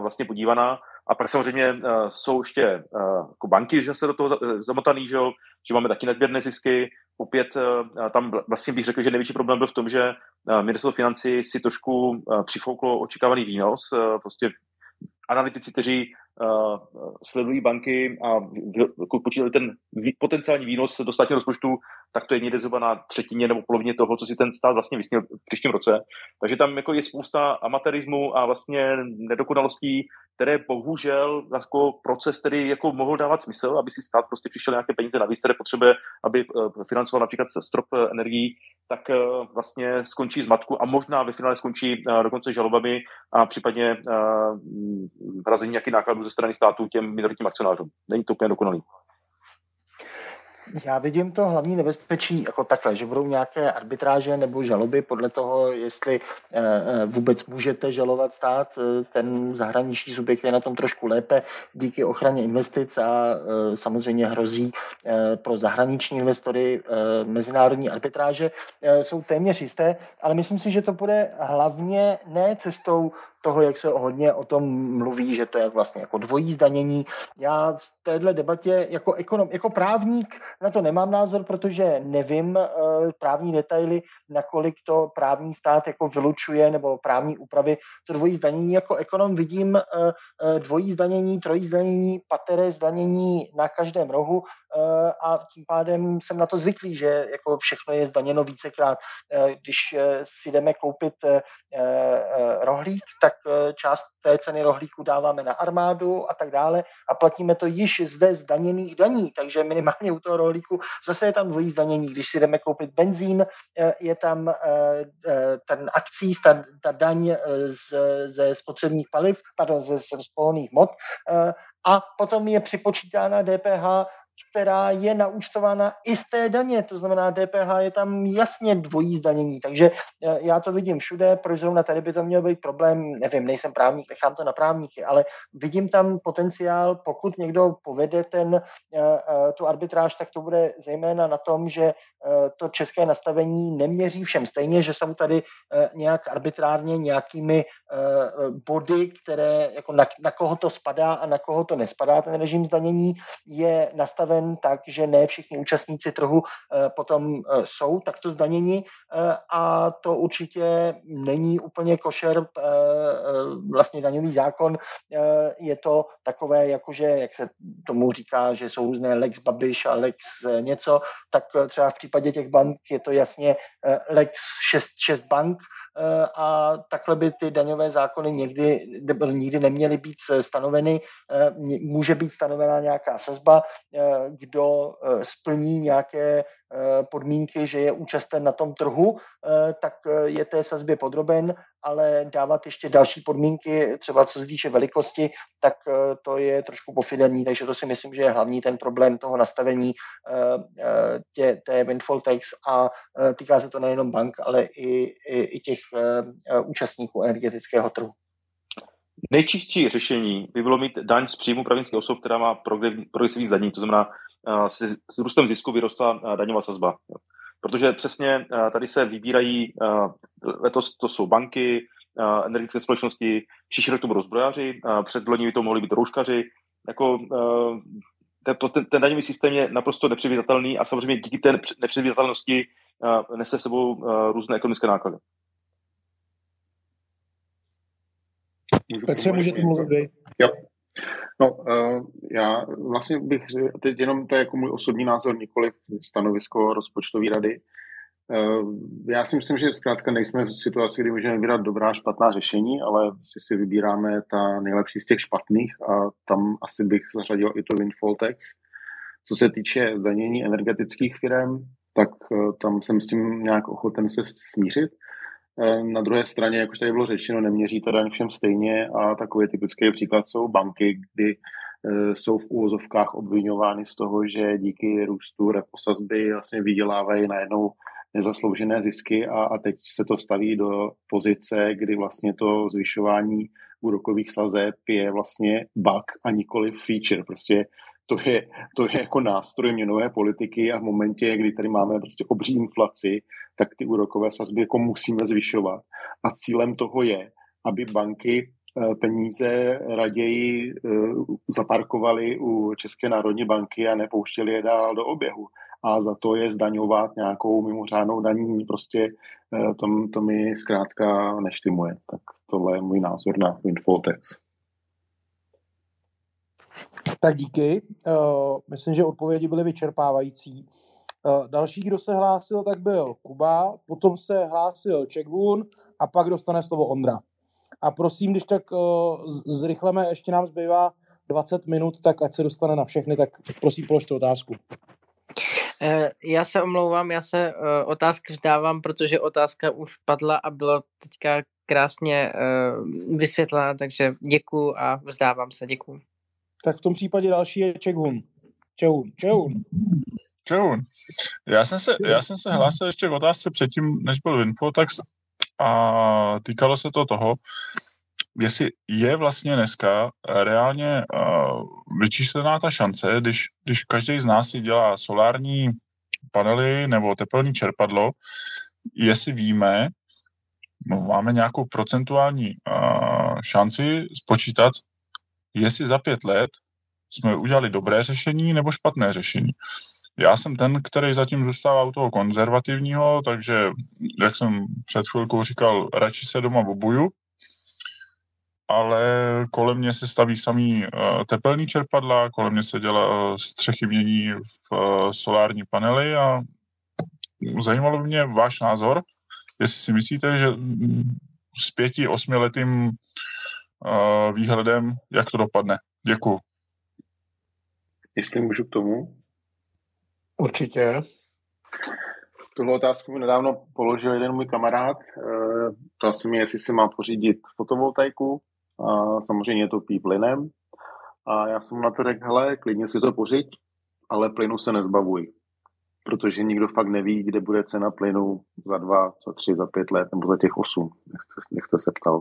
vlastně podívaná. A pak samozřejmě jsou ještě jako banky, že se do toho zamotaný, že, jo, že máme taky nadměrné zisky. Opět uh, tam vlastně bych řekl, že největší problém byl v tom, že uh, ministerstvo financí si trošku uh, přifouklo očekávaný výnos. Prostě analytici, kteří sledují banky a počítali ten potenciální výnos do státního rozpočtu, tak to je někde zhruba na třetině nebo polovině toho, co si ten stát vlastně vysnil v příštím roce. Takže tam jako je spousta amatérismu a vlastně nedokonalostí, které bohužel jako proces, který jako mohl dávat smysl, aby si stát prostě přišel nějaké peníze navíc, které potřebuje, aby eh, financoval například strop eh, energií, tak vlastně skončí zmatku a možná ve finále skončí dokonce žalobami a případně hrazení nějakých nákladů ze strany státu těm minoritním akcionářům. Není to úplně dokonalý. Já vidím to hlavní nebezpečí jako takhle, že budou nějaké arbitráže nebo žaloby podle toho, jestli eh, eh, vůbec můžete žalovat stát. Eh, ten zahraniční subjekt je na tom trošku lépe díky ochraně investic a samozřejmě hrozí pro zahraniční investory mezinárodní arbitráže. Jsou téměř jisté, ale myslím si, že to bude hlavně ne cestou toho, jak se hodně o tom mluví, že to je vlastně jako dvojí zdanění. Já v téhle debatě jako, ekonom, jako právník na to nemám názor, protože nevím uh, právní detaily, nakolik to právní stát jako vylučuje nebo právní úpravy to dvojí zdanění. Jako ekonom vidím uh, dvojí zdanění, trojí zdanění, patere zdanění na každém rohu a tím pádem jsem na to zvyklý, že jako všechno je zdaněno vícekrát. Uh, když uh, si jdeme koupit rohlík, tak eh, část té ceny rohlíku dáváme na armádu a tak dále a platíme to již zde zdaněných daní, takže minimálně u toho rohlíku zase je tam dvojí zdanění. Když si jdeme koupit benzín, eh, je tam eh, ten akcí, ta, ta daň z, ze spotřebních paliv, pardon, ze, ze spolných mod a potom je připočítána DPH která je naúčtována i z té daně, to znamená DPH je tam jasně dvojí zdanění, takže eh, já to vidím všude, proč zrovna tady by to měl být problém, nevím, nejsem právník, nechám to na právníky, ale vidím tam potenciál, pokud někdo povede ten, eh, eh, tu arbitráž, tak to bude zejména na tom, že to české nastavení neměří všem. Stejně, že jsou tady nějak arbitrárně nějakými body, které jako na, na koho to spadá a na koho to nespadá, ten režim zdanění je nastaven nastaven tak, že ne všichni účastníci trhu eh, potom eh, jsou takto zdaněni eh, a to určitě není úplně košer vlastně daňový zákon. Je to takové, jakože, jak se tomu říká, že jsou různé lex Babiš a lex něco, tak třeba v případě těch bank je to jasně lex 6, 6 bank a takhle by ty daňové zákony někdy, nikdy neměly být stanoveny. Může být stanovená nějaká sazba, kdo splní nějaké podmínky, že je účasten na tom trhu, tak je té sazbě podroben, ale dávat ještě další podmínky, třeba co se týče velikosti, tak to je trošku pofidelní, takže to si myslím, že je hlavní ten problém toho nastavení tě, té windfall tax a týká se to nejenom bank, ale i, i, i těch účastníků energetického trhu. Nejčistší řešení by bylo mít daň z příjmu právnických osob, která má progresivní zdanění, to znamená, se, s růstem zisku vyrostla daňová sazba. Protože přesně tady se vybírají, letos to jsou banky, energetické společnosti, příští rok to budou zbrojaři, před loni by to mohli být rouškaři. Jako, ten, ten daňový systém je naprosto nepředvídatelný a samozřejmě díky té nepředvídatelnosti nese sebou různé ekonomické náklady. Můžu Petře, můžete mluvit vy. Jo. No, uh, já vlastně bych teď jenom to je jako můj osobní názor, nikoli stanovisko rozpočtové rady. Uh, já si myslím, že zkrátka nejsme v situaci, kdy můžeme vybírat dobrá, špatná řešení, ale si si vybíráme ta nejlepší z těch špatných a tam asi bych zařadil i to windfall tax. Co se týče zdanění energetických firm, tak uh, tam jsem s tím nějak ochoten se smířit. Eh, na druhé straně, jak už tady bylo řečeno, neměří to daň všem stejně a takový typický příklad jsou banky, kdy eh, jsou v úvozovkách obvinovány z toho, že díky růstu reposazby vlastně vydělávají najednou nezasloužené zisky a, a teď se to staví do pozice, kdy vlastně to zvyšování úrokových sazeb je vlastně bug a nikoli feature. Prostě to je, to je jako nástroj měnové politiky a v momentě, kdy tady máme prostě obří inflaci, tak ty úrokové sazby jako musíme zvyšovat. A cílem toho je, aby banky eh, peníze raději eh, zaparkovali u České národní banky a nepouštěli je dál do oběhu. A za to je zdaňovat nějakou mimořádnou daní, prostě eh, to, to mi zkrátka neštimuje. Tak tohle je můj názor na windfall tax. Tak díky. Uh, myslím, že odpovědi byly vyčerpávající. Uh, další, kdo se hlásil, tak byl Kuba, potom se hlásil Čekvun a pak dostane slovo Ondra. A prosím, když tak uh, zrychleme, ještě nám zbývá 20 minut, tak ať se dostane na všechny, tak prosím položte otázku. Já se omlouvám, já se otázky vzdávám, protože otázka už padla a byla teďka krásně vysvětlena, takže děkuju a vzdávám se, děkuju. Tak v tom případě další je Čehun. Čehun. Čehun. Čehun. Já jsem se, já jsem se hlásil ještě k otázce předtím, než byl Infotax a týkalo se to toho, jestli je vlastně dneska reálně uh, vyčíslená ta šance, když, když každý z nás si dělá solární panely nebo teplní čerpadlo, jestli víme, no, máme nějakou procentuální uh, šanci spočítat, jestli za pět let jsme udělali dobré řešení nebo špatné řešení. Já jsem ten, který zatím zůstává u toho konzervativního, takže, jak jsem před chvilkou říkal, radši se doma obuju, ale kolem mě se staví samý uh, tepelný čerpadla, kolem mě se dělá uh, střechy mění v uh, solární panely a zajímalo by mě váš názor, jestli si myslíte, že s pěti, osmiletým výhledem, jak to dopadne. Děkuju. Jestli můžu k tomu? Určitě. Tuhle otázku mi nedávno položil jeden můj kamarád. Eh, ptal se mi, jestli si má pořídit fotovoltaiku. A samozřejmě je to pí plynem. A já jsem mu na to řekl, hele, klidně si to pořiď, ale plynu se nezbavuj. Protože nikdo fakt neví, kde bude cena plynu za dva, za tři, za pět let nebo za těch osm, jak jste, jak jste se ptal.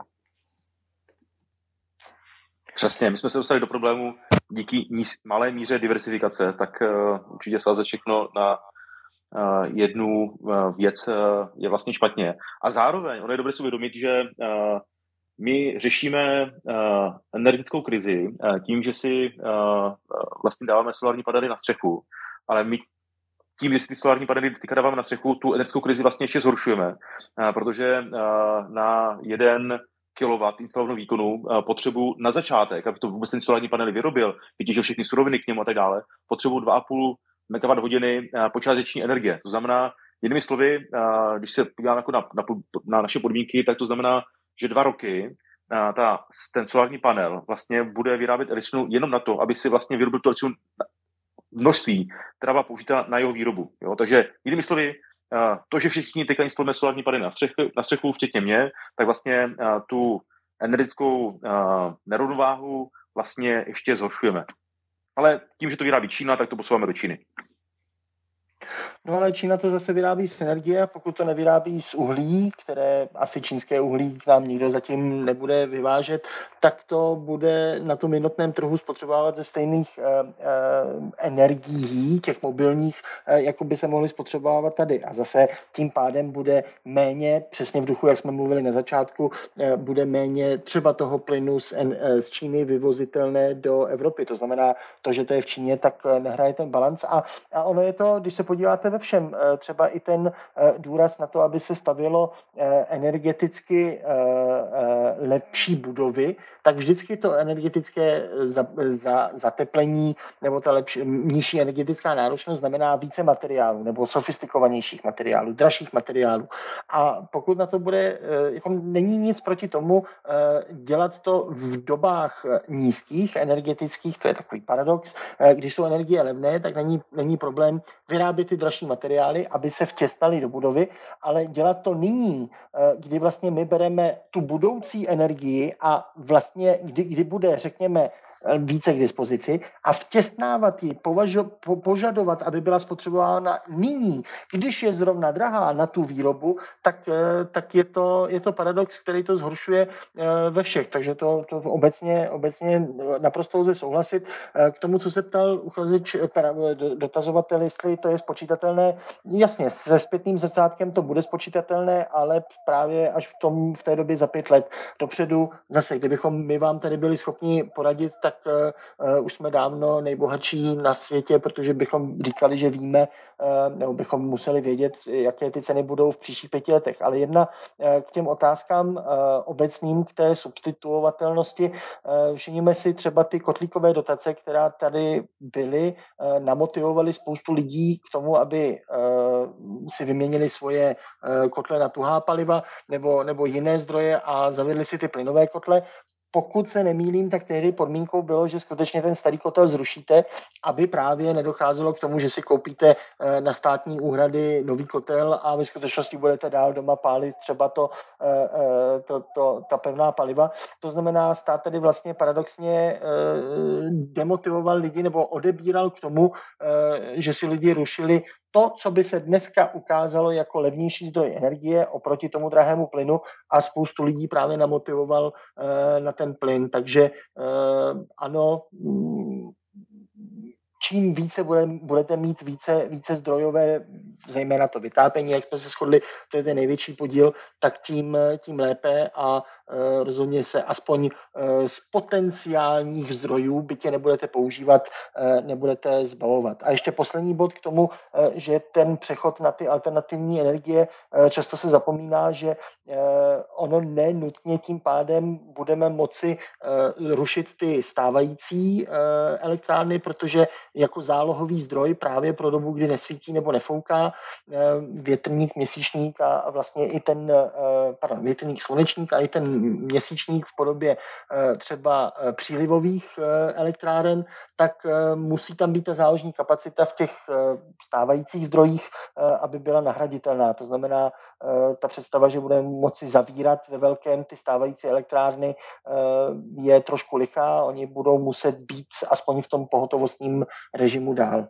Přesně, my jsme se dostali do problému díky níz, malé míře diversifikace, tak uh, určitě sázet všechno na uh, jednu uh, věc uh, je vlastně špatně. A zároveň, ono je dobré si uvědomit, že uh, my řešíme uh, energetickou krizi uh, tím, že si uh, vlastně dáváme solární panely na střechu, ale my tím, jestli ty solární panely teďka dáváme na střechu, tu energetickou krizi vlastně ještě zhoršujeme, protože na jeden kW instalovanou výkonu eh, potřebu na začátek, aby to vůbec ten solární panely vyrobil, vytěžil všechny suroviny k němu a tak dále, potřebu 2,5 MW hodiny eh, počáteční energie. To znamená, jinými slovy, eh, když se podíváme jako na, na, na naše podmínky, tak to znamená, že dva roky ta, ten solární panel vlastně bude vyrábět elektřinu jenom na to, aby si vlastně vyrobil tu elektřinu množství, která byla použita na jeho výrobu. Jo? Takže jinými slovy, to, že všichni teďka instalujeme solární pady na střechu, na střechu, včetně mě, tak vlastně tu energetickou nerovnováhu vlastně ještě zhoršujeme. Ale tím, že to vyrábí Čína, tak to posouváme do Číny. No ale Čína to zase vyrábí z energie a pokud to nevyrábí z uhlí, které asi čínské uhlí k nám nikdo zatím nebude vyvážet, tak to bude na tom jednotném trhu spotřebovávat ze stejných eh, eh, energií, těch mobilních, eh, jako by se mohly spotřebovávat tady. A zase tím pádem bude méně, přesně v duchu, jak jsme mluvili na začátku, eh, bude méně třeba toho plynu z, eh, z Číny vyvozitelné do Evropy. To znamená, to, že to je v Číně, tak eh, nehraje ten balans. A, a ono je to, když se podíváte ve všem. Eh, třeba i ten eh, důraz na to, aby se stavělo eh, energeticky lepší budovy, tak vždycky to energetické zateplení nebo ta lepší, nižší energetická náročnost znamená více materiálů nebo sofistikovanějších materiálů, dražších materiálů. A pokud na to bude, jako není nic proti tomu dělat to v dobách nízkých energetických, to je takový paradox, když jsou energie levné, tak není, není problém vyrábět ty dražší materiály, aby se vtěstnaly do budovy, ale dělat to nyní, eh, kdy vlastně my bereme tu budoucí energii a vlastně, kdy, kdy bude, řekněme, více k dispozici a vtěstnávat ji, považo, po, požadovat, aby byla spotřebována nyní, když je zrovna drahá na tu výrobu, tak, eh, tak je, to, je to paradox, který to zhoršuje eh, ve všech. Takže to, to obecně, obecně naprosto lze souhlasit. Eh, k tomu, co se ptal uchazeč, dotazovatel, jestli to je spočítatelné, jasně, se zpětným zrcátkem to bude spočítatelné, ale právě až v, tom, v té době za pět let dopředu, zase, kdybychom my vám tady byli schopni poradit, tak tak uh, už jsme dávno nejbohatší na světě, protože bychom říkali, že víme, uh, nebo bychom museli vědět, jaké ty ceny budou v příštích pěti letech. Ale jedna uh, k těm otázkám uh, obecným, k té substituovatelnosti, uh, všimnime si třeba ty kotlíkové dotace, která tady byly, uh, namotivovaly spoustu lidí k tomu, aby uh, si vyměnili svoje uh, kotle na tuhá paliva nebo, nebo jiné zdroje a zavedli si ty plynové kotle pokud se nemýlím, tak tehdy podmínkou bylo, že skutečně ten starý kotel zrušíte, aby právě nedocházelo k tomu, že si koupíte eh, na státní úhrady nový kotel a ve skutečnosti budete dál doma pálit třeba to, eh, eh, to, to, ta pevná paliva. To znamená, stát tedy vlastně paradoxně demotivoval lidi nebo odebíral k tomu, že si lidi rušili to, co by se dneska ukázalo jako levnější zdroj energie oproti tomu drahému plynu a spoustu lidí právě namotivoval eh, na ten plyn. Takže eh, ano, mm, čím více bude, budete mít více, více zdrojové, zejména to vytápění, jak jsme se shodli, to je ten největší podíl, tak tím, tím lépe a Eh, rozhodně se aspoň eh, z potenciálních zdrojů, bytě nebudete používat, eh, nebudete zbavovat. A ještě poslední bod k tomu, že ten přechod na ty alternativní energie, často se zapomíná, že ono nenutně tím pádem budeme moci rušit ty stávající elektrárny, protože jako zálohový zdroj právě pro dobu, kdy nesvítí nebo nefouká větrník, měsíčník a vlastně i ten, pardon, větrník, slunečník a i ten měsíčník v podobě eh, třeba eh, přílivových eh, elektráren, tak musí tam být ta záložní kapacita v těch stávajících zdrojích, aby byla nahraditelná. To znamená, ta představa, že budeme moci zavírat ve velkém ty stávající elektrárny, je trošku lichá. Oni budou muset být aspoň v tom pohotovostním režimu dál.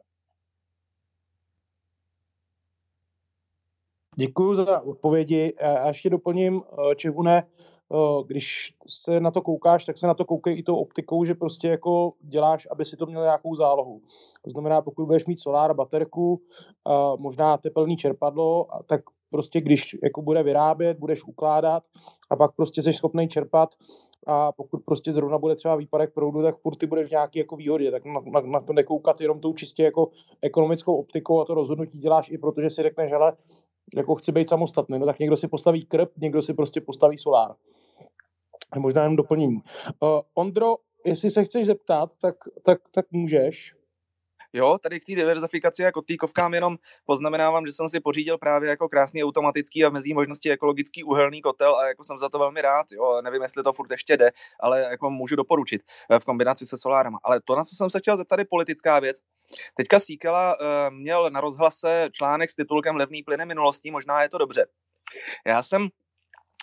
Děkuji za odpovědi. A ještě doplním, Čehune, když se na to koukáš, tak se na to koukej i tou optikou, že prostě jako děláš, aby si to měl nějakou zálohu. To znamená, pokud budeš mít solár, baterku, možná teplný čerpadlo, tak prostě když jako bude vyrábět, budeš ukládat a pak prostě jsi schopný čerpat a pokud prostě zrovna bude třeba výpadek proudu, tak furt ty budeš v nějaký jako výhodě, tak na, na, na to nekoukat jenom tou čistě jako ekonomickou optikou a to rozhodnutí děláš i protože si řekneš, že jako chci být samostatný, no tak někdo si postaví krb, někdo si prostě postaví solár. Možná jenom doplnění. Uh, Ondro, jestli se chceš zeptat, tak, tak, tak můžeš. Jo, tady k té diverzifikaci jako týkovkám jenom poznamenávám, že jsem si pořídil právě jako krásný automatický a mezi možnosti ekologický uhelný kotel a jako jsem za to velmi rád. Jo. Nevím, jestli to furt ještě jde, ale jako můžu doporučit eh, v kombinaci se solárama. Ale to, na co jsem se chtěl zeptat, je politická věc. Teďka Síkela měl na rozhlase článek s titulkem Levný plyne minulostí, možná je to dobře. Já jsem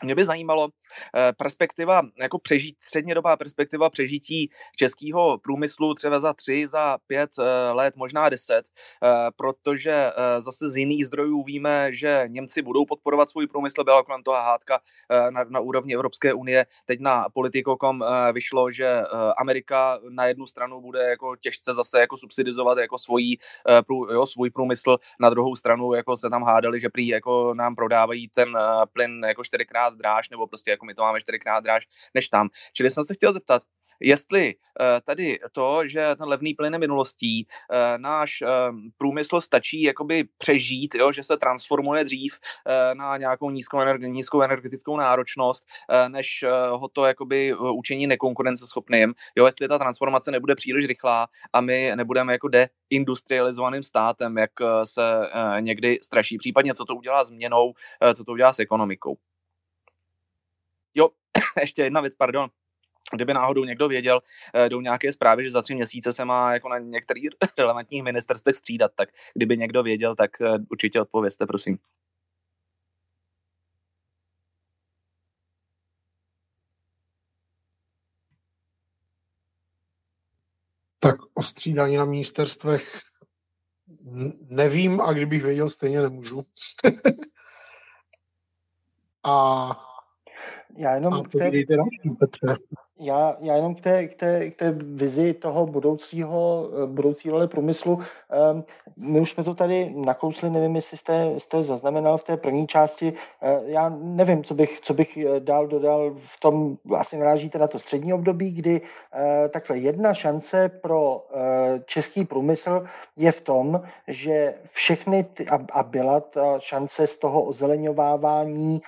mě by zajímalo eh, perspektiva, jako přežít, střednědobá perspektiva přežití českého průmyslu třeba za tři, za pět eh, let, možná deset, eh, protože zase z jiných zdrojů víme, že Němci budou podporovat svůj průmysl, byla kolem toho hádka na, na úrovni Evropské unie. Teď na politikokom vyšlo, že Amerika na jednu stranu bude jako těžce zase jako subsidizovat jako svojí, jo, svůj průmysl, na druhou stranu jako se tam hádali, že prý jako nám prodávají ten plyn jako čtyřikrát čtyřikrát dráž, nebo prostě jako my to máme čtyřikrát dráž než tam. Čili jsem se chtěl zeptat, jestli uh, tady to, že ten levný plyn je minulostí, uh, náš uh, průmysl stačí jakoby přežít, jo, že se transformuje dřív na nějakou nízkou, energi- nízkou energetickou náročnost, než ho to jakoby učení nekonkurenceschopným, jo, jestli ta transformace nebude příliš rychlá a my nebudeme jako deindustrializovaným státem, jak se někdy straší, případně co to udělá s měnou, uh, co to udělá s ekonomikou. Jo, [coughs] ještě jedna věc, pardon. Kdyby náhodou někdo věděl, eh, jdou nějaké zprávy, že za tři měsíce se má jako na některých [coughs] relevantních ministerstvech střídat, tak kdyby někdo věděl, tak eh, určitě odpověste, prosím. Tak o střídání na ministerstvech nevím a kdybych věděl, stejně nemůžu. [laughs] a já jenom a k té, Petře. Já, já jenom k té, k, té, k té vizi toho budoucího, eh, budoucí role průmyslu. Ehm, my už jsme to tady nakousli, nevím, jestli jste, jste zaznamenal v té první části. Eh, já nevím, co bych, co bych eh, dál dodal v tom, asi narážíte na to střední období, kdy takhle jedna šance pro český průmysl je v tom, že všechny, ty, a byla ta šance z toho ozeleňovávání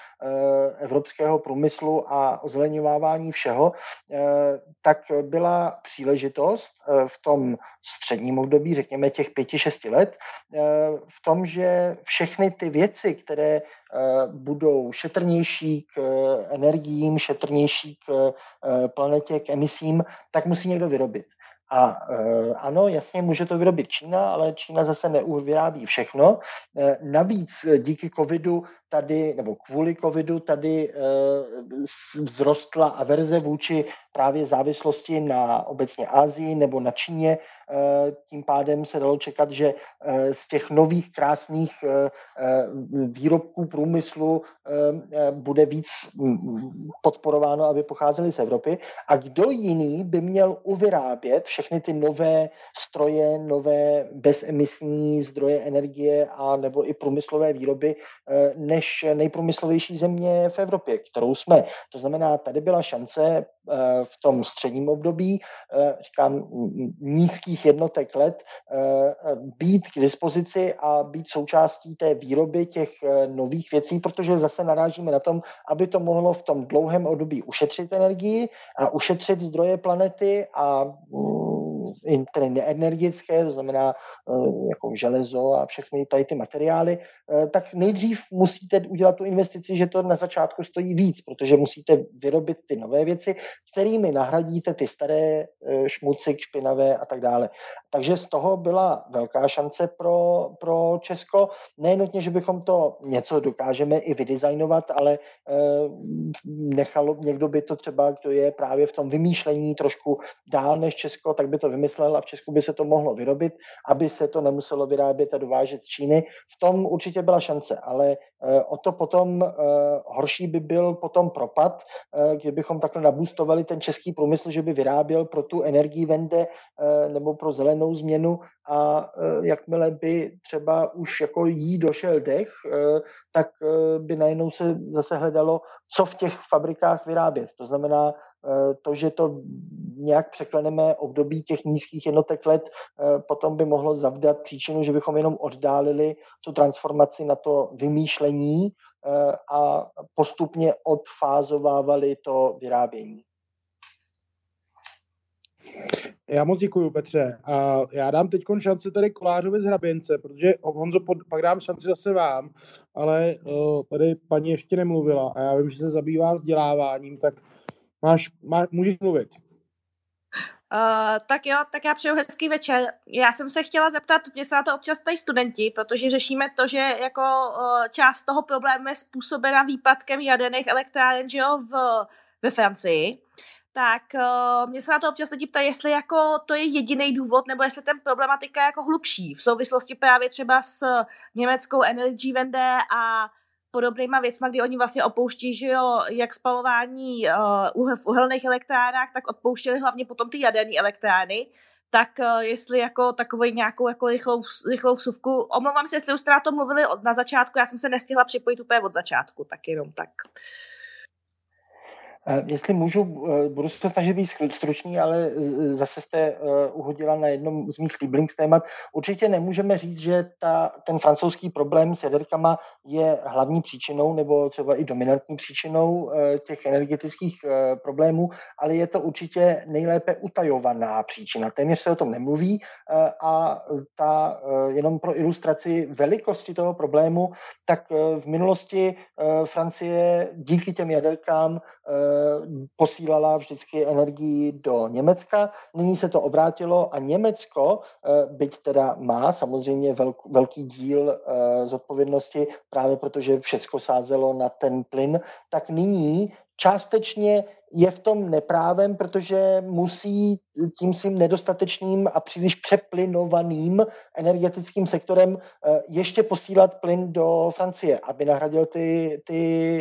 evropského průmyslu a ozeleňovávání všeho, Eh, tak byla příležitost eh, v tom středním období, řekněme těch pěti, šesti let, eh, v tom, že všechny ty věci, které budou šetrnější k energiím, šetrnější k planetě, k emisím, tak musí někdo vyrobit. A ano, jasně, může to vyrobit Čína, ale Čína zase neuvyrábí všechno. Navíc díky covidu tady, nebo kvůli covidu tady e, vzrostla averze vůči právě závislosti na obecně Asii nebo na Číně. E, tím pádem se dalo čekat, že e, z těch nových krásných výrobků průmyslu bude víc podporováno, aby pocházely z Evropy. A kdo jiný by měl uvyrábět všechny ty nové stroje, nové bezemisní zdroje energie a nebo i průmyslové výroby, než nejprůmyslovější země v Evropě, kterou jsme. To znamená, tady byla šance Eh, v tom středním období, eh, říkám, nízkých jednotek let, eh, být k dispozici a být součástí té výroby těch nových věcí, protože zase narážíme na tom, aby to mohlo v tom dlouhém období ušetřit energii a ušetřit zdroje planety a tedy neenergické, to znamená jako železo a všechny tady ty materiály, tak nejdřív musíte udělat tu investici, že to na začátku stojí víc, protože musíte vyrobit ty nové věci, kterými nahradíte ty staré eh, šmuci, špinavé a tak dále. Takže z toho byla velká šance pro, pro Česko. Nejenotně, že bychom to něco dokážeme i vydesignovat, ale eh, nechalo, někdo by to třeba, kdo je právě v tom vymýšlení trošku dál než Česko, tak by to vymyslel a v Česku by se to mohlo vyrobit, aby se to nemuselo vyrábět a dovážet z Číny. V tom určitě byla šance, ale eh, o to potom horší by byl potom propad, kdybychom takhle nabůstovali ten český průmysl, že by vyráběl pro tu energii vende eh, nebo pro zelenou změnu a eh, jakmile by třeba už jako jí došel dech, eh, tak by najednou se zase hledalo, co v těch fabrikách vyrábět. To znamená, to, že to nějak překleneme období těch nízkých jednotek let, potom by mohlo zavdat příčinu, že bychom jenom oddálili tu transformaci na to vymýšlení a postupně odfázovávali to vyrábění. Já moc děkuji, Petře. A já dám teď šanci tady Kolářovi z Hraběnce, protože Honzo, pak dám šanci zase vám, ale tady paní ještě nemluvila a já vím, že se zabývá vzděláváním, tak máš, má, můžeš mluvit. Uh, tak jo, tak já přeju hezký večer. Já jsem se chtěla zeptat, mě se na to občas tady studenti, protože řešíme to, že jako uh, část toho problému je způsobena výpadkem jaderných elektráren, že jo, v, ve Francii. Tak uh, mě se na to občas lidi ptají, jestli jako to je jediný důvod, nebo jestli ten problematika je jako hlubší v souvislosti právě třeba s německou Energy Wende a podobnýma věcma, kdy oni vlastně opouští, že jo, jak spalování uh, v uhelných elektrárnách, tak odpouštěli hlavně potom ty jaderné elektrárny, tak uh, jestli jako takový nějakou jako rychlou, rychlou vsuvku, omlouvám se, jestli už jste na to mluvili od, na začátku, já jsem se nestihla připojit úplně od začátku, tak jenom tak. Uh, jestli můžu, eh, budu se snažit být stručný, ale zase jste eh, uhodila na jednom z mých témat. Určitě nemůžeme říct, že ta, ten francouzský problém s jaderkama je hlavní příčinou nebo třeba i dominantní příčinou těch energetických problémů, ale je to určitě nejlépe utajovaná příčina. Téměř se o tom nemluví a ta jenom pro ilustraci velikosti toho problému, tak v minulosti Francie díky těm jaderkám posílala vždycky energii do Německa. Nyní se to obrátilo a Německo, eh, byť teda má samozřejmě velký díl eh, zodpovědnosti, právě protože všechno sázelo na ten plyn, tak nyní částečně je v tom neprávem, protože musí tím svým nedostatečným a příliš přeplinovaným energetickým sektorem eh, ještě posílat plyn do Francie, aby nahradil ty, ty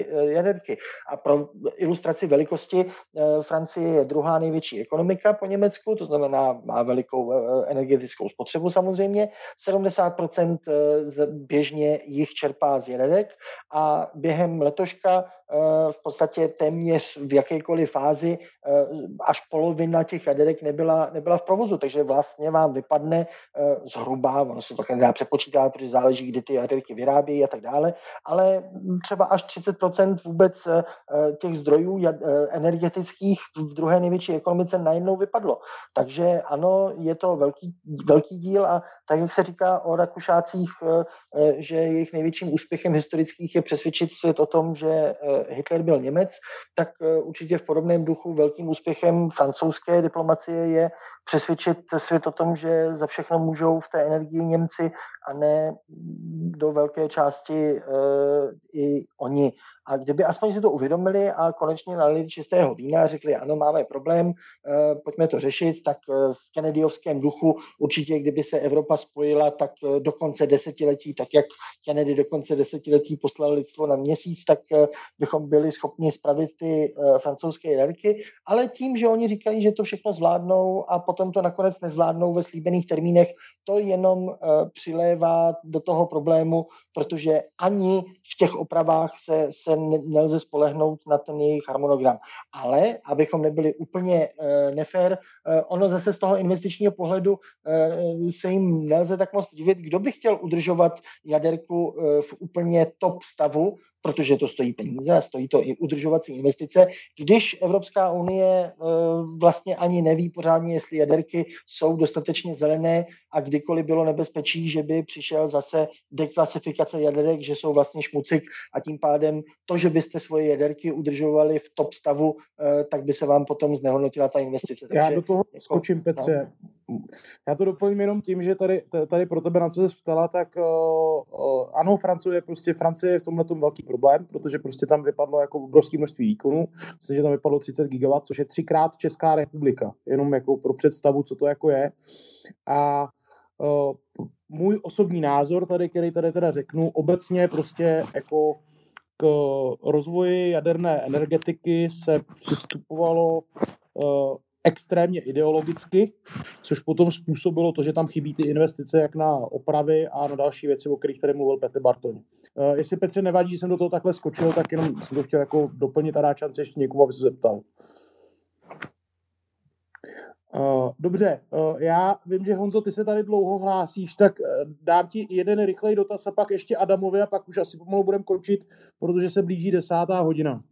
eh, jaderky. A pro ilustraci velikosti eh, Francie je druhá největší ekonomika po Německu, to znamená má velikou energetickou spotřebu samozřejmě. 70% běžně jich čerpá z jaderek a během letoška v podstatě téměř v jakékoliv fázi až polovina těch jaderek nebyla, nebyla v provozu, takže vlastně vám vypadne zhruba, ono se to nedá přepočítat, protože záleží, kdy ty jaderky vyrábějí a tak dále, ale třeba až 30% vůbec těch zdrojů energetických v druhé největší ekonomice najednou vypadlo. Takže ano, je to velký, velký díl a tak, jak se říká o Rakušácích, že jejich největším úspěchem historických je přesvědčit svět o tom, že Hitler byl Němec, tak eh, určitě v podobném duchu velkým úspěchem francouzské diplomacie je přesvědčit svět o tom, že za všechno můžou v té energii Němci a ne do velké části uh, i oni. A kdyby aspoň si to uvědomili a konečně nalili čistého vína a řekli, ano, máme problém, uh, pojďme to řešit, tak uh, v Kennedyovském duchu určitě, kdyby se Evropa spojila, tak do konce desetiletí, tak jak Kennedy do konce desetiletí poslal lidstvo na měsíc, tak bychom byli schopni spravit ty francouzské jaderky, ale tím, že oni říkají, že to všechno zvládnou a potom to nakonec nezvládnou ve slíbených termínech, to jenom přilévá do toho problému, protože ani v těch opravách se, se nelze spolehnout na ten jejich harmonogram. Ale, abychom nebyli úplně uh, nefér, uh, ono zase z toho investičního pohledu uh, se jim nelze tak moc divit, kdo by chtěl udržovat jaderku v úplně top stavu, protože to stojí peníze a stojí to i udržovací investice, když Evropská unie eh, vlastně ani neví pořádně, jestli jaderky jsou dostatečně zelené a kdykoliv bylo nebezpečí, že by přišel zase deklasifikace jaderek, že jsou vlastně šmucik a tím pádem to, že byste svoje jaderky udržovali v top stavu, eh, tak by se vám potom znehodnotila ta investice. Takže, Já do toho jako, skočím, Petře. No. Já to doplním jenom tím, že tady, tady pro tebe, na co se ptala, tak uh, uh, ano, Francie, prostě Francie je v tomhle velký problém, protože prostě tam vypadlo jako obrovské množství výkonů. Myslím, že tam vypadlo 30 gigawatt, což je třikrát Česká republika. Jenom jako pro představu, co to jako je. A uh, můj osobní názor tady, který tady teda řeknu, obecně prostě jako k rozvoji jaderné energetiky se přistupovalo extrémně ideologicky, což potom způsobilo to, že tam chybí ty investice jak na opravy a na další věci, o kterých tady mluvil Petr Bartoň. Uh, jestli Petře nevadí, že jsem do toho takhle skočil, tak jenom jsem to chtěl jako doplnit a dát šanci ještě někomu, aby se zeptal. Uh, dobře, uh, já vím, že Honzo, ty se tady dlouho hlásíš, tak uh, dám ti jeden rychlej dotaz a pak ještě Adamovi a pak už asi pomalu budeme končit, protože se blíží desátá hodina.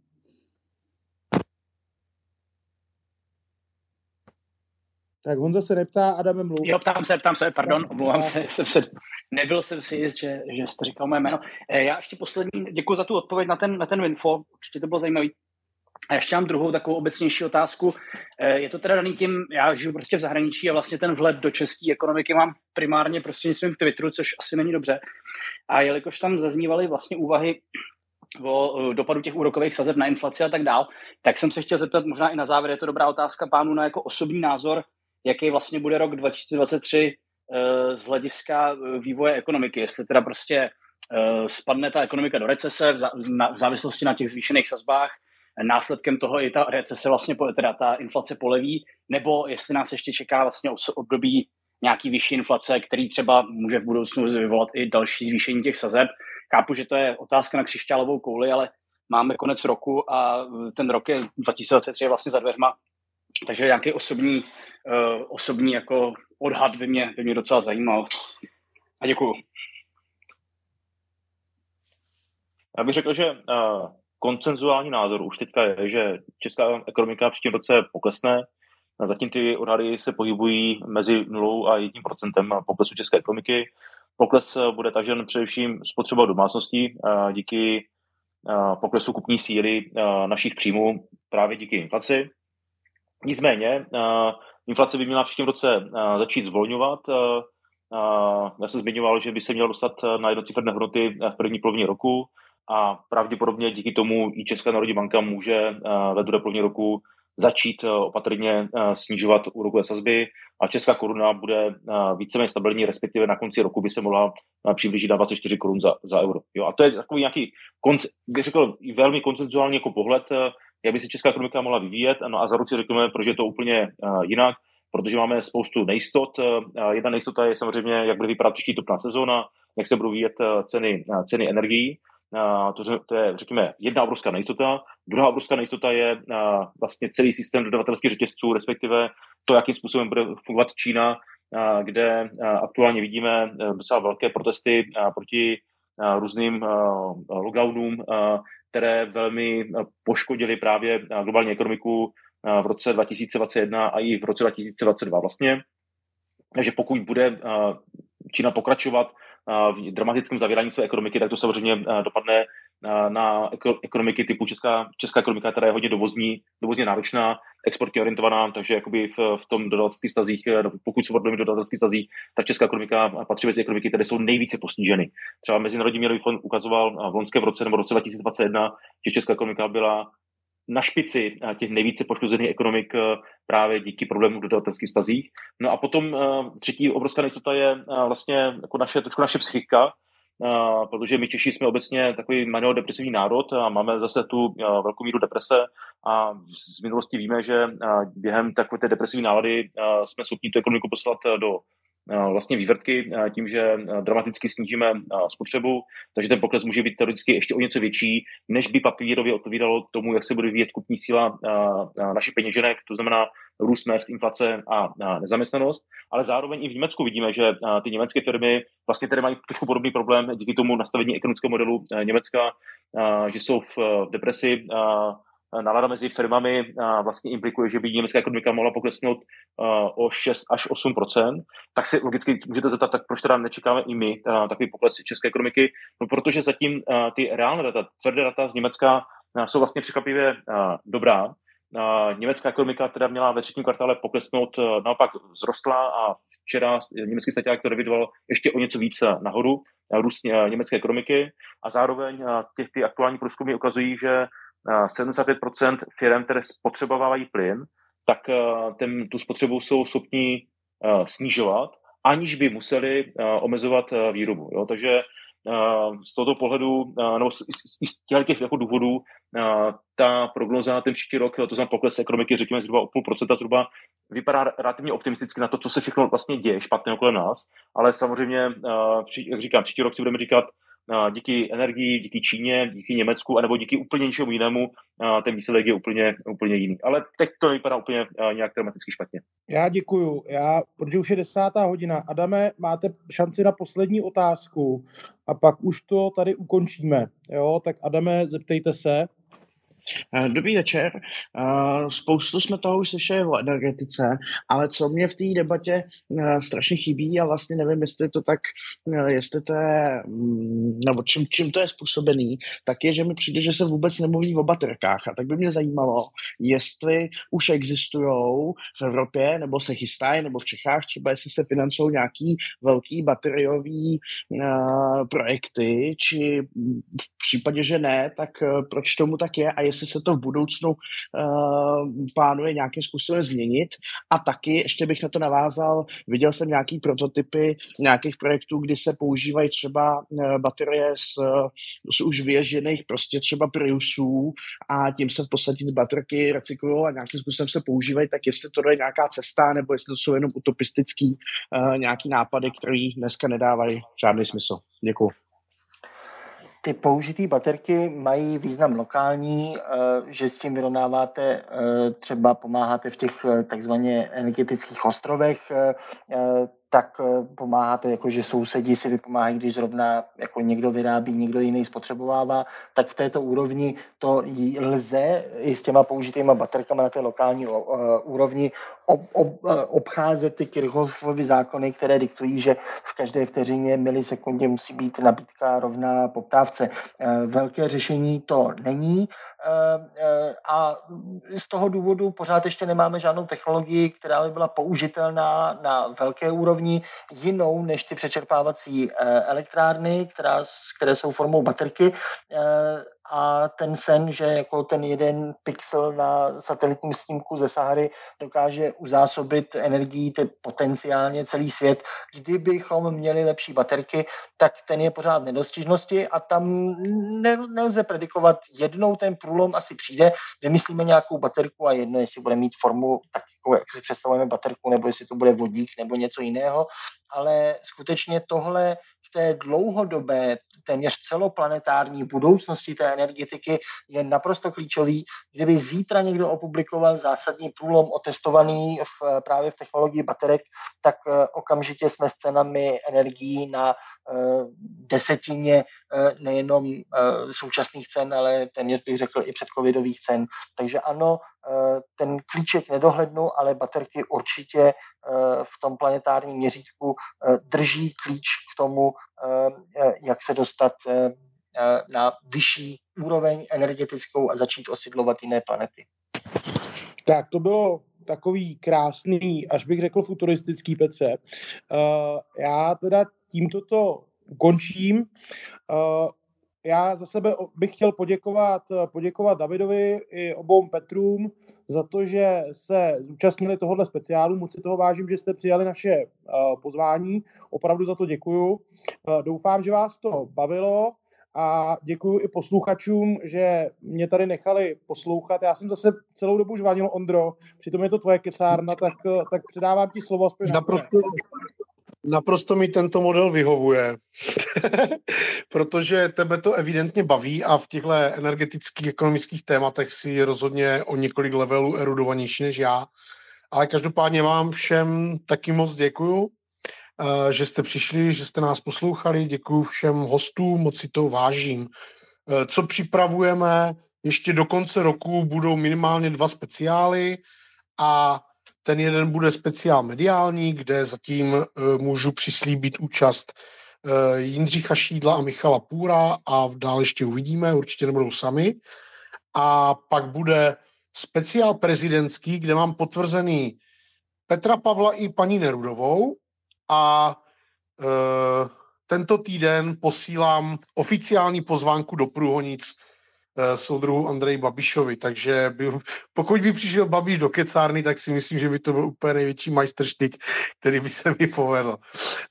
Tak Honza se neptá, Adame mluví. Jo, ptám se, ptám se, pardon, omlouvám se, [laughs] jsem se, nebyl jsem si jist, že, že jste říkal moje jméno. Eh, já ještě poslední, děkuji za tu odpověď na ten, na ten info, určitě to bylo zajímavý. A ještě mám druhou takovou obecnější otázku. Eh, je to teda daný tím, já žiju prostě v zahraničí a vlastně ten vhled do české ekonomiky mám primárně prostřednictvím Twitteru, což asi není dobře. A jelikož tam zaznívaly vlastně úvahy o eh, dopadu těch úrokových sazeb na inflaci a tak dál, tak jsem se chtěl zeptat, možná i na závěr, je to dobrá otázka pánu na jako osobní názor, jaký vlastně bude rok 2023 eh, z hlediska vývoje ekonomiky, jestli teda prostě spadne ta ekonomika do recese v závislosti na těch zvýšených sazbách, následkem toho i ta recese vlastně, teda ta inflace poleví, nebo jestli nás ještě čeká vlastně období nějaký vyšší inflace, který třeba může v budoucnu vyvolat i další zvýšení těch sazeb. Chápu, že to je otázka na křišťálovou kouli, ale máme konec roku a ten rok je 2023 je vlastně za dveřma, takže nějaký osobní, uh, osobní jako odhad by mě, by mě docela zajímal. A děkuju. Já bych řekl, že uh, koncenzuální názor už teďka je, že česká ekonomika v příštím roce poklesne. Zatím ty odhady se pohybují mezi 0 a 1% poklesu české ekonomiky. Pokles bude tažen především spotřeba domácností díky poklesu kupní síly našich příjmů právě díky inflaci. Nicméně, inflace by měla v příštím roce začít zvolňovat. Já jsem zmiňoval, že by se měl dostat na jednocifrné hodnoty v první polovině roku a pravděpodobně díky tomu i Česká národní banka může eh, ve druhé polovině roku začít eh, opatrně eh, snižovat úrokové sazby a česká koruna bude víceméně stabilní, respektive na konci roku by se mohla přiblížit na 24 korun za, za euro. Jo, a to je takový nějaký, bych řekl, velmi koncenzuální jako pohled, jak by se česká ekonomika mohla vyvíjet. No a za si řekneme, proč je to úplně jinak, protože máme spoustu nejistot. Jedna nejistota je samozřejmě, jak bude vypadat příští topná sezóna, jak se budou vyvíjet ceny, ceny energií. To, to je, řekněme, jedna obrovská nejistota. Druhá obrovská nejistota je vlastně celý systém dodavatelských řetězců, respektive to, jakým způsobem bude fungovat Čína, kde aktuálně vidíme docela velké protesty proti různým lockdownům, které velmi poškodily právě globální ekonomiku v roce 2021 a i v roce 2022 vlastně. Takže pokud bude Čína pokračovat v dramatickém zavírání své ekonomiky, tak to samozřejmě dopadne na ekonomiky typu česká, česká ekonomika, která je hodně dovozní, dovozně náročná, exportně orientovaná, takže jakoby v, v tom dodavatelských stazích, e, pokud jsou v dodavatelských stazích, tak česká ekonomika patří mezi ekonomiky, které jsou nejvíce postiženy. Třeba Mezinárodní měnový fond ukazoval v loňském roce nebo v roce 2021, že česká ekonomika byla na špici eh, těch nejvíce poškozených ekonomik eh, právě díky problémům v dodavatelských stazích. No a potom eh, třetí obrovská nejistota je vlastně jako naše, trošku naše psychika, protože my Češi jsme obecně takový manuel depresivní národ a máme zase tu velkou míru deprese a z minulosti víme, že během takové té depresivní nálady jsme schopni tu ekonomiku poslat do vlastně vývrtky tím, že dramaticky snížíme spotřebu, takže ten pokles může být teoreticky ještě o něco větší, než by papírově odpovídalo tomu, jak se bude vyvíjet kupní síla našich peněženek, to znamená růst mest, inflace a nezaměstnanost, ale zároveň i v Německu vidíme, že ty německé firmy vlastně tady mají trošku podobný problém díky tomu nastavení ekonomického modelu Německa, že jsou v depresi, nálada mezi firmami vlastně implikuje, že by německá ekonomika mohla poklesnout o 6 až 8 tak si logicky můžete zeptat, tak proč teda nečekáme i my takový pokles české ekonomiky? No protože zatím ty reálné data, tvrdé data z Německa jsou vlastně překvapivě dobrá. Německá ekonomika teda měla ve třetím kvartále poklesnout, naopak vzrostla a včera německý statiák to revidoval ještě o něco více nahoru, růst německé ekonomiky a zároveň těch, ty aktuální průzkumy ukazují, že 75% firm, které spotřebovávají plyn, tak eh, ten, tu spotřebu jsou schopni uh, snižovat, aniž by museli uh, omezovat výrobu. Jo? Takže z tohoto pohledu, nebo z těch jako důvodů, ta prognoza na ten příští rok, to znamená pokles ekonomiky, řekněme zhruba o půl procenta, zhruba vypadá relativně optimisticky na to, co se všechno vlastně děje špatně kolem nás, ale samozřejmě, jak říkám, příští rok si budeme říkat, díky energii, díky Číně, díky Německu, anebo díky úplně něčemu jinému, ten výsledek je úplně, úplně jiný. Ale teď to nevypadá úplně nějak dramaticky špatně. Já děkuju. Já, protože už je desátá hodina. Adame, máte šanci na poslední otázku a pak už to tady ukončíme. Jo, tak Adame, zeptejte se. Eh, dobrý večer. Eh, spoustu jsme toho už slyšeli o energetice, ale co mě v té debatě eh, strašně chybí a vlastně nevím, jestli to tak, jestli to je, mm, nebo čím, čím to je způsobený, tak je, že mi přijde, že se vůbec nemluví o baterkách a tak by mě zajímalo, jestli už existují v Evropě, nebo se chystají, nebo v Čechách třeba, jestli se financují nějaký velký bateriový projekty, či v případě, že ne, tak proč tomu tak je a jestli se to v budoucnu uh, plánuje nějakým způsobem změnit. A taky, ještě bych na to navázal, viděl jsem nějaký prototypy nějakých projektů, kdy se používají třeba uh, baterie z, z už vyježděných prostě třeba Priusů a tím se v podstatě ty baterky recyklují a nějakým způsobem se používají, tak jestli to je nějaká cesta, nebo jestli to jsou jenom utopistický uh, nějaký nápady, které dneska nedávají žádný smysl. Děkuji. Ty použitý baterky mají význam lokální, eh, že s tím vyrovnáváte, eh, třeba pomáháte v těch eh, takzvaně energetických ostrovech, tak pomáháte, jako že sousedí si vypomáhají, když zrovna jako někdo vyrábí, někdo jiný spotřebovává, tak v této úrovni to lze i s těma použitýma baterkama na té lokální úrovni ob, ob, obcházet ty Kirchhoffovy zákony, které diktují, že v každé vteřině milisekundě musí být nabídka rovná poptávce. Eh, velké řešení to není eh, eh, a z toho důvodu pořád ještě nemáme žádnou technologii, která by byla použitelná na velké úrovni, jinou než ty přečerpávací elektrárny, která, které jsou formou baterky a ten sen, že jako ten jeden pixel na satelitním snímku ze Sahary dokáže uzásobit energií potenciálně celý svět. Kdybychom měli lepší baterky, tak ten je pořád nedostižnosti a tam nelze predikovat. Jednou ten průlom asi přijde, vymyslíme nějakou baterku a jedno, jestli bude mít formu tak, jako jak si představujeme baterku, nebo jestli to bude vodík nebo něco jiného, ale skutečně tohle v té dlouhodobé, téměř celoplanetární budoucnosti té energetiky je naprosto klíčový. Kdyby zítra někdo opublikoval zásadní průlom otestovaný v, právě v technologii baterek, tak eh, okamžitě jsme s cenami energií na desetině eh, nejenom současných cen, ale téměř bych řekl i předcovidových cen. Takže ano, ten klíček nedohlednu, ale baterky určitě v tom planetárním měřítku drží klíč k tomu, jak se dostat na vyšší úroveň energetickou a začít osidlovat jiné planety. Tak to bylo takový krásný, až bych řekl futuristický, Petře. Uh, já teda tímto to ukončím. Uh, já za sebe bych chtěl poděkovat, poděkovat Davidovi i obou Petrům za to, že se zúčastnili tohohle speciálu. Moc si toho vážím, že jste přijali naše uh, pozvání. Opravdu za to děkuju. Doufám, že vás to bavilo a děkuji i posluchačům, že mě tady nechali poslouchat. Já jsem zase celou dobu žvanil, Ondro, přitom je to tvoje kecárna, tak, tak předávám ti slovo. Naprosto, naprosto mi tento model vyhovuje, [laughs] protože tebe to evidentně baví a v těchto energetických, ekonomických tématech si rozhodně o několik levelů erudovanější než já. Ale každopádně vám všem taky moc děkuju Eh, že jste přišli, že jste nás poslouchali. Děkuji všem hostům, moc si to vážím. Eh, co připravujeme? Ještě do konce roku budou minimálně dva speciály a ten jeden bude speciál mediální, kde zatím eh, můžu přislíbit účast Jindřicha Šídla a Michala Půra a dál ještě uvidíme, určitě nebudou sami. A pak bude speciál prezidentský, kde mám potvrzený Petra Pavla i paní Nerudovou, a e, tento týden posílám oficiální pozvánku do Průhonic soudruhu Andrej Babišovi, takže by, [laughs] pokud by přišel Babiš do kecárny, tak si myslím, že by to byl úplně největší majstrštyk, který by se mi povedl.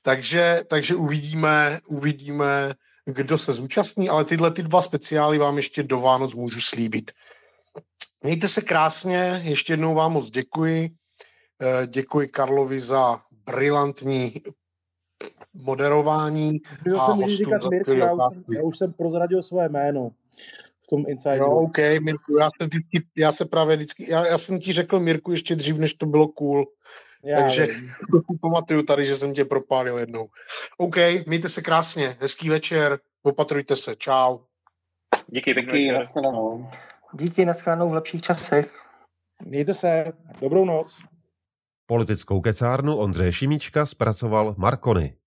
Takže, takže uvidíme, uvidíme, kdo se zúčastní, ale tyhle ty dva speciály vám ještě do Vánoc můžu slíbit. Mějte se krásně, ještě jednou vám moc děkuji. E, děkuji Karlovi za brilantní moderování. Já jsem říkat Mirku, já už, jsem, já už jsem prozradil své jméno tom Insideru. Jo, OK, Mirku, já se, vždycky, já se právě vždycky, já, já jsem ti řekl Mirku ještě dřív, než to bylo cool. Já Takže [laughs] to si pamatuju tady, že jsem tě propálil jednou. OK, mějte se krásně, hezký večer, opatrujte se, čau. Díky, pěkný večer. Díky, naschledanou v lepších časech. Mějte se, dobrou noc. Politickou kecárnu Ondřeje Šimíčka zpracoval Markony.